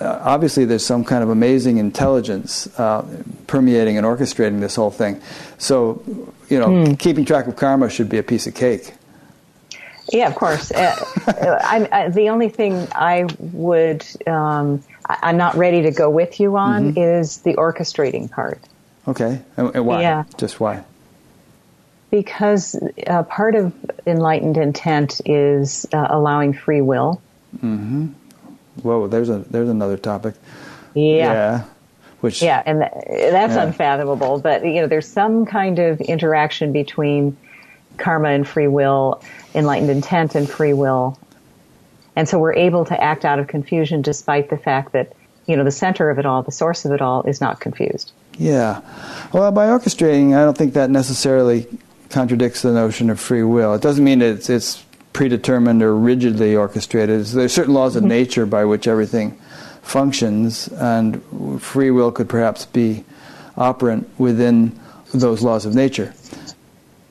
uh, obviously there's some kind of amazing intelligence uh, permeating and orchestrating this whole thing. So, you know, keeping track of karma should be a piece of cake. Yeah, of course. Uh, I'm, uh, the only thing I would, um, I, I'm not ready to go with you on is the orchestrating part. Okay, and, and why? Yeah. Just why? Because uh, part of enlightened intent is uh, allowing free will. Hmm. Whoa, there's a there's another topic. Yeah. Which Yeah, and th- that's Yeah. unfathomable. But you know, there's some kind of interaction between karma and free will, enlightened intent and free will, and so we're able to act out of confusion despite the fact that you know the center of it all, the source of it all, is not confused. Yeah. Well, by orchestrating, I don't think that necessarily contradicts the notion of free will. It doesn't mean it's it's predetermined or rigidly orchestrated. There's certain laws of mm-hmm. nature by which everything functions, and free will could perhaps be operant within those laws of nature.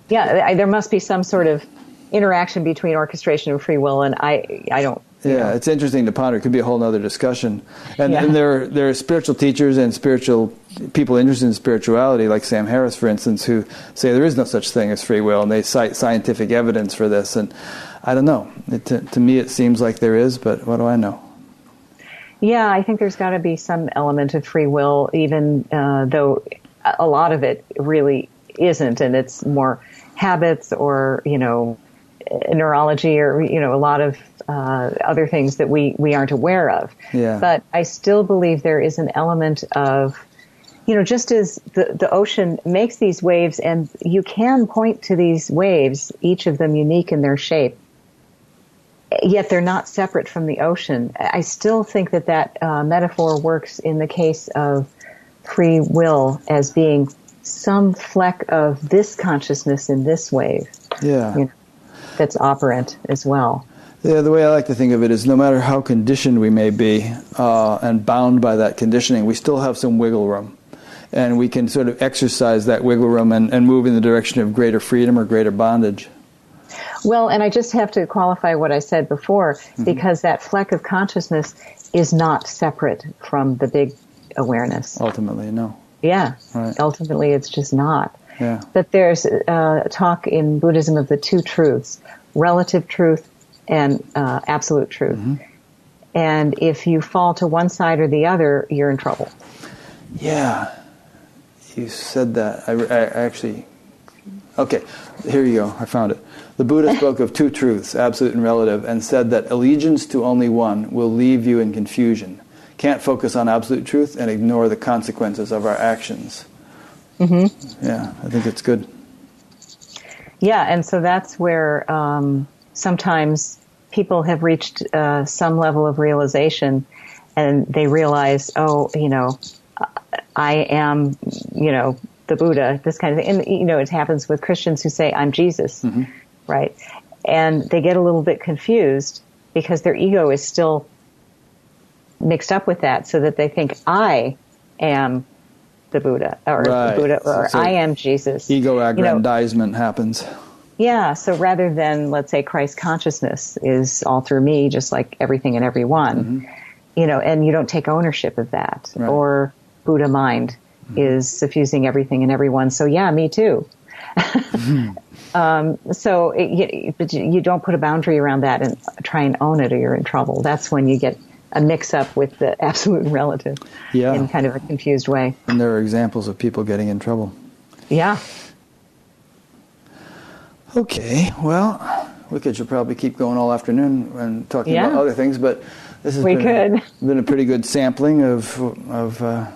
Yeah, I, there must be some sort of interaction between orchestration and free will, and I I don't Yeah, know. it's interesting to ponder. It could be a whole other discussion. And, Yeah. and there, there are spiritual teachers and spiritual people interested in spirituality, like Sam Harris, for instance, who say there is no such thing as free will, and they cite scientific evidence for this. And I don't know. It, to, to me, it seems like there is, but what do I know? Yeah, I think there's got to be some element of free will, even uh, though a lot of it really isn't, and it's more habits or you know neurology or you know a lot of uh, other things that we we aren't aware of. Yeah. But I still believe there is an element of you know, just as the, the ocean makes these waves and you can point to these waves, each of them unique in their shape, yet they're not separate from the ocean. I still think that that uh, metaphor works in the case of free will as being some fleck of this consciousness in this wave Yeah. you know, that's operant as well. Yeah, the way I like to think of it is no matter how conditioned we may be uh, and bound by that conditioning, we still have some wiggle room. And we can sort of exercise that wiggle room and, and move in the direction of greater freedom or greater bondage. Well, and I just have to qualify what I said before Mm-hmm. because that fleck of consciousness is not separate from the big awareness. Ultimately, no. Yeah, Right. ultimately it's just not. Yeah. But there's uh, talk in Buddhism of the two truths relative truth and uh, absolute truth. Mm-hmm. And if you fall to one side or the other, you're in trouble. Yeah. You said that. I, I actually. Okay, here you go. I found it. The Buddha spoke of two truths, absolute and relative, and said that allegiance to only one will leave you in confusion. Can't focus on absolute truth and ignore the consequences of our actions. Mm-hmm. Yeah, I think it's good. Yeah, and so that's where um, sometimes people have reached uh, some level of realization and they realize, oh, you know, I am, you know, the Buddha, this kind of thing. And, you know, it happens with Christians who say, I'm Jesus, right? And they get a little bit confused because their ego is still mixed up with that so that they think, I am the Buddha or Right. the Buddha or So- I am Jesus. Ego You know, aggrandizement happens. Yeah, so rather than, let's say, Christ consciousness is all through me, just like everything and everyone, mm-hmm. you know, and you don't take ownership of that. Right. Or Buddha mind mm-hmm. is suffusing everything and everyone, so yeah, me too. Mm-hmm. [laughs] um, so, it, you, but you don't put a boundary around that and try and own it or you're in trouble. That's when you get a mix up with the [laughs] absolute and relative Yeah. in kind of a confused way. And there are examples of people getting in trouble. Yeah. Okay, well, we could should probably keep going all afternoon and talking Yeah. about other things, but this has We been, could. been a pretty good sampling of of uh,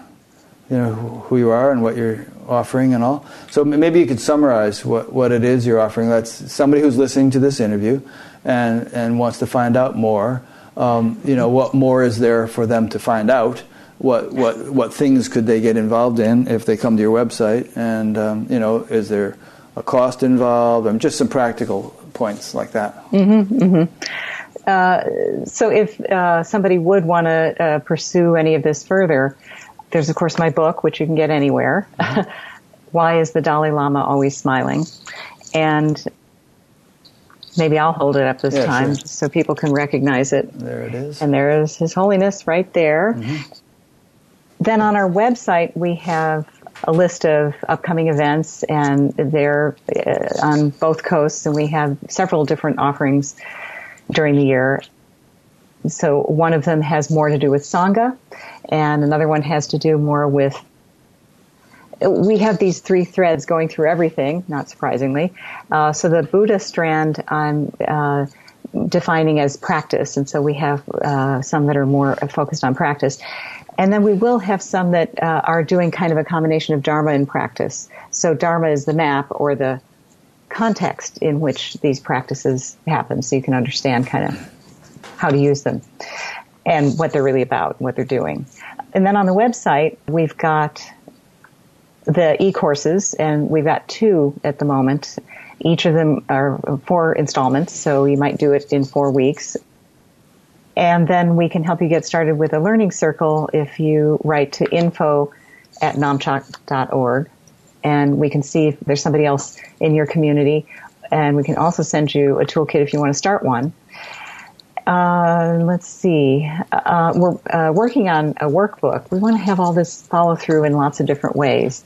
you know who you are and what you're offering and all. So maybe you could summarize what, what it is you're offering. That's somebody who's listening to this interview and and wants to find out more. Um, you know, what more is there for them to find out? What what what things could they get involved in if they come to your website? And um, you know, is there a cost involved? and just some practical points like that. Mm-hmm. Uh, so if uh, somebody would want to uh, pursue any of this further, there's of course my book, which you can get anywhere. [laughs] Why is the Dalai Lama always smiling? And maybe I'll hold it up this Yeah, time sure. so people can recognize it. There it is. And there is His Holiness right there. Then on our website, we have a list of upcoming events, and they're uh, on both coasts, and we have several different offerings during the year. So one of them has more to do with Sangha, and another one has to do more with. We have these three threads going through everything, not surprisingly. Uh, so the Buddha strand, I'm uh, defining as practice, and so we have uh, some that are more focused on practice. And then we will have some that uh, are doing kind of a combination of Dharma and practice. So Dharma is the map or the context in which these practices happen, so you can understand kind of how to use them and what they're really about, and what they're doing. And then on the website, we've got the e-courses, and we've got two at the moment. Each of them are four installments, so you might do it in four weeks. And then we can help you get started with a learning circle if you write to info at namchak.org. And we can see if there's somebody else in your community. And we can also send you a toolkit if you want to start one. Uh, let's see. Uh, we're uh, working on a workbook. We want to have all this follow through in lots of different ways,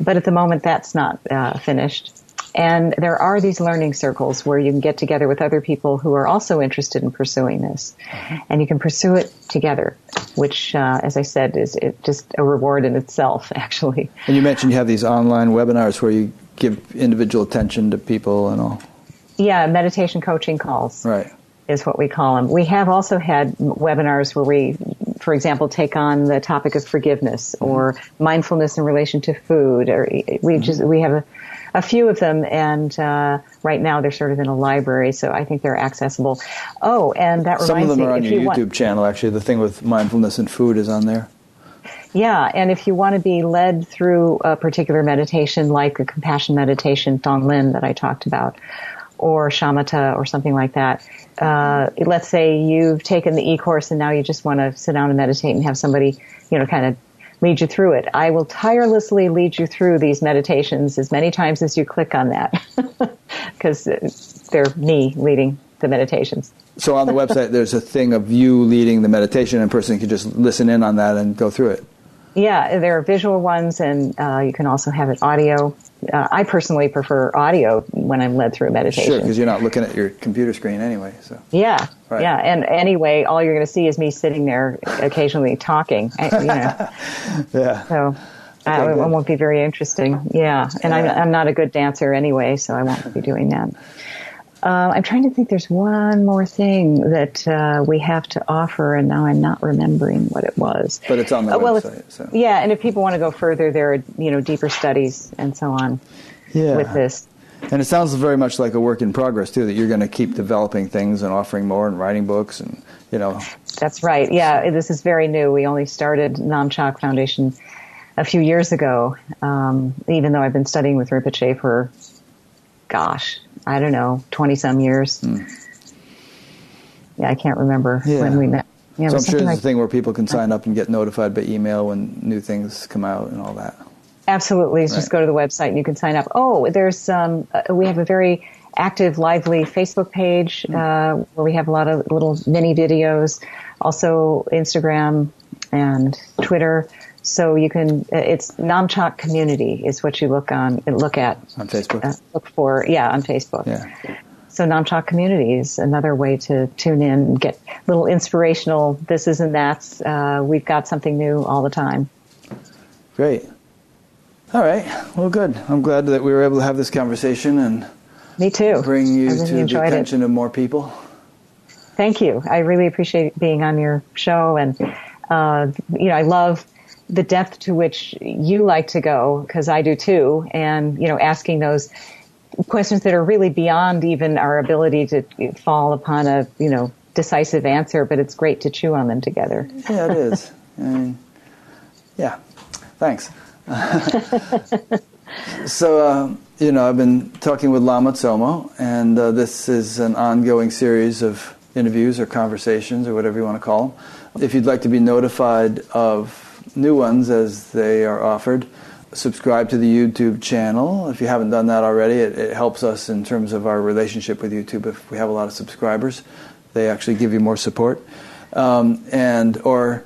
but at the moment that's not uh, finished. And there are these learning circles where you can get together with other people who are also interested in pursuing this, mm-hmm. and you can pursue it together. Which, uh, as I said, is just a reward in itself, [laughs] actually. And you mentioned you have these online webinars where you give individual attention to people and all. Yeah, meditation coaching calls. Right is what we call them. We have also had webinars where we, for example, take on the topic of forgiveness mm-hmm. or mindfulness in relation to food. Or we mm-hmm. just we have a, a few of them, and uh, right now they're sort of in a library, so I think they're accessible. Oh, and that some of them me, are on your you YouTube want, channel. Actually, the thing with mindfulness and food is on there. Yeah, and if you want to be led through a particular meditation, like the compassion meditation, Tonglen, that I talked about, or shamatha or something like that, uh, let's say you've taken the e-course and now you just want to sit down and meditate and have somebody, you know, kind of lead you through it. I will tirelessly lead you through these meditations as many times as you click on that [laughs] because they're me leading the meditations. So on the website, there's a thing of you leading the meditation, and a person can just listen in on that and go through it. Yeah, there are visual ones, and uh, you can also have it audio. Uh, I personally prefer audio when I'm led through a meditation. Sure, because you're not looking at your computer screen anyway. So yeah, right. yeah, and anyway, all you're going to see is me sitting there occasionally talking. You know. [laughs] yeah. So. Uh, it won't be very interesting. Yeah, and yeah. I'm, I'm not a good dancer anyway, so I won't be doing that. Uh, I'm trying to think. There's one more thing that uh, we have to offer, and now I'm not remembering what it was. But it's on the uh, well, website. So. Yeah, and if people want to go further, there are you know deeper studies and so on. Yeah. With this. And it sounds very much like a work in progress too. That you're going to keep developing things and offering more and writing books and you know. That's right. Yeah, this is very new. We only started Namchak Foundation a few years ago. Um, even though I've been studying with Rinpoche for, gosh, I don't know, 20 some years. Mm. Yeah, I can't remember yeah. when we met. Yeah, so I'm sure there's like, a thing where people can sign up and get notified by email when new things come out and all that. Absolutely. Right. Just go to the website and you can sign up. Oh, there's um, uh, we have a very active, lively Facebook page mm. uh, where we have a lot of little mini videos. Also, Instagram and Twitter. So you can, it's Namchak Community is what you look on, look at. On Facebook? Uh, look for, yeah, on Facebook. Yeah. So Namchak Community is another way to tune in and get little inspirational this is and that's. Uh, we've got something new all the time. Great. All right. Well, good. I'm glad that we were able to have this conversation and me too. Bring you really to the attention it. of more people. Thank you. I really appreciate being on your show, and uh, you know, I love the depth to which you like to go, because I do too, and you know, asking those questions that are really beyond even our ability to fall upon a you know decisive answer, but it's great to chew on them together. Yeah, it is. [laughs] I mean, yeah, thanks. [laughs] so, uh, you know, I've been talking with Lama Tsomo, and uh, this is an ongoing series of interviews or conversations or whatever you want to call them. If you'd like to be notified of new ones as they are offered. Subscribe to the YouTube channel if you haven't done that already. It, it, helps us in terms of our relationship with YouTube. If we have a lot of subscribers, they actually give you more support. Um, and or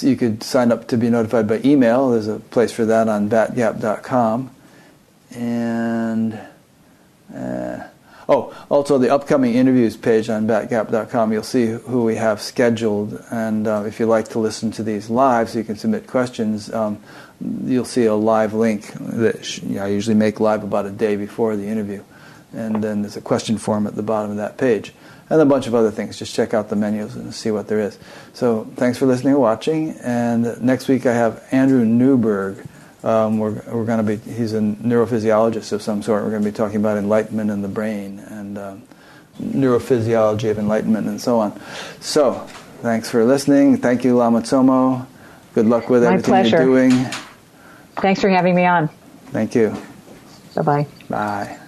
you could sign up to be notified by email. There's a place for that on batgap.com. And uh, Oh, also the upcoming interviews page on batgap.com, you'll see who we have scheduled. And uh, if you like to listen to these live so you can submit questions, um, you'll see a live link that I usually make live about a day before the interview. And then there's a question form at the bottom of that page. And a bunch of other things. Just check out the menus and see what there is. So thanks for listening and watching. And next week I have Andrew Newberg um, we're we're going to be. He's a neurophysiologist of some sort. We're going to be talking about enlightenment in the brain and um, neurophysiology of enlightenment and so on. So, thanks for listening. Thank you, Lama Tsomo. Good luck with My everything pleasure. you're doing. Thanks for having me on. Thank you. Bye-bye. Bye.